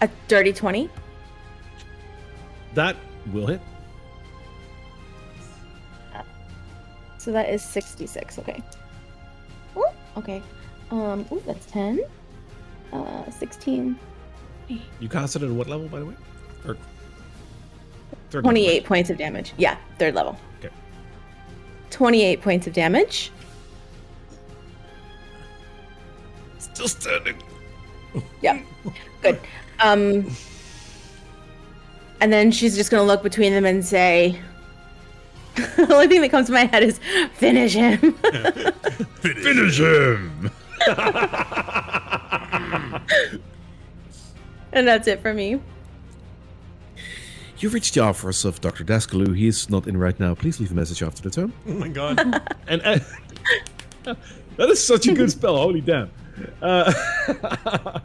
a dirty 20. That will hit. So that is 66. Okay. Ooh, okay. Um, ooh, that's 10. Uh, 16. You cast it at what level, by the way? Or third level, 28 points of damage. Yeah, third level. Okay. 28 points of damage. Still standing. Yeah. Good. Um, and then she's just gonna look between them and say, (laughs) the only thing that comes to my head is finish him. (laughs) Finish him. (laughs) and that's it for me. You've reached the office of Dr. Daskaloo. He is not in right now. Please leave a message after the tone. Oh my god. And uh, that is such a good spell. Holy damn. Uh,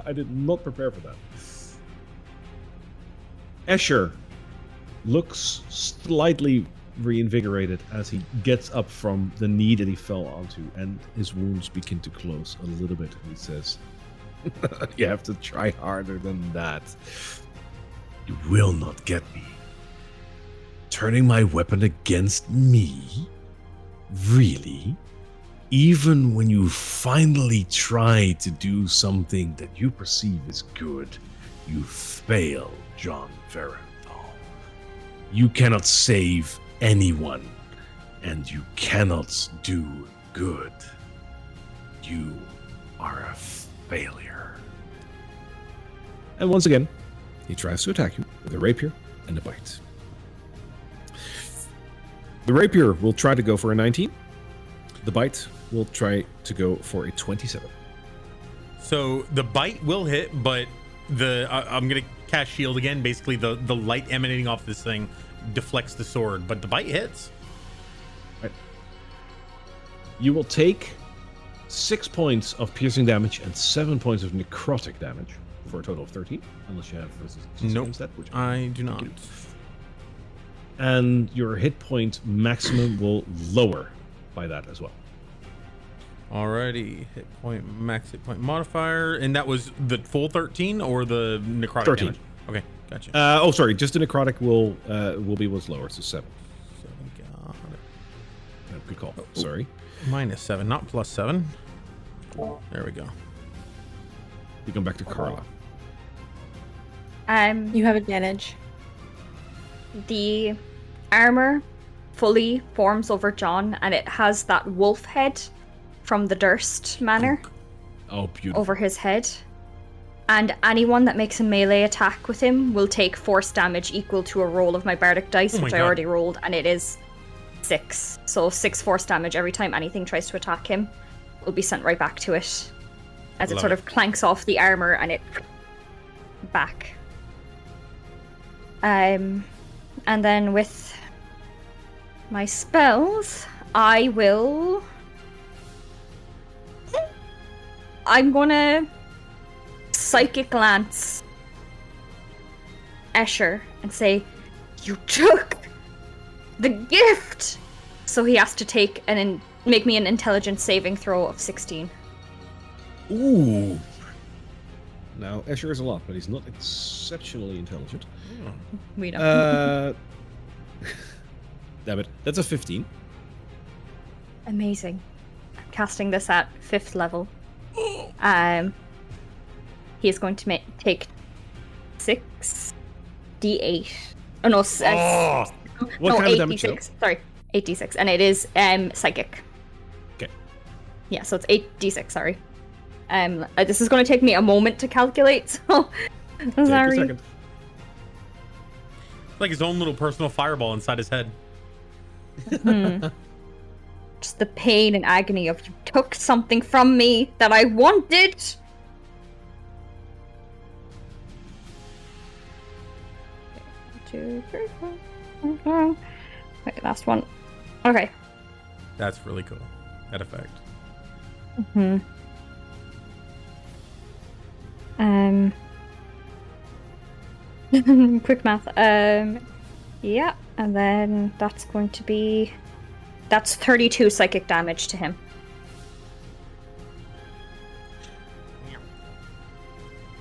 I did not prepare for that. Escher looks slightly reinvigorated as he gets up from the knee that he fell onto, and his wounds begin to close a little bit. He says, (laughs) You have to try harder than that. You will not get me. Turning my weapon against me? Really? Even when you finally try to do something that you perceive as good, you fail, John Verenthal. You cannot save anyone, and you cannot do good. You are a failure. And once again, He tries to attack you with a rapier and a bite. The rapier will try to go for a 19. The bite will try to go for a 27. So the bite will hit, but the I I'm gonna cast shield again. Basically, the the light emanating off this thing deflects the sword, but the bite hits. You will take six points of piercing damage and seven points of necrotic damage for a total of 13, unless you have resistance Nope. against that, which I do not. and your hit point maximum will lower by that as well. Alrighty, hit point max hit point modifier, and that was the full thirteen or the necrotic 13. damage. Okay, gotcha. Uh, oh, sorry, just the necrotic will uh, will be what's lower, so seven. Seven, got it. Uh, Good call. Sorry. Minus seven, not plus seven. There we go. We come back to Carla. Um, You have advantage. the armor fully forms over John, and it has that wolf head from the Durst Manor Oh, beautiful. over his head. And anyone that makes a melee attack with him will take force damage equal to a roll of my bardic dice, Oh which I God. already rolled, and it is six. So six force damage every time anything tries to attack him will be sent right back to it. As it sort it. of clanks off the armor and it back. Um and then with my spells, I will I'm gonna psychic glance Escher and say, You took the gift! So he has to take and in- make me an intelligence saving throw of 16. Ooh. Now, Escher is a lot, but he's not exceptionally intelligent. We know. Uh, (laughs) damn it. That's a 15. Amazing. I'm casting this at fifth level. Um, he is going to ma- take six d8. Oh no, s- uh, Oh! What no, kind of eight d6. Sorry, eight d6, and it is um psychic. Okay. Yeah, so it's eight d6. Sorry. Um, uh, this is going to take me a moment to calculate. (laughs) So, Take a sorry. second. Like his own little personal fireball inside his head. Hmm. (laughs) The pain and agony of you took something from me that I wanted. Two, three, four, five, five. Wait, last one. Okay. That's really cool. That effect. Hmm. Um. (laughs) quick math. Um. Yeah, and then that's going to be. That's 32 psychic damage to him.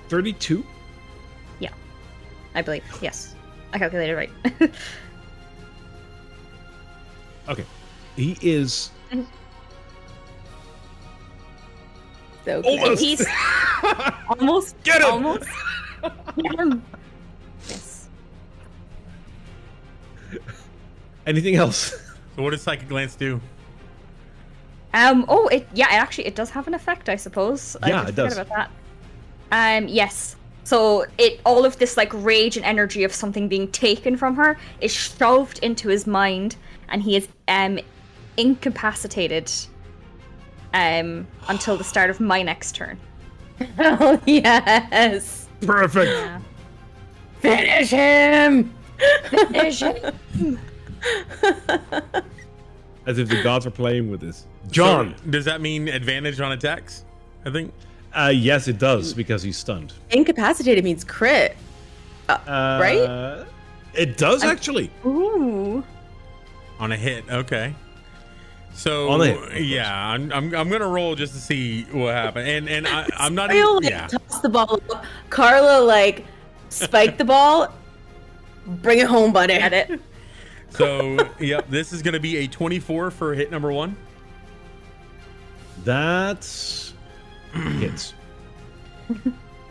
32? Yeah, I believe. Yes. I calculated right. (laughs) Okay. He is So almost. He's (laughs) almost. Get him! Almost. (laughs) Get him. Yes. Anything else? So what does psychic glance do? Um. Oh, it. Yeah. It actually. It does have an effect. I suppose. Yeah, did it does. About that. Um. Yes. So it all of this like rage and energy of something being taken from her is shoved into his mind, and he is um incapacitated. Um. Until the start of my next turn. (laughs) Oh yes. Perfect. Yeah. Finish him. (laughs) Finish it. (laughs) As if the gods are playing with this. John. So, does that mean advantage on attacks? I think. Uh, yes, it does because he's stunned. Incapacitated means crit. Uh, Right? It does actually. Ooh. On a hit, okay. So On a hit, of course. yeah, I'm, I'm I'm gonna roll just to see what happened, and and I, I'm not Ariel, even like, yeah. toss the ball. Carla like spike the ball. Bring it home, buddy. Get it. So yep, this is gonna be a 24 for hit number one. That's hits.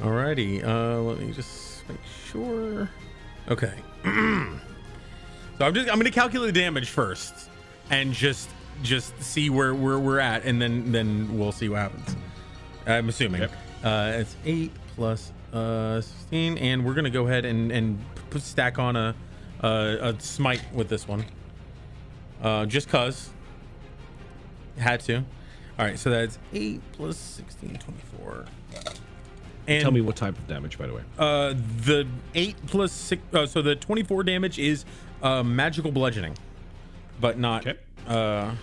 Alrighty, uh, let me just make sure. Okay. (clears throat) so I'm just I'm gonna calculate the damage first, and just just see where where we're at, and then then we'll see what happens. I'm assuming. Yep. Uh, it's eight plus uh, 16, and we're gonna go ahead and and put, stack on a, a a smite with this one. Uh, just cause. Had to. All right, so that's eight plus 16, 24. And Tell me what type of damage, by the way. uh, the eight plus six. Uh, so the 24 damage is uh, magical bludgeoning, but not. Okay. Uh,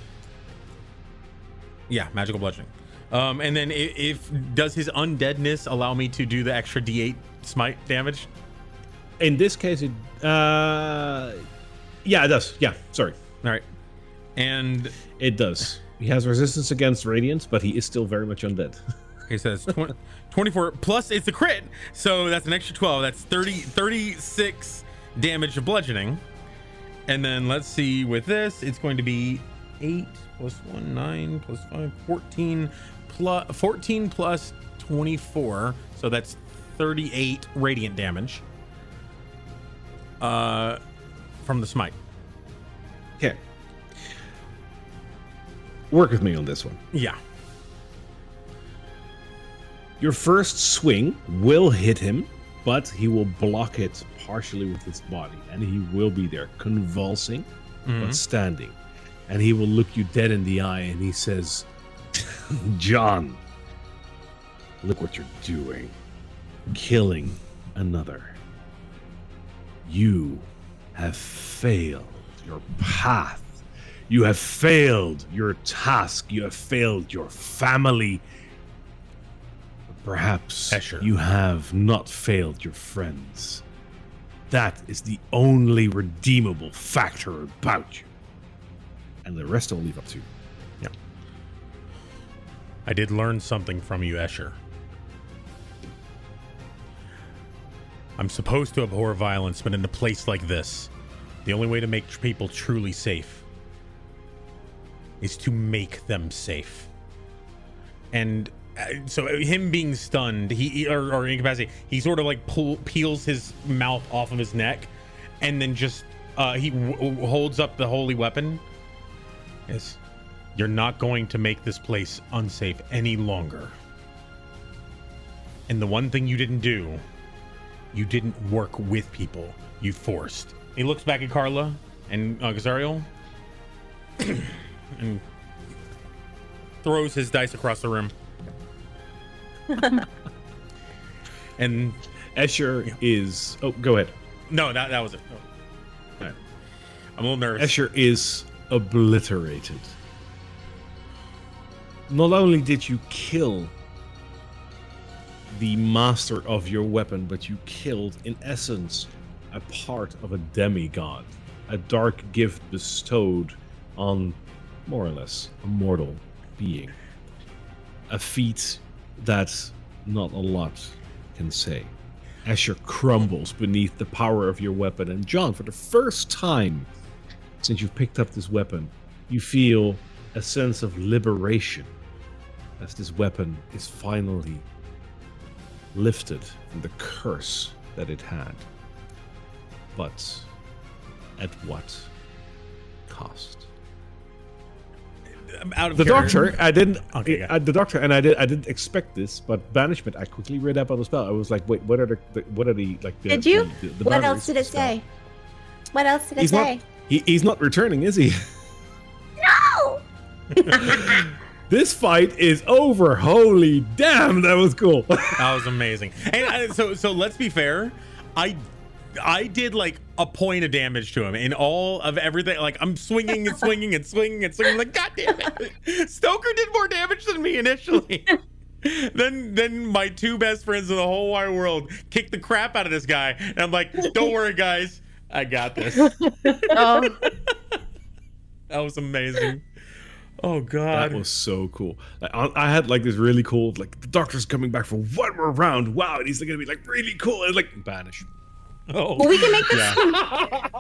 yeah, magical bludgeoning. Um, and then if, if does his undeadness allow me to do the extra D8 smite damage? In this case, it. Uh, yeah, it does. Yeah, sorry. All right, and It does. He has resistance against radiance, but he is still very much undead. (laughs) he says 20, 24 plus it's a crit, so that's an extra 12. That's 30, 36 damage of bludgeoning. And then let's see with this, it's going to be 8 plus 1, 9 plus 5, 14 plus 14 plus 24. So that's 38 radiant damage. Uh from the smite. Okay. Work with me on this one. Yeah. Your first swing will hit him, but he will block it partially with his body, and he will be there, convulsing but standing. And he will look you dead in the eye, and he says, (laughs) "John, look what you're doing, killing another. You have failed your path. You have failed your task. You have failed your family." Perhaps Escher. you have not failed your friends. That is the only redeemable factor about you. And the rest I'll leave up to you. Yeah. I did learn something from you, Escher. I'm supposed to abhor violence, but in a place like this, the only way to make people truly safe is to make them safe. And uh, so, uh, him being stunned, he or, or incapacitated, he sort of like pull, peels his mouth off of his neck, and then just uh, he holds up the holy weapon. Yes. You're not going to make this place unsafe any longer. And the one thing you didn't do, you didn't work with people. You forced. He looks back at Carla and uh, Casariel and throws his dice across the room. (laughs) and Escher is. Oh, go ahead. no, that, that was it. All right. I'm a little nervous. Escher is obliterated. Not only did you kill the master of your weapon, but you killed, in essence, a part of a demigod, a dark gift bestowed on more or less a mortal being. A feat that not a lot can say. Escher crumbles beneath the power of your weapon, and John, for the first time since you've picked up this weapon, you feel a sense of liberation as this weapon is finally lifted from the curse that it had. But at what cost? I'm out of The character. doctor, I didn't. Okay, yeah. uh, the doctor, and I did. I didn't expect this, but banishment. I quickly read up on the spell. I was like, wait, what are the, the what are the like? The, Did you? the- the what else did it spell? say? What else did it He's say? not. He, he's not returning, is he? No! (laughs) (laughs) this fight is over. Holy damn, that was cool. (laughs) That was amazing. And I, so so let's be fair. I I did like a point of damage to him in all of everything. Like I'm swinging and swinging and swinging and swinging. Like God damn it, (laughs) Stoker did more damage than me initially. (laughs) then then my two best friends in the whole wide world kicked the crap out of this guy, and I'm like, don't worry, guys, I got this. Oh, That was amazing. Oh god, That was so cool. Like, I, I had like this really cool, like the doctor's coming back for one more round. Wow, and he's gonna be like really cool and like banish. oh. Well, we can make this. Yeah. (laughs)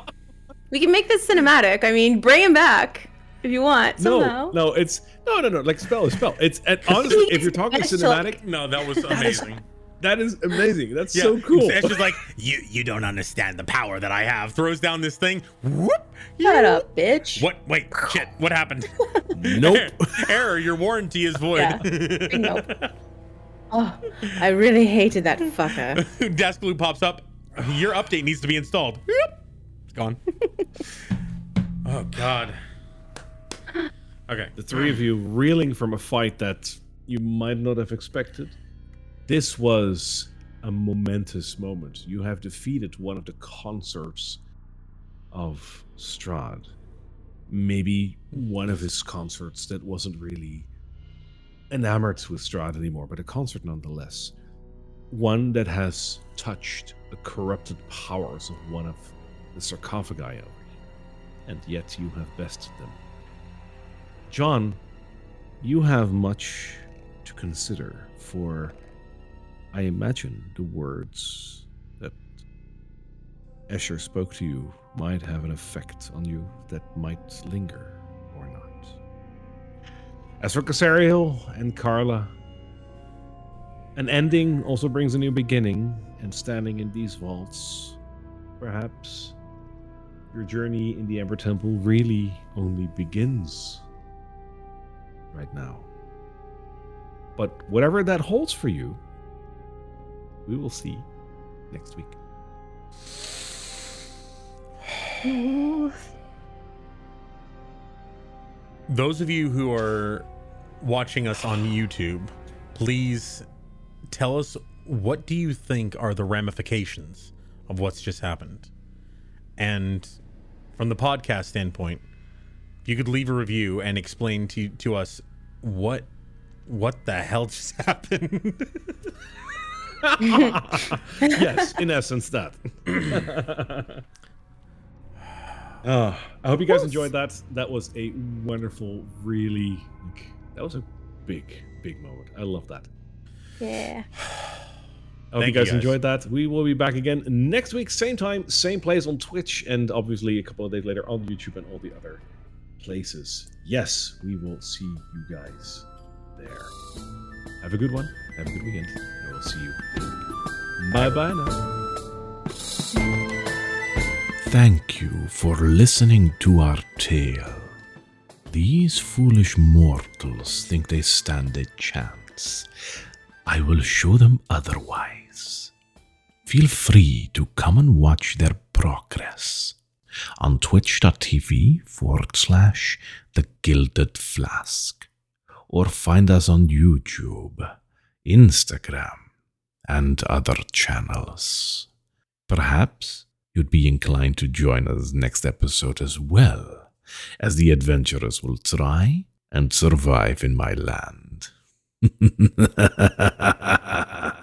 We can make this cinematic. I mean, bring him back if you want. No, Somehow. no, no, it's no, no, no. Like spell is spell. It's and (laughs) honestly, if you're talking cinematic, No, that was amazing. That is amazing. That's Yeah. so cool. It's just like you you don't understand the power that I have. Throws down this thing. Whoop. Shut up, bitch. What? Wait. Shit. What happened? (laughs) nope. (laughs) Error. Your warranty is void. Yeah. Nope. Oh, I really hated that fucker. (laughs) Deathglue pops up. Your update needs to be installed. Yep. It's gone. oh God. Okay. The three of you reeling from a fight that you might not have expected. This was a momentous moment. You have defeated one of the consorts of Strahd. Maybe one of his consorts that wasn't really enamored with Strahd anymore, but a consort nonetheless. One that has touched the corrupted powers of one of the sarcophagi over here, and yet you have bested them. John, you have much to consider, for I imagine the words that Escher spoke to you might have an effect on you that might linger or not. As for Casariel and Carla, an ending also brings a new beginning, and standing in these vaults, perhaps your journey in the Amber Temple really only begins right now. But whatever that holds for you, we will see next week. (sighs) Those of you who are watching us on YouTube, please tell us what do you think are the ramifications of what's just happened? And from the podcast standpoint, you could leave a review and explain to to us what what the hell just (laughs) happened. (laughs) yes, in essence, that. Uh, (clears throat) I hope you guys enjoyed that. That was a wonderful, really, like, that was a big, big moment. I love that. Yeah. (sighs) I hope Thank you you, guys guys. enjoyed that. We will be back again next week, same time, same place on Twitch, and obviously a couple of days later on YouTube and all the other places. Yes, we will see you guys there. Have a good one. Have a good weekend. And we'll see you. Bye bye now. Thank you for listening to our tale. These foolish mortals think they stand a chance. I will show them otherwise. Feel free to come and watch their progress on twitch.tv forward slash the gilded flask or find us on YouTube, Instagram, and other channels. Perhaps you'd be inclined to join us next episode as well, as the adventurers will try and survive in my land. (laughs)